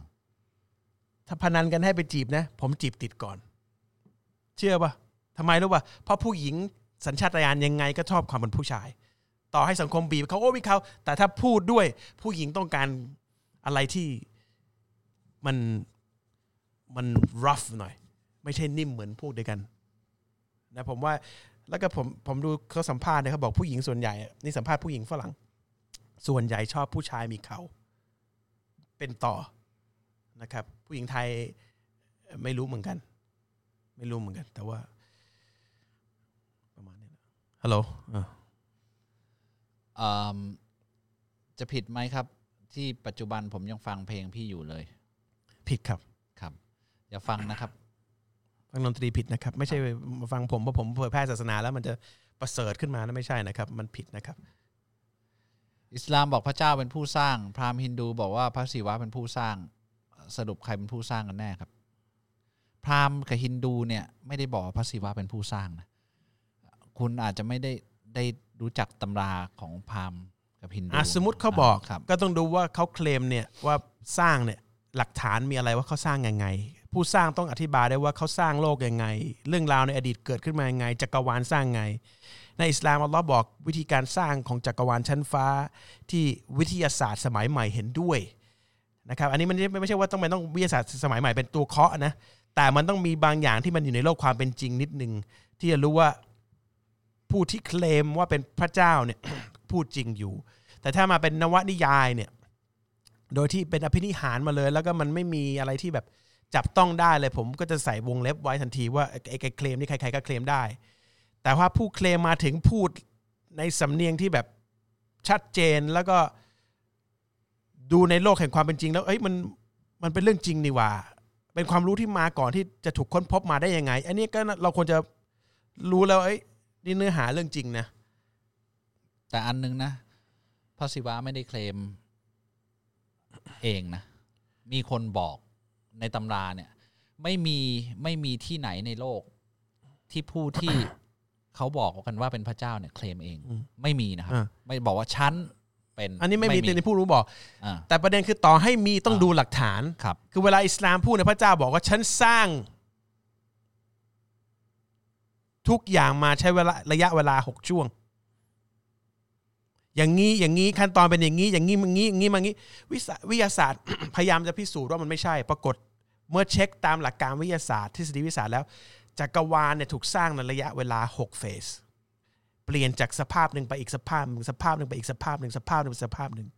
ถ้าพนันกันให้ไปจีบนะ ผมจีบติดก่อน เชื่อปะทำไมรู้ปะเพราะผู้หญิงสัญชาตญาณยังไงก็ชอบความเป็นผู้ชาย ต่อให้สังคมบีบเขาโอ้วิเขาแต่ถ้าพูดด้วยผู้หญิงต้องการอะไรที่ มันมัน rough หน่อย ไม่ใช่นิ่มเหมือนพวกเดียวกันนะผมว่าแล้วก็ผมผมดูเขาสัมภาษณ์เนี่ยเขาบอกผู้หญิงส่วนใหญ่นี่สัมภาษณ์ผู้หญิงฝรั่ง ส่วนใหญ่ชอบผู้ชายมีเขาเป็นต่อนะครับ ผู้หญิงไทยไม่รู้เหมือนกัน ไม่รู้เหมือนกัน แต่ว่า ประมาณนี้นะฮัลโหลอ่าจะผิดไหมครับ ที่ปัจจุบันผมยังฟังเพลงพี่อยู่เลย ผิดครับครับ อย่าฟังนะครับ ฟังดนตรีผิดนะครับ ไม่ใช่มาฟังผมเพราะผมเผยแพร่ศาสนาแล้วมันจะประเสริฐขึ้นมานะไม่ใช่นะครับ มันผิดนะครับ อิสลามบอกพระเจ้าเป็นผู้สร้าง พราหมณ์ฮินดูบอกว่าพระศิวะเป็นผู้สร้างสรุปใครเป็นผู้สร้างกันแน่ครับ พราหมณ์กับฮินดูเนี่ยไม่ได้บอกว่าพระศิวะเป็นผู้สร้างนะคุณอาจจะไม่ได้ได้รู้จักตำราของพราหมณ์กับฮินดูอะสมมติเขาบอกครับก็ต้องดูว่าเขาเคลมเนี่ยว่าสร้างเนี่ย หลักฐานมีอะไรว่าเขาสร้างยังไง ผู้สร้างต้องอธิบายได้ว่าเขาสร้างโลกยังไง เรื่องราวในอดีตเกิดขึ้นมายังไงจักรวาลสร้างไง ในอิสลามอัลลอฮ์บอกวิธีการสร้างของจักรวาลชั้นฟ้า ที่วิทยาศาสตร์สมัยใหม่เห็นด้วยนะครับอันนี้มันไม่ไม่ใช่ว่าต้องเป็นต้องวิทยาศาสตร์สมัยใหม่เป็นตัวเคาะนะแต่มันต้องมีบางอย่างที่มันอยู่ในโลกความเป็นจริงนิดนึงที่จะรู้ว่าผู้ที่เคลมว่าเป็นพระเจ้าเนี่ยพูดจริงอยู่ แต่ถ้ามาเป็นนวนิยายเนี่ย โดยที่เป็นอภินิหารมาเลย แล้วก็มันไม่มีอะไรที่แบบจับต้องได้เลย ผมก็จะใส่วงเล็บไว้ทันทีว่าไอ้ไอ้เคลมนี่ใครๆก็เคลมได้ แต่ว่าผู้เคลมมาถึงพูดในสำเนียงที่แบบชัดเจนแล้วก็ดูในโลกแห่งความเป็นจริง แล้วเอ้ยมันมันเป็นเรื่องจริงนี่ว่า เป็นความรู้ที่มาก่อนที่จะถูกค้นพบมาได้ยังไง อันนี้ก็เราควรจะรู้แล้วเอ้ยนี่เนื้อหาเรื่องจริงนะแต่อันนึงนะพระศิวะไม่ได้เคลม เองนะ มีคนบอกในตำราเนี่ย ไม่มีไม่มีที่ไหนในโลก ที่ผู้ที่เขาบอกกันว่าเป็นพระเจ้าเนี่ยเคลมเองอืมไม่มีนะครับ อ่า ไม่บอกว่าฉันเป็นอันนี้ไม่มีเป็นผู้รู้บอก อ่าแต่ประเด็นคือต่อให้มีต้องอ่าดูหลักฐาน ครับ คือเวลาอิสลามพูดเนี่ยพระเจ้าบอกว่าฉันสร้าง ทุกอย่างมาใช้เวลาระยะเวลาหกช่วง อย่างนี้อย่างนี้ขั้นตอนเป็นอย่างนี้ อย่างนี้มันงี้อย่างนี้มันงี้วิสวิทยาศาสตร์พยายามจะพิสูจน์ว่ามันไม่ใช่ ปรากฏเมื่อเช็คตามหลักการวิทยาศาสตร์ทฤษฎีวิทยาศาสตร์แล้วจักรวาลเนี่ยถูกสร้างในระยะเวลา 6 เฟส เปลี่ยนจากสภาพหนึ่งไปอีกสภาพหนึ่งสภาพหนึ่งไปอีกสภาพหนึ่งสภาพหนึ่งไปสภาพหนึ่ง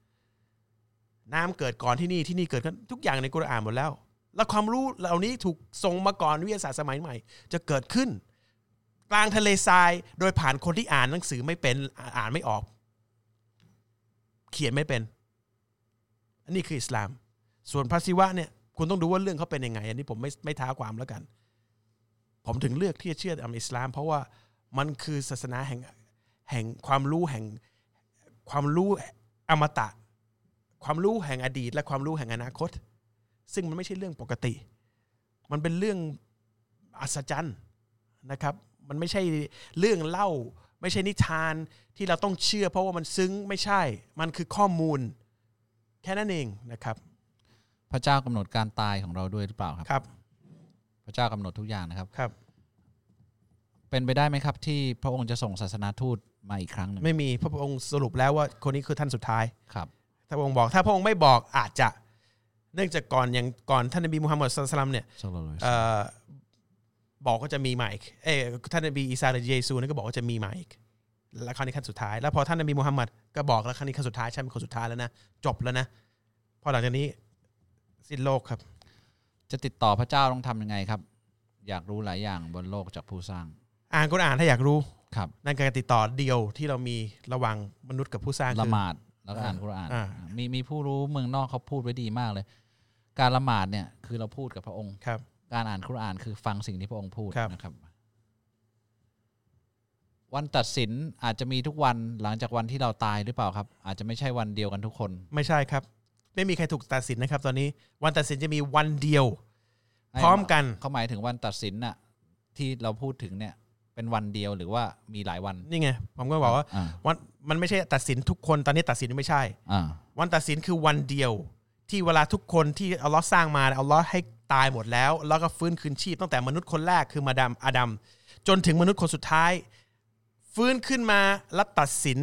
น้ำเกิดก่อนที่นี่ที่นี่เกิดขึ้นทุกอย่างในกุรอานหมดแล้ว แล้วความรู้เหล่านี้ถูกส่งมาก่อนวิทยาศาสตร์สมัยใหม่ จะเกิดขึ้น กลางทะเลทรายโดยผ่านคนที่อ่านหนังสือไม่เป็นอ่านไม่ออก เขียนไม่เป็น อันนี้คืออิสลาม ส่วนพระศิวะเนี่ยคุณต้องดูว่าเรื่องเขาเป็นยังไง อันนี้ผมไม่ไม่ท้าความแล้วกัน ผมถึงเลือกที่จะเชื่อตามอิสลาม เพราะว่ามันคือศาสนาแห่งแห่งความรู้แห่งความรู้อมตะ ความรู้แห่งอดีต และความรู้แห่งอนาคต ซึ่งมันไม่ใช่เรื่องปกติ มันเป็นเรื่องอัศจรรย์นะครับ มันไม่ใช่เรื่องเล่า ไม่ใช่นิทานที่เราต้องเชื่อ เพราะว่ามันซึ้งไม่ใช่ มันคือข้อมูล แค่นั้นเองนะครับ พระเจ้ากำหนดการตายของเราด้วยหรือเปล่าครับครับ พระเจ้ากำหนดทุกอย่างนะครับครับ เป็นไปได้ไหมครับ ที่พระองค์จะส่งศาสนาทูตมาอีกครั้งหนึ่งไม่มีพระองค์สรุปแล้วว่าคนนี้คือท่านสุดท้ายครับถ้าพระองค์บอกถ้าพระองค์ไม่บอกอาจจะ เนื่องจากก่อนอย่างก่อนท่านนบีมุฮัมมัดสุลตัลลัมเนี่ย บอกว่าจะมีมาอีกเอ้ยท่านนบีอีสาหรือเยซูนั่นก็บอกว่าจะมีมาอีกแล้วครั้งนี้ขั้นสุดท้าย แล้วพอท่านนบีมุฮัมมัดก็บอกแล้วครั้งนี้ขั้นสุดท้ายฉันเป็นคนสุดท้ายแล้วนะจบแล้วนะพอหลังจากนี้สิ้นโลกครับ จะติดต่อพระเจ้าต้องทำยังไงครับ อยากรู้หลายอย่างบนโลกจากผู้สร้าง อ่านกุรอานถ้าอยากรู้ครับนั่นการติดต่อเดียวที่เรามีระหว่างมนุษย์กับผู้สร้างละคือหมาดแล้วก็อ่านกุรอานอ่ามีมีผู้รู้เมืองนอกเขาพูดไว้ดีมากเลย การละหมาดเนี่ยคือเราพูดกับพระองค์ครับ การอ่านคุรอานคือฟังสิ่งที่พระองค์พูดครับนะครับ วันตัดสินอาจจะมีทุกวันหลังจากวันที่เราตายหรือเปล่าครับ อาจจะไม่ใช่วันเดียวกันทุกคน ไม่ใช่ครับ ไม่มีใครถูกตัดสินนะครับ ตอนนี้วันตัดสินจะมีวันเดียว พร้อมกันเขาหมายถึงวันตัดสินน่ะ ที่เราพูดถึงเนี่ย เป็นวันเดียวหรือว่ามีหลายวันนี่ไงผมก็บอกว่าอ่าวันมันไม่ใช่ตัดสินทุกคนตอนนี้ตัดสินไม่ใช่อ่าวันตัดสินคือวันเดียว ที่เวลาทุกคนที่อัลลอฮ์สร้างมาอัลลอฮ์ให้ ตายหมดแล้ว แล้วก็ฟื้นคืนชีพตั้งแต่มนุษย์คนแรกคือมาดามอาดัมจนถึงมนุษย์คนสุดท้าย ฟื้นขึ้นมาและตัดสิน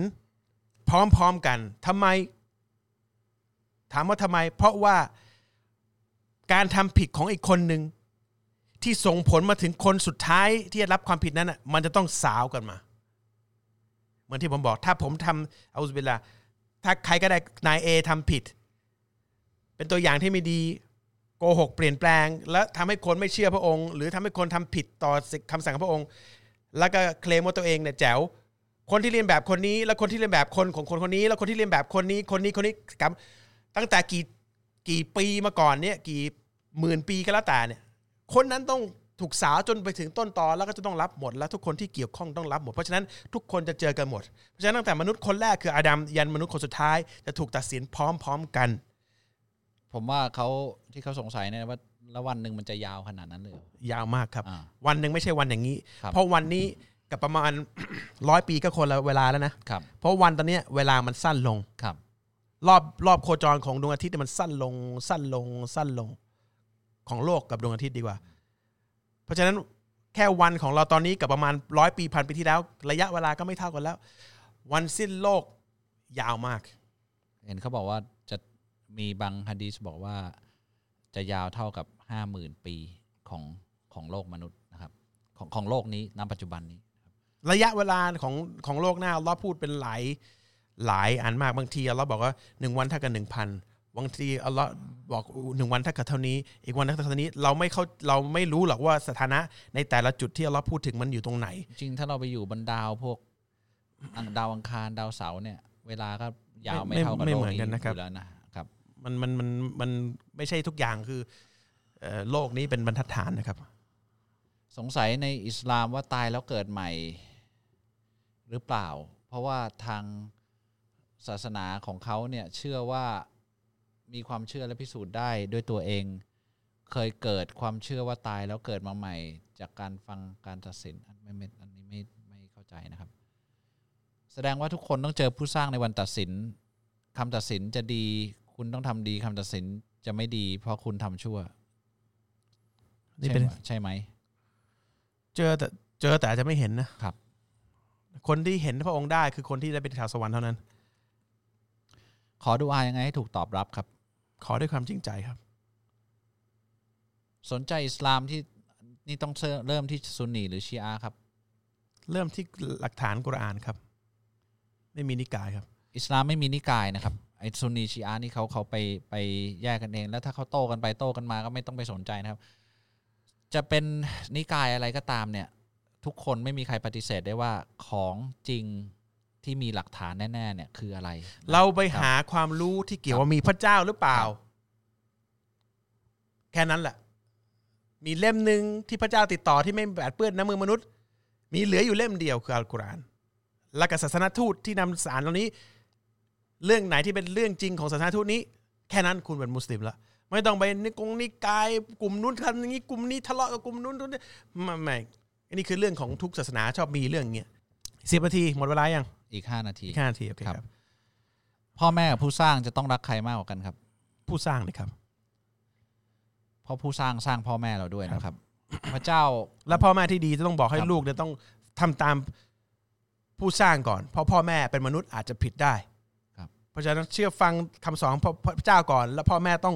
พร้อมๆกันทำไม ถามว่าทำไม เพราะว่าการทำผิดของอีกคนหนึ่งที่ส่งผลมาถึงคนสุดท้ายที่จะรับความผิดนั้นมันจะต้องสาวกันมา เหมือนที่ผมบอก ถ้าผมทำเอาอุบิลลา ถ้าใครก็ได้นายเอทำผิด เป็นตัวอย่างที่ไม่ดี โกหกเปลี่ยนแปลง และทำให้คนไม่เชื่อพระองค์ หรือทำให้คนทำผิดต่อคำสั่งของพระองค์ แล้วก็เคลมว่าตัวเองเนี่ยแจ๋วคนที่เรียนแบบคนนี้ แล้วคนที่เรียนแบบคนของคนคนนี้ แล้วคนที่เรียนแบบคนนี้คนนี้คนนี้กับตั้งแต่กี่กี่ปีมาก่อนเนี่ยกี่หมื่นปีก็แล้วแต่เนี่ยคนนั้นต้องถูกสาวจนไปถึงต้นตอแล้วก็จะต้องรับหมด แล้วทุกคนที่เกี่ยวข้องต้องรับหมด เพราะฉะนั้นทุกคนจะเจอกันหมด เพราะฉะนั้นตั้งแต่มนุษย์คนแรกคืออาดัมยันมนุษย์คนสุดท้ายจะถูกตัดสินพร้อมๆกัน ผมว่าเขาที่เขาสงสัยเนี่ยว่าแล้ววันหนึ่งมันจะยาวขนาดนั้นเลยเหรอยาวมากครับ อ่าวันหนึ่งไม่ใช่วันอย่างนี้ ครับ เพราะวันนี้กับประมาณ ร้อยปีก็คนละเวลาแล้วนะครับ เพราะวันตอนเนี้ยเวลามันสั้นลง ครับ รอบรอบโคจรของดวงอาทิตย์เนี่ยมันสั้นลง สั้นลง สั้นลง ของโลกกับดวงอาทิตย์ดีกว่า เพราะฉะนั้นแค่วันของเราตอนนี้กับประมาณร้อยปีพันปีที่แล้ว ระยะเวลาก็ไม่เท่ากันแล้ว วันสิ้นโลกยาวมาก เห็นเขาบอกว่าจะ มีบางฮะดีษบอกว่าจะยาวเท่ากับห้าหมื่นปีของของโลกมนุษย์นะครับ ของของโลกนี้ณปัจจุบันนี้ ระยะเวลาของของโลกหน้าเราพูดเป็นหลายหลายอันมากบางทีเราบอกว่าหนึ่งวันเท่ากับหนึ่งพันบางทีอัลลอฮ์บอกหนึ่งวันเท่ากับเท่านี้ อีกวันเท่ากับเท่านี้เราไม่เข้าเราไม่รู้หรอกว่าสถานะในแต่ละจุดที่อัลลอฮ์พูดถึงมันอยู่ตรงไหน จริงถ้าเราไปอยู่บนดาวพวกอังดาวอังคารดาวเสาร์เนี่ย เวลาก็ยาวไม่ไม่เท่ากับไม่โลกเหมือนนี้กันนะครับอยู่แล้วนะครับ มันมันมันมันไม่ใช่ทุกอย่างคือเอโลกนี้เป็นบรรทัดฐานนะครับ สงสัยในอิสลามว่าตายแล้วเกิดใหม่ หรือเปล่า เพราะว่าทางศาสนาของเขาเนี่ยเชื่อว่ามีความเชื่อและพิสูจน์ได้ด้วยตัวเอง เคยเกิดความเชื่อว่าตายแล้วเกิดมาใหม่ จากการฟังการตัดสินอันไม่ไม่อันนี้ไม่ไม่เข้าใจนะครับ แสดงว่าทุกคนต้องเจอผู้สร้างในวันตัดสินคำตัดสินจะดี คุณต้องทำดีคำตัดสินจะไม่ดี เพราะคุณทำชั่ว นี่เป็นใช่ไหมใช่ไหม เจอแต่เจอแต่อาจจะไม่เห็นนะครับ คนที่เห็นพระองค์ได้คือคนที่ได้เป็นชาวสวรรค์เท่านั้น ขอดูอายังไงให้ถูกตอบรับครับ ขอด้วยความจริงใจครับ สนใจอิสลามที่นี่ต้องเริ่มที่ซุนนีหรือชีอะห์ครับ เริ่มที่หลักฐานกุรอานครับ ไม่มีนิกายครับ อิสลามไม่มีนิกายนะครับ ไอ้ซุนนีชีอะห์นี่เขาเขาไปไปแยกกันเอง แล้วถ้าเขาโต้กันไปโต้กันมาก็ไม่ต้องไปสนใจนะครับ จะเป็นนิกายอะไรก็ตามเนี่ย ทุกคนไม่มีใครปฏิเสธได้ว่าของจริงที่มีหลักฐานแน่ๆเนี่ยคืออะไร เราไปหาความรู้ที่เกี่ยวว่ามีพระเจ้าหรือเปล่าครับแค่นั้นแหละ มีเล่มหนึ่งที่พระเจ้าติดต่อที่ไม่แปดเปื้อนน้ำมือมนุษย์ มีเหลืออยู่เล่มเดียวคืออัลกุรอานและกับศาสนทูตที่นำสารเหล่านี้ เรื่องไหนที่เป็นเรื่องจริงของศาสนทูตนี้ แค่นั้นคุณเป็นมุสลิมละไม่ต้องไปนิกงนิกายกลุ่มนู้นทำอย่างนี้กลุ่มนี้ทะเลาะกับกลุ่มนู้นนู้นไม่ไม่อันนี้คือเรื่องของทุกศาสนาชอบมีเรื่องอย่างเงี้ยสิบนาทีหมดเวลายังอีกห้านาทีอีกห้านาทีโอเคครับครับ พ่อแม่กับผู้สร้างจะต้องรักใครมากกว่ากันครับ ผู้สร้างเลยครับเพราะผู้สร้างสร้างพ่อแม่เราด้วยนะครับ พระเจ้าและพ่อแม่ที่ดีจะต้องบอกให้ครับลูกเนี่ยต้องทำตามผู้สร้างก่อน เพราะพ่อแม่เป็นมนุษย์อาจจะผิดได้ค รับเพราะฉะนั้นเชื่อฟังคำสอนของพระเจ้าก่อน แล้วพ่อแม่ต้อง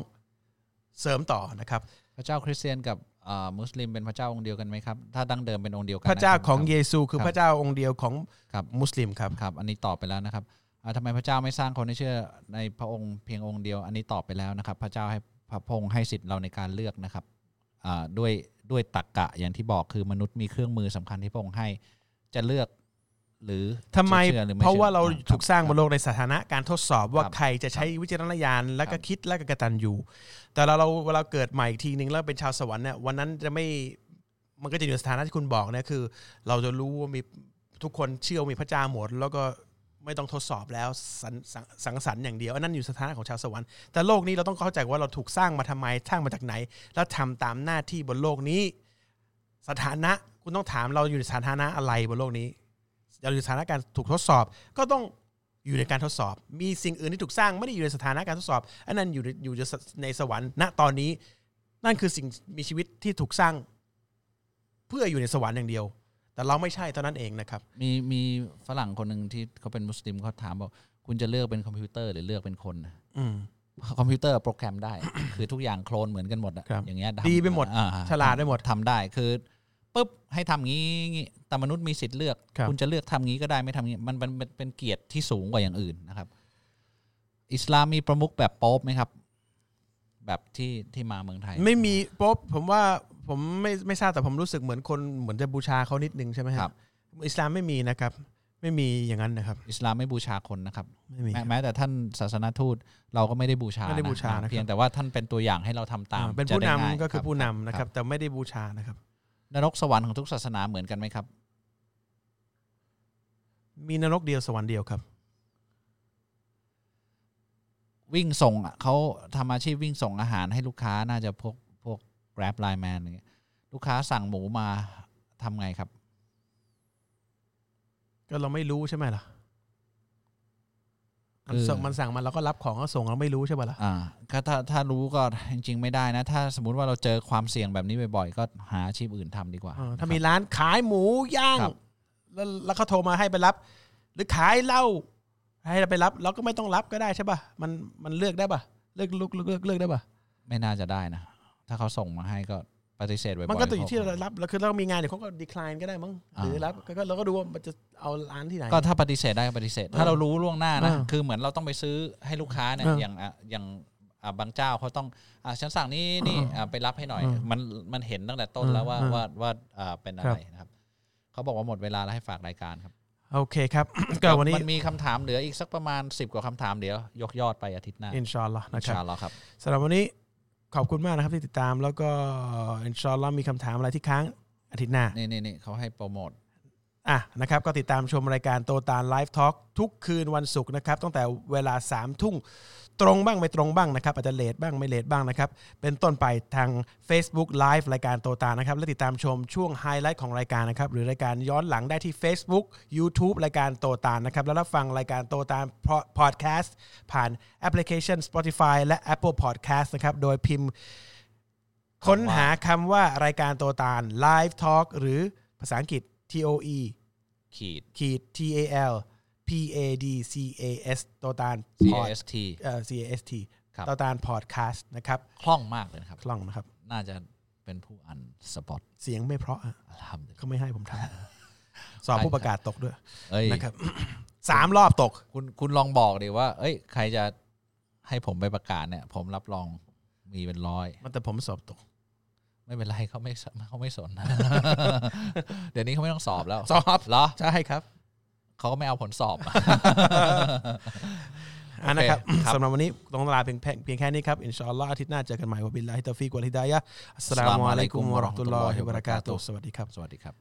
เสริมต่อนะครับ พระเจ้าคริสเตียนกับเอ่อมุสลิมเป็นพระเจ้าองค์เดียวกันไหมครับ ถ้าดั้งเดิมเป็นองค์เดียวกัน พระเจ้าคบของครับเยซูคือครับพระเจ้าองค์เดียวของครับมุสลิมครับครับ อันนี้ตอบไปแล้วนะครับอ่าทำไมพระเจ้าไม่สร้างคนให้เชื่อในพระองค์เพียงองค์เดียว อันนี้ตอบไปแล้วนะครับ พระเจ้าให้พระองค์ให้สิทธิ์เราในการเลือกนะครับอ่าด้วยด้วยตรรกกะอย่างที่บอกคือมนุษย์มีเครื่องมือสำคัญที่พระองค์ให้จะเลือก หรือทำไมจะชื่อหอไม่เพราะว่าเราชื่อถูกสร้างบนคโลกในสถานะการทดสอบว่าครับใครจะใช้วิจารณญาณแล้วก็ครับคิดแล้วก็กระตันอยู่ แต่เราเราเวลาเกิดใหม่อีกทีหนึ่งแล้วเป็นชาวสวรรค์เนี่ยวันนั้นจะไม่มันก็จะอยู่ในสถานะที่คุณบอกเนี่ยคือ เราจะรู้ว่ามีทุกคนเชื่อว่ามีพระเจ้าหมดแล้วก็ไม่ต้องทดสอบแล้วสังสังสังสรรค์อย่างเดียวอันนั้นอยู่สถานะของชาวสวรรค์แต่โลกนี้เราต้องเข้าใจว่าเราถูกสร้างมาทำไมสร้างมาจากไหน แล้วทำตามหน้าที่บนโลกนี้ สถานะคุณต้องถามเราอยู่ในสถานะอะไรบนโลกนี้ เราอยู่ในสถานการณ์ถูกทดสอบ ก็ต้องอยู่ในการทดสอบ มีสิ่งอื่นที่ถูกสร้างไม่ได้อยู่ในสถานะการทดสอบอันนั้นอยู่ในอยู่ในสวรรค์ณตอนนี้ นั่นคือสิ่งมีชีวิตที่ถูกสร้าง เพื่ออยู่ในสวรรค์อย่างเดียว แต่เราไม่ใช่เท่านั้นเองนะครับ มีมีฝรั่งคนหนึ่งที่เขาเป็นมุสลิมเขาถามบอกคุณจะเลือกเป็นคอมพิวเตอร์หรือเลือกเป็นคนนะอืมคอมพิวเตอร์โปรแกรมได้ คือทุกอย่างโคลนเหมือนกันหมดอะครับอย่างเงี้ยทำดีไปหมดอ่ฉลาดไปหมดทำได้คือ ปุ๊บให้ทำงี้งี้แต่มนุษย์มีสิทธิ์เลือกครับณจะเลือกทำงี้ก็ได้ไม่ทำงี้มันเป็นเป็นเป็นเกียรติที่สูงกว่าอย่างอื่นนะครับ อิสลามมีประมุขแบบโป๊ปไหมครับ แบบที่ที่มาเมืองไทย ไม่มีโป๊บผมว่าผมไม่ไม่ทราบแต่ผมรู้สึกเหมือนคนเหมือนจะบูชาเขานิดนึงใช่ไหมครับอิสลามไม่มีนะครับ ไม่มีอย่างนั้นนะครับ อิสลามไม่บูชาคนนะครับไม่มีแม้แม้แต่ท่านศาสนทูตเราก็ไม่ได้บูชาไม่ได้บูชานะครับเพียงแต่ว่าท่านเป็นตัวอย่างให้เราทำตามอ่าเป็นจะผู้ได้นำง่ายก็คือรับผู้นำนะครับ แต่ไม่ได้บูชานะครับ นรกสวรรค์ของทุกศาสนาเหมือนกันไหมครับ มีนรกเดียวสวรรค์เดียวครับ วิ่งส่งอะเขาทำอาชีพวิ่งส่งอาหารให้ลูกค้าน่าจะพวกพวก Grab Line Man อย่างเงี้ยลูกค้าสั่งหมูมาทำไงครับ ก็เราไม่รู้ใช่ไหมล่ะมันคือ ส่งมันสั่งมาเราก็รับของเขาส่งเราไม่รู้ใช่ไหมล่ะอ่าก็ถ้าถ้ารู้ก็จริง ๆ ไม่ได้นะ ถ้าสมมุติว่าเราเจอความเสี่ยงแบบนี้บ่อยๆ ก็หาอาชีพอื่นทำดีกว่าอ่าถ้านะครับมีร้านขายหมูย่างครับแล้วแล้วเขาโทรมาให้ไปรับ หรือขายเหล้าให้เราไปรับ เราก็ไม่ต้องรับก็ได้ใช่ป่ะมันมันเลือกได้ป่ะเลือกเลือกเลือกเลือกเลือกได้ป่ะไม่น่าจะได้นะถ้าเขาส่งมาให้ก็ ปฏิเสธบ่อยๆมันก็ต้องอยู่ที่เขาเรารับแล้วคือเรามีงานเดี๋ยวเขาก็ decline ก็ได้มั้งหรือรับก็ก็เราก็ดูว่ามันจะเอาร้านที่ไหนก็ถ้าปฏิเสธได้ก็ปฏิเสธ ถ้าเรารู้ล่วงหน้านะอ่าคือเหมือนเราต้องไปซื้อให้ลูกค้าเนี่ยอ่าอย่างอะอย่างอะบางเจ้าเขาต้องอะฉันสั่งนี้นี่อะไปรับให้หน่อยอ่ามัมันมันเห็นตั้งแต่ต้นแล้วว่าอ่าว่าว่าอ่าเป็นอะไรนะครับเขาบอกว่าหมดเวลาแล้วให้ฝากรายการครับโอเคครับก็วันนี้มันมีคำถามเหลืออีกสักประมาณ 10 กว่าคำถามเดี๋ยว ยกยอดไปอาทิตย์หน้า อินชาอัลลอฮ์นะครับ อินชาอัลลอฮ์ครับสำหรับวันนี้ ขอบคุณมากนะครับที่ติดตาม แล้วก็อินชาอัลลอฮ์มีคำถามอะไรที่ค้างอาทิตย์หน้า นี่นี่นี่เขาให้โปรโมทอะนะครับก็ติดตามชมรายการ Halal Life Talk ทุกคืนวันศุกร์นะครับตั้งแต่เวลาสามทุ่ม ตรงบ้างไม่ตรงบ้างนะครับอาจจะ late บ้างไม่ late บ้างนะครับเป็นต้นไปทาง Facebook Live รายการโตตาลนะครับและติดตามชมช่วงไฮไลท์ของรายการนะครับหรือรายการย้อนหลังได้ที่ Facebook YouTube รายการโตตาลนะครับแล้วรับฟังรายการโตตาลพอดแคสต์ผ่านแอปพลิเคชัน Spotify และ Apple Podcast นะครับโดยพิมพ์ ค้นหาคำว่ารายการโตตาล Live Talk หรือภาษาอังกฤษ T O E ขีดขีด T A L P A D C A S โตตาล C พอ A ด S T เอ่อ C A S T ครับโตตาลพอดแคสต์นะครับคล่องมากเลยนะครับ คล่องนะครับ น่าจะเป็นผู้อันสปอตเสียงไม่เพราะอะทำเขาไม่ให้ผมทำสอบผู้ประกาศตกด้วยเอ้ยนะครับ สามรอบตก คุณคุณลองบอกดิว่า เอ้ย ใครจะให้ผมไปประกาศเนี่ย ผมรับรองมีเป็นร้อย มันแต่ผมสอบตก ไม่เป็นไรเขาไม่สเขาไม่สนเดี๋ยวนี้เขาไม่ต้องสอบแล้วสอบ เหรอ ใช่ครับ เขาก็ไม่เอาผลสอบ อันนะครับโอเคครับสำหรับวันนี้ต้องลาเพียงแค่เพียงแค่นี้ครับ อินชาอัลลอฮ์อาทิตย์หน้าเจอกันใหม่وبالله التوفيق والهداية السلام عليكم ورحمة الله وبركاتهสวัสดีครับ สวัสดีครับ